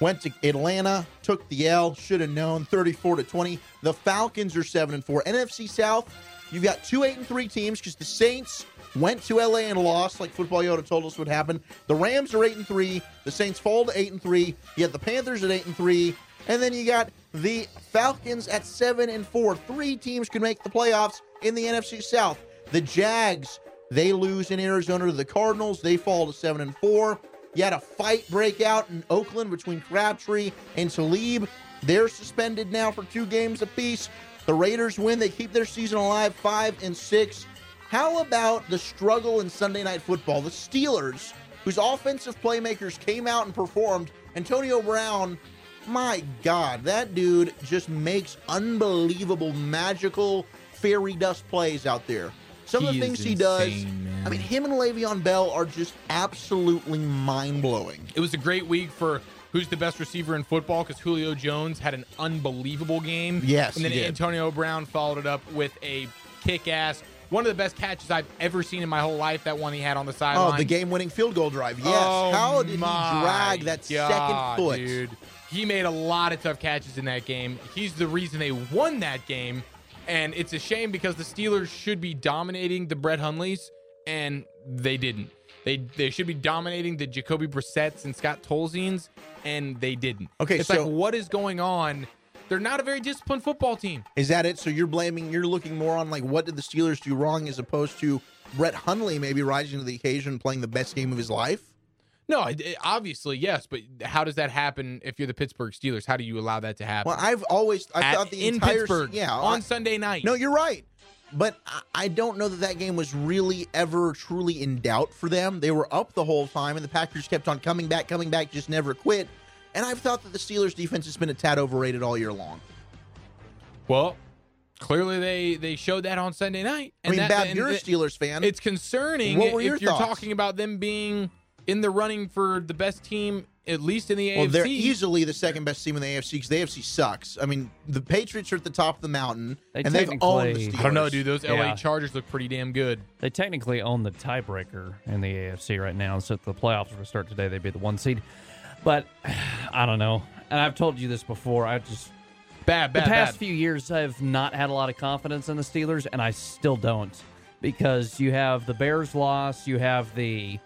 went to Atlanta, took the L, should have known 34 to 20. The Falcons are 7 and 4. NFC South, you've got two 8 and 3 teams because the Saints went to LA and lost like football Yoda told us would happen. The Rams are 8 and 3, the Saints fall to 8 and 3. You have the Panthers at 8 and 3, and then you got the Falcons at 7 and 4. Three teams could make the playoffs in the NFC South. The Jags they lose in Arizona to the Cardinals. They fall to seven and four. You had a fight break out in Oakland between Crabtree and Talib. They're suspended now for two games apiece. The Raiders win. They keep their season alive, five and six. How about the struggle in Sunday Night Football? The Steelers, whose offensive playmakers came out and performed. Antonio Brown, my God, that dude just makes unbelievable, magical fairy dust plays out there. Some of the things he does. Man. I mean, him and Le'Veon Bell are just absolutely mind blowing. It was a great week for who's the best receiver in football because Julio Jones had an unbelievable game. Yes, and then he. Antonio Brown followed it up with a kick-ass, one of the best catches I've ever seen in my whole life. That one he had on the sideline. Oh, the game winning field goal drive. Yes. Oh, How did he drag that God, second foot? dude? He made a lot of tough catches in that game. He's the reason they won that game, and it's a shame because the Steelers should be dominating the Brett Hundleys, and they didn't. They they should be dominating the Jacoby Brissett's and Scott Tolzien's, and they didn't. Okay, it's so- like what is going on? They're not a very disciplined football team. Is that it? So you're blaming, you're looking more on like what did the Steelers do wrong as opposed to Brett Hundley maybe rising to the occasion playing the best game of his life? No, it- obviously yes, but how does that happen if you're the Pittsburgh Steelers? How do you allow that to happen? Well, I've always I At- thought the in entire Pittsburgh yeah on I- Sunday night. No, you're right. But I- I don't know that that game was really ever truly in doubt for them. They were up the whole time, and the Packers kept on coming back, coming back, just never quit. And I've thought that the Steelers' defense has been a tad overrated all year long. Well, clearly they they showed that on Sunday night. I mean, that- Bab, and you're a Steelers fan. It's concerning What were your if you're talking about them being in the running for the best team, at least in the Well, AFC. they're easily the second best team in the AFC because the AFC sucks. I mean, the Patriots are at the top of the mountain, They and they've owned the technically- Steelers. I don't know, dude. Those LA Yeah. Chargers look pretty damn good. They technically own the tiebreaker in the AFC right now. So if the playoffs were to start today, they'd be the one seed. But I don't know. And I've told you this before. I just Bad, bad, the past bad. few years, I've not had a lot of confidence in the Steelers, and I still don't because you have the Bears loss, you have the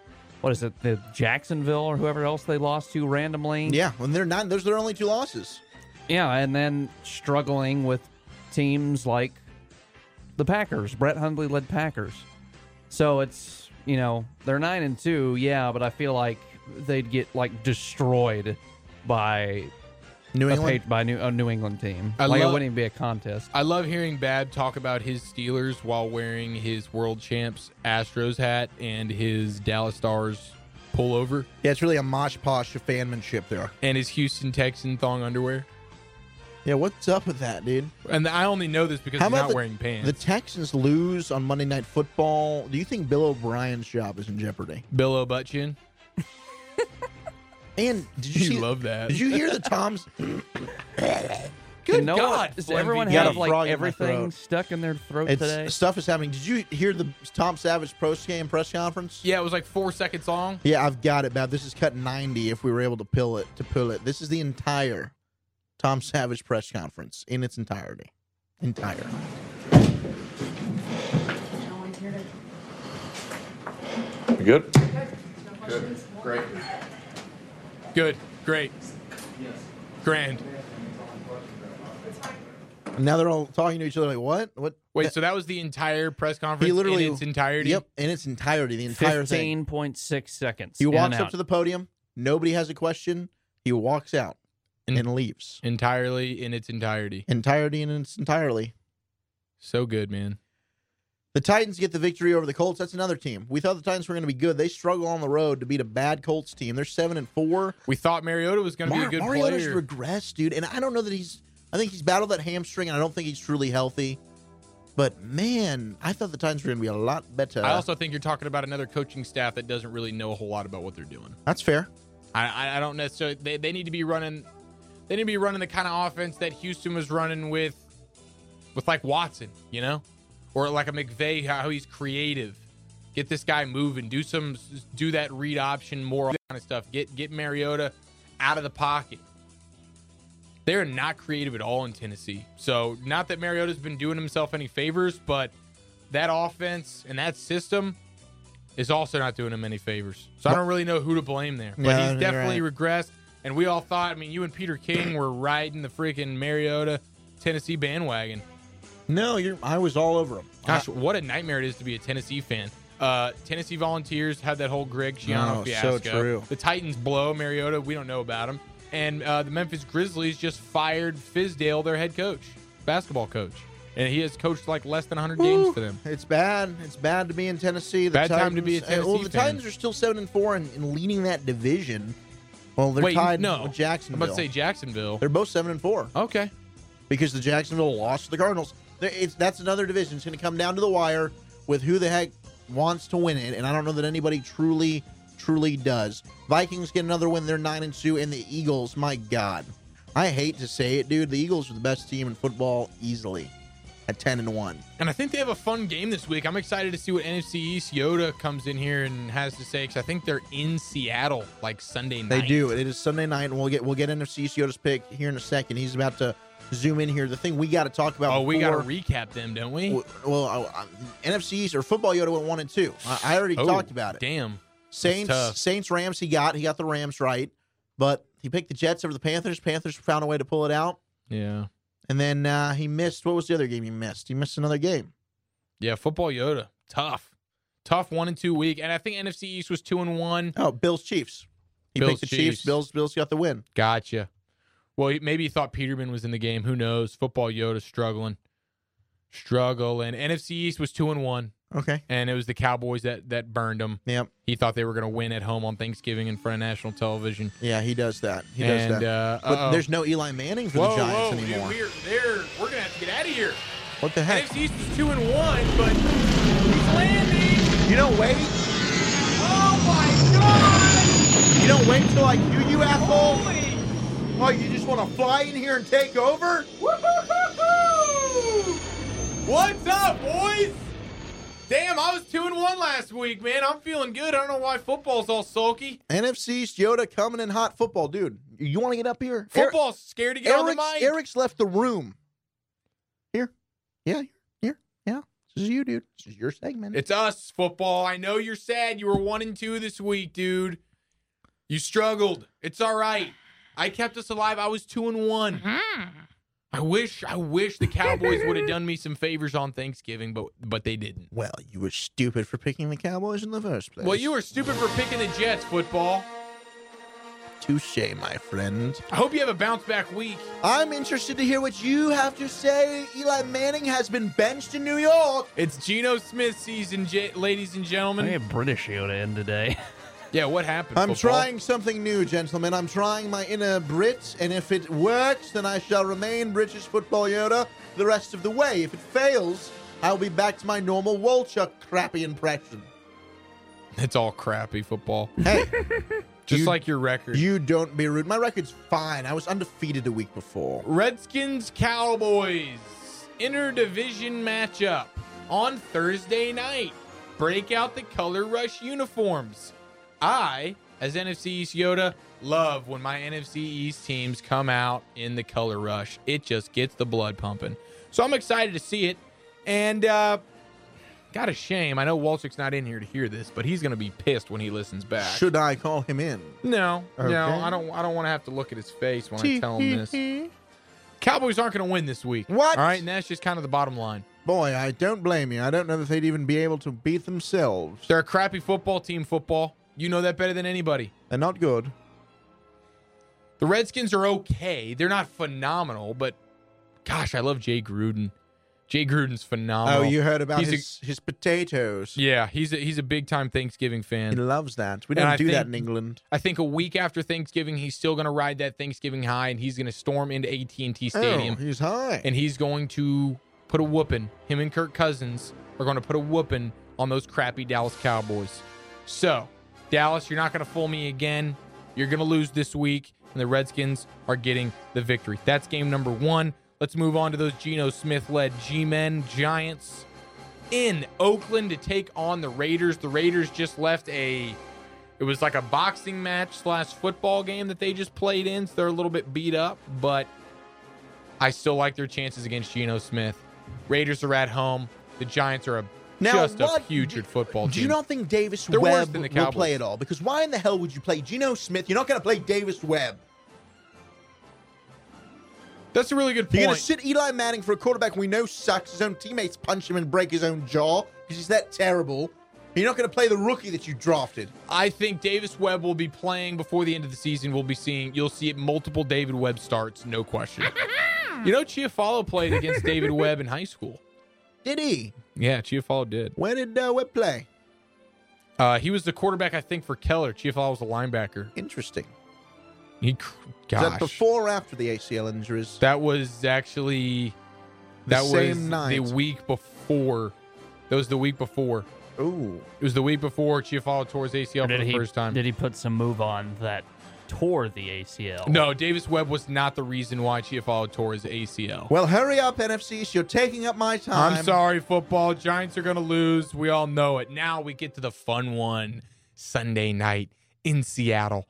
what is it, the Jacksonville or whoever else they lost to randomly. Yeah, when they're not, those are their only two losses. Yeah, and then struggling with teams like the Packers, Brett Hundley led Packers. So it's you know they're nine and two, yeah, but I feel like they'd get like destroyed by New England? Pa- by New, a New England team. I like it wouldn't even be a contest. I love hearing Bab talk about his Steelers while wearing his World Champs Astros hat and his Dallas Stars pullover Yeah, it's really a mosh posh of fanmanship there. and his Houston Texan thong underwear. Yeah, what's up with that, dude? And I only know this because How he's not the, wearing pants. the Texans lose on Monday Night Football? Do you think Bill O'Brien's job is in jeopardy? Bill O'Butchin. And did you You see, love that. Did you hear the Toms? Good you know God. Does everyone VP. Got a have like frog in everything stuck in their throat It's, today? stuff is happening. Did you hear the Tom Savage post game press conference? Yeah, it was like four seconds long. Yeah, I've got it, Bab. This is cut 90 if we were able to pull it to pull it. This is the entire Tom Savage press conference in its entirety. Entire. You good? Good. Great. Good. Great. Grand. And now they're all talking to each other like, what? What? Wait, so that was the entire press conference He literally in its entirety? Yep, in its entirety, the entire thing. Fifteen point six seconds. He in walks up out. to the podium. Nobody has a question. He walks out and leaves. Entirely in its entirety. Entirety in its entirely. So good, man. The Titans get the victory over the Colts. That's another team. We thought the Titans were going to be good. They struggle on the road to beat a bad Colts team. They're seven and four. We thought Mariota was going to be a Mar- good Mariota's player. regressed, dude. And I don't know that he's. I think he's battled that hamstring, and I don't think he's truly healthy. But man, I thought the Titans were going to be a lot better. I also think you're talking about another coaching staff that doesn't really know a whole lot about what they're doing. That's fair. I, I, I don't necessarily. They, they need to be running. They need to be running the kind of offense that Houston was running with, with like Watson, you know, or like a McVay, how he's creative. Get this guy moving. Do some. Do that read option more kind of stuff. Get get Mariota out of the pocket. They're not creative at all in Tennessee. So not that Mariota's been doing himself any favors, but that offense and that system is also not doing him any favors. So I don't really know who to blame there. But he's definitely right. regressed. And we all thought, I mean, you and Peter King were riding the freaking Mariota Tennessee bandwagon. No, you're. I was all over them. Gosh, what a nightmare it is to be a Tennessee fan. Uh, Tennessee Volunteers had that whole Greg Schiano Oh, so fiasco. true. The Titans blow Mariota. We don't know about him. And uh, the Memphis Grizzlies just fired Fizdale, their head coach, basketball coach. And he has coached like less than 100 games for them. It's bad. It's bad to be in Tennessee. The Bad time to be a Titans- uh, Well, the fan. Titans are still seven and four and, and leading that division. Well, they're Wait, tied no. with I'm Jacksonville. about to say Jacksonville. They're both seven and four. Okay. Because the Jacksonville lost to the Cardinals. It's, that's another division. It's going to come down to the wire. with who the heck wants to win it, and I don't know that anybody truly, truly does. Vikings get another win. They're nine and two, and the Eagles. My God, I hate to say it, dude. The Eagles are the best team in football easily at ten and one. And I think they have a fun game this week. I'm excited to see what NFC East Yoda comes in here and has to say because I think they're in Seattle like Sunday night. They do. It is Sunday night, and we'll get we'll get into Yoda's pick here in a second. He's about to zoom in here. The thing we got to talk about. Oh, we got to recap them, don't we? Well, well uh, NFC East or football Yoda went one and two. I, I already Oh, talked about it. Damn. Saints. Saints, Rams. He got he got the Rams right, but he picked the Jets over the Panthers. Panthers found a way to pull it out, Yeah. and then uh, he missed. What was the other game he missed? He missed another game. Yeah, football Yoda. Tough. Tough one and two week. And I think NFC East was two and one. Oh, Bills Chiefs. He Bills, picked the Chiefs. Chiefs. Bills. Bills got the win. Gotcha. Well, he- maybe he thought Peterman was in the game. Who knows? Football Yoda struggling. Struggling. NFC East was two and one. Okay. And it was the Cowboys that that burned him. Yep. He thought they were going to win at home on Thanksgiving in front of national television. Yeah, he does that. He does that. uh, but uh-oh. there's no Eli Manning for whoa, the Giants whoa, anymore. We're, we're, we're going to have to get out of here. What the heck? NFC East is two and one, but he's landing. You don't wait. Oh my God! You don't wait till I cue you, asshole. Oh, you just want to fly in here and take over? What's up, boys? Damn, I was two and one last week, man. I'm feeling good. I don't know why football's all sulky. NFC's Yoda coming in hot football, dude. You want to get up here? Football's scared to get on the Eric's, mic. Eric's left the room. Here, yeah, here, here, yeah. This is you, dude. This is your segment. It's us, football. I know you're sad. You were one and two this week, dude. You struggled. It's all right. I kept us alive. I was two and one. Mm-hmm. I wish, I wish the Cowboys would have done me some favors on Thanksgiving, but but they didn't. well, you were stupid for picking the Cowboys in the first place. Well, you were stupid for picking the Jets, football. touche, my friend. I hope you have a bounce back week. I'm interested to hear what you have to say. Eli Manning has been benched in New York. It's Geno Smith season, j- ladies and gentlemen. I had British here to end today. Yeah, what happened? I'm football? trying something new, gentlemen. I'm trying my inner Brit, and if it works, then I shall remain British football Yoda the rest of the way. If it fails, I'll be back to my normal Wolchuk crappy impression. It's all crappy football. Hey, Just you- like your record. you don't be rude. My record's fine. I was undefeated a week before. Redskins Cowboys interdivision matchup on Thursday night. Break out the color rush uniforms. I, as NFC East Yoda, love when my NFC East teams come out in the color rush. It just gets the blood pumping. So I'm excited to see it. And uh got a shame. I know Wolchuk's not in here to hear this, but he's gonna be pissed when he listens back. Should I call him in? No, Okay. no, I don't. I don't want to have to look at his face when I tell him this. Cowboys aren't going to win this week. What? All right, and that's just kind of the bottom line. Boy, I don't blame you. I don't know that they'd even be able to beat themselves. They're a crappy football team. Football, you know that better than anybody. They're not good. The Redskins are okay. They're not phenomenal, but gosh, I love Jay Gruden. Jay Gruden's phenomenal. Oh, you heard about He's a- his, his potatoes. yeah, he's a, he's a big time Thanksgiving fan. He loves that. We don't do that in England. I think a week after Thanksgiving, he's still going to ride that Thanksgiving high, and he's going to storm into AT and T oh, Stadium. Oh, he's high. and he's going to put a whooping. Him and Kirk Cousins are going to put a whooping on those crappy Dallas Cowboys. So, Dallas, you're not going to fool me again. You're going to lose this week, and the Redskins are getting the victory. That's game number one. Let's move on to those Geno Smith led G Men Giants in Oakland to take on the Raiders. The Raiders just left a. It was like a boxing match slash football game that they just played in, so they're a little bit beat up, but I still like their chances against Geno Smith. Raiders are at home. The Giants are a Now, just a putrid football Do you not think Davis They're Webb the will play at all? Because why in the hell would you play Geno Smith? You're not going to play Davis Webb. That's a really good point. You're going to sit Eli Manning for a quarterback we know sucks. His own teammates punch him and break his own jaw because he's that terrible. You're not going to play the rookie that you drafted. I think Davis Webb will be playing before the end of the season. We'll be seeing you'll see it multiple Davis Webb starts, no question. you know, Chiafalo played against Davis Webb in high school. Did he? Yeah, Chiafalo did. Where did uh, Webb play? Uh, he was the quarterback, I think, for Keller. Chiafalo was a linebacker. Interesting. He, Is gosh, that before or after the ACL injuries? That was actually The that same was night. the week before That was the week before. Ooh. It was the week before Chiafalo tore his ACL for the he first time. did he put some move on that tore the ACL? No, Davis Webb was not the reason why Chiafalo tore his ACL. Well, hurry up, NFCs. You're taking up my time. I'm sorry, football. Giants are going to lose. We all know it. Now we get to the fun one Sunday night in Seattle.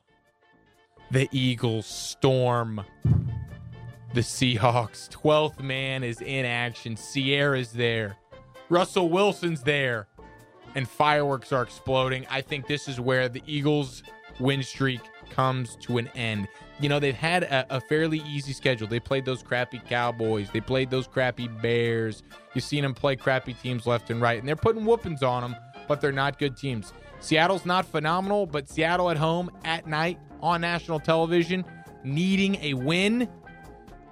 The Eagles storm the Seahawks. 12th man is in action. Ciara's there. Russell Wilson's there. And fireworks are exploding. I think this is where the Eagles' win streak comes to an end. You know, they've had a, a fairly easy schedule. They played those crappy Cowboys. They played those crappy Bears. You've seen them play crappy teams left and right. And they're putting whoopings on them, but they're not good teams. Seattle's not phenomenal, but Seattle at home at night on national television, needing a win.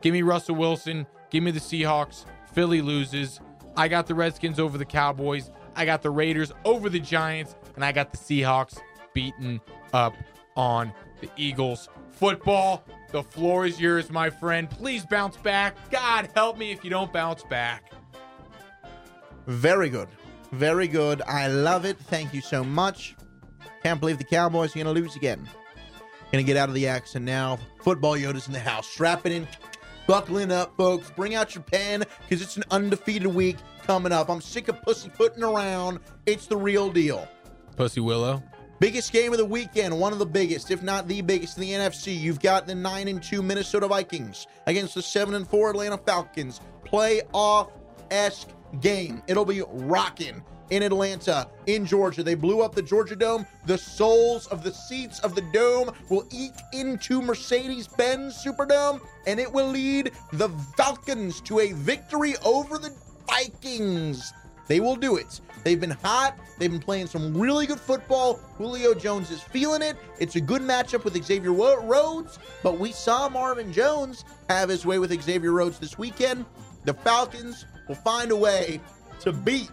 Give me Russell Wilson. Give me the Seahawks. Philly loses. I got the Redskins over the Cowboys. I got the Raiders over the Giants. And I got the Seahawks beaten up on the Eagles. Football, the floor is yours, my friend. Please bounce back. God help me if you don't bounce back. Very good. Very good. I love it. Thank you so much. Can't believe the Cowboys are going to lose again. Going to get out of the action now. Football Yoda's in the house. Strapping in, buckling up, folks. Bring out your pen because it's an undefeated week coming up. I'm sick of pussyfooting around. It's the real deal. Pussy Willow. Biggest game of the weekend, one of the biggest, if not the biggest in the NFC. You've got the 9 and 2 Minnesota Vikings against the 7 and 4 Atlanta Falcons. Playoff esque game. It'll be rocking in Atlanta, in Georgia. They blew up the Georgia Dome. The soles of the seats of the dome will eke into Mercedes Benz Superdome, and it will lead the Falcons to a victory over the Vikings. They will do it. They've been hot. They've been playing some really good football. Julio Jones is feeling it. It's a good matchup with Xavier Rhodes, but we saw Marvin Jones have his way with Xavier Rhodes this weekend. The Falcons will find a way to beat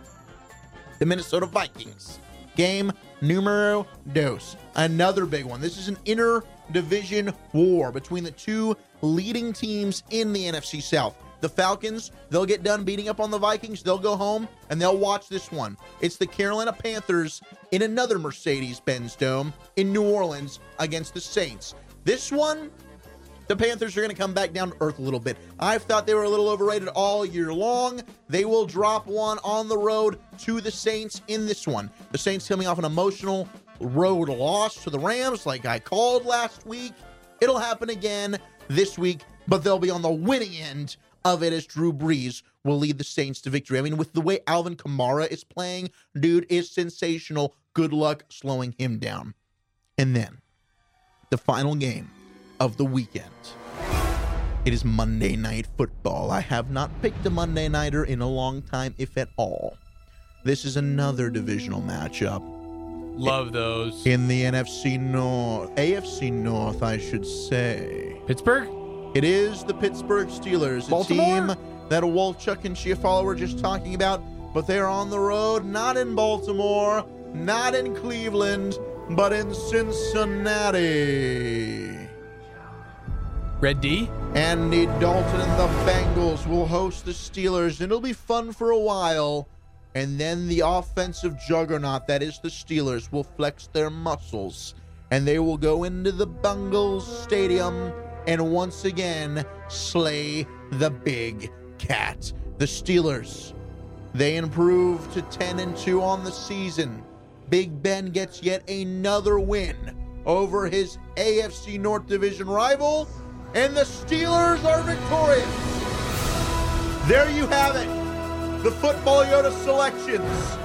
the Minnesota Vikings. Game numero dos. Another big one. This is an inter division war between the two leading teams in the NFC South. The Falcons, they'll get done beating up on the Vikings. They'll go home and they'll watch this one. It's the Carolina Panthers in another Mercedes Benz Dome in New Orleans against the Saints. This one, the Panthers are going to come back down to earth a little bit. I've thought they were a little overrated all year long. They will drop one on the road to the Saints in this one. The Saints coming off an emotional road loss to the Rams, like I called last week. It'll happen again this week, but they'll be on the winning end of it as Drew Brees will lead the Saints to victory. I mean, with the way Alvin Kamara is playing, dude is sensational. Good luck slowing him down. And then the final game of the weekend. It is Monday Night Football. I have not picked a Monday Nighter in a long time, if at all. This is another divisional matchup Love those. in the NFC North, AFC North, I should say. Pittsburgh? It is the Pittsburgh Steelers, a Baltimore? team that a Wolchuk and Chiafalo were just talking about, but they're on the road, not in Baltimore, not in Cleveland, but in Cincinnati. Red D? Andy Dalton and the Bengals will host the Steelers, and it'll be fun for a while. And then the offensive juggernaut that is the Steelers will flex their muscles, and they will go into the Bengals Stadium and once again slay the big cat. The Steelers, they improve to 10 and 2 on the season. Big Ben gets yet another win over his AFC North Division rival, and the Steelers are victorious. There you have it. The Football Yoda selections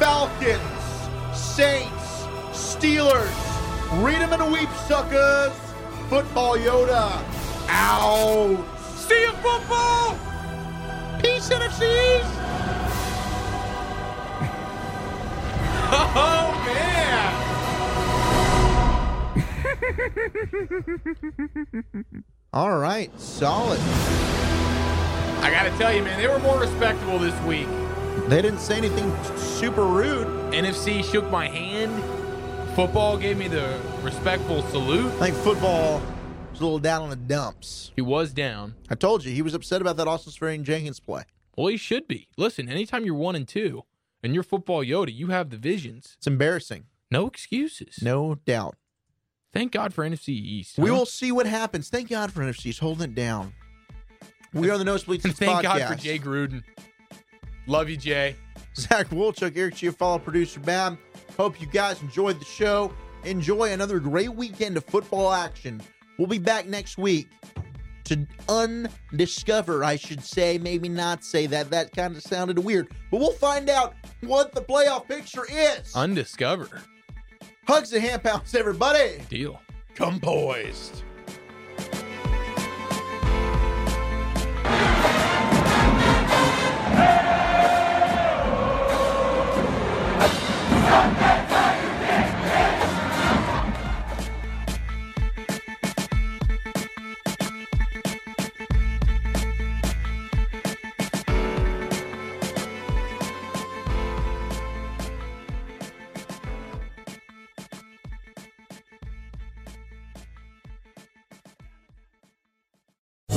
Falcons, Saints, Steelers. Read them and weep, suckers. Football Yoda out. See you, football! Peace, NFCs. Oh, man! All right, solid. I got to tell you, man, they were more respectable this week. They didn't say anything super rude. NFC shook my hand. Football gave me the respectful salute. I think football was a little down on the dumps. He was down. I told you he was upset about that Austin Sperry Jenkins play. Well, he should be. Listen, anytime you're one and two, and you're football Yoda. You have the visions. It's embarrassing. No excuses. No doubt. Thank God for NFC East. We will see what happens. Thank God for NFC. He's holding it down. We are the Nosebleed Seats thank podcast. God for Jay Gruden. Love you, Jay. Zach Wolchuk, Eric Chiafalo, producer Bam. Hope you guys enjoyed the show. Enjoy another great weekend of football action. We'll be back next week to undiscover, I should say, maybe not say that. That kind of sounded weird. But we'll find out what the playoff picture is. Undiscover. Hugs and hand pounds, everybody. Deal. Come poised.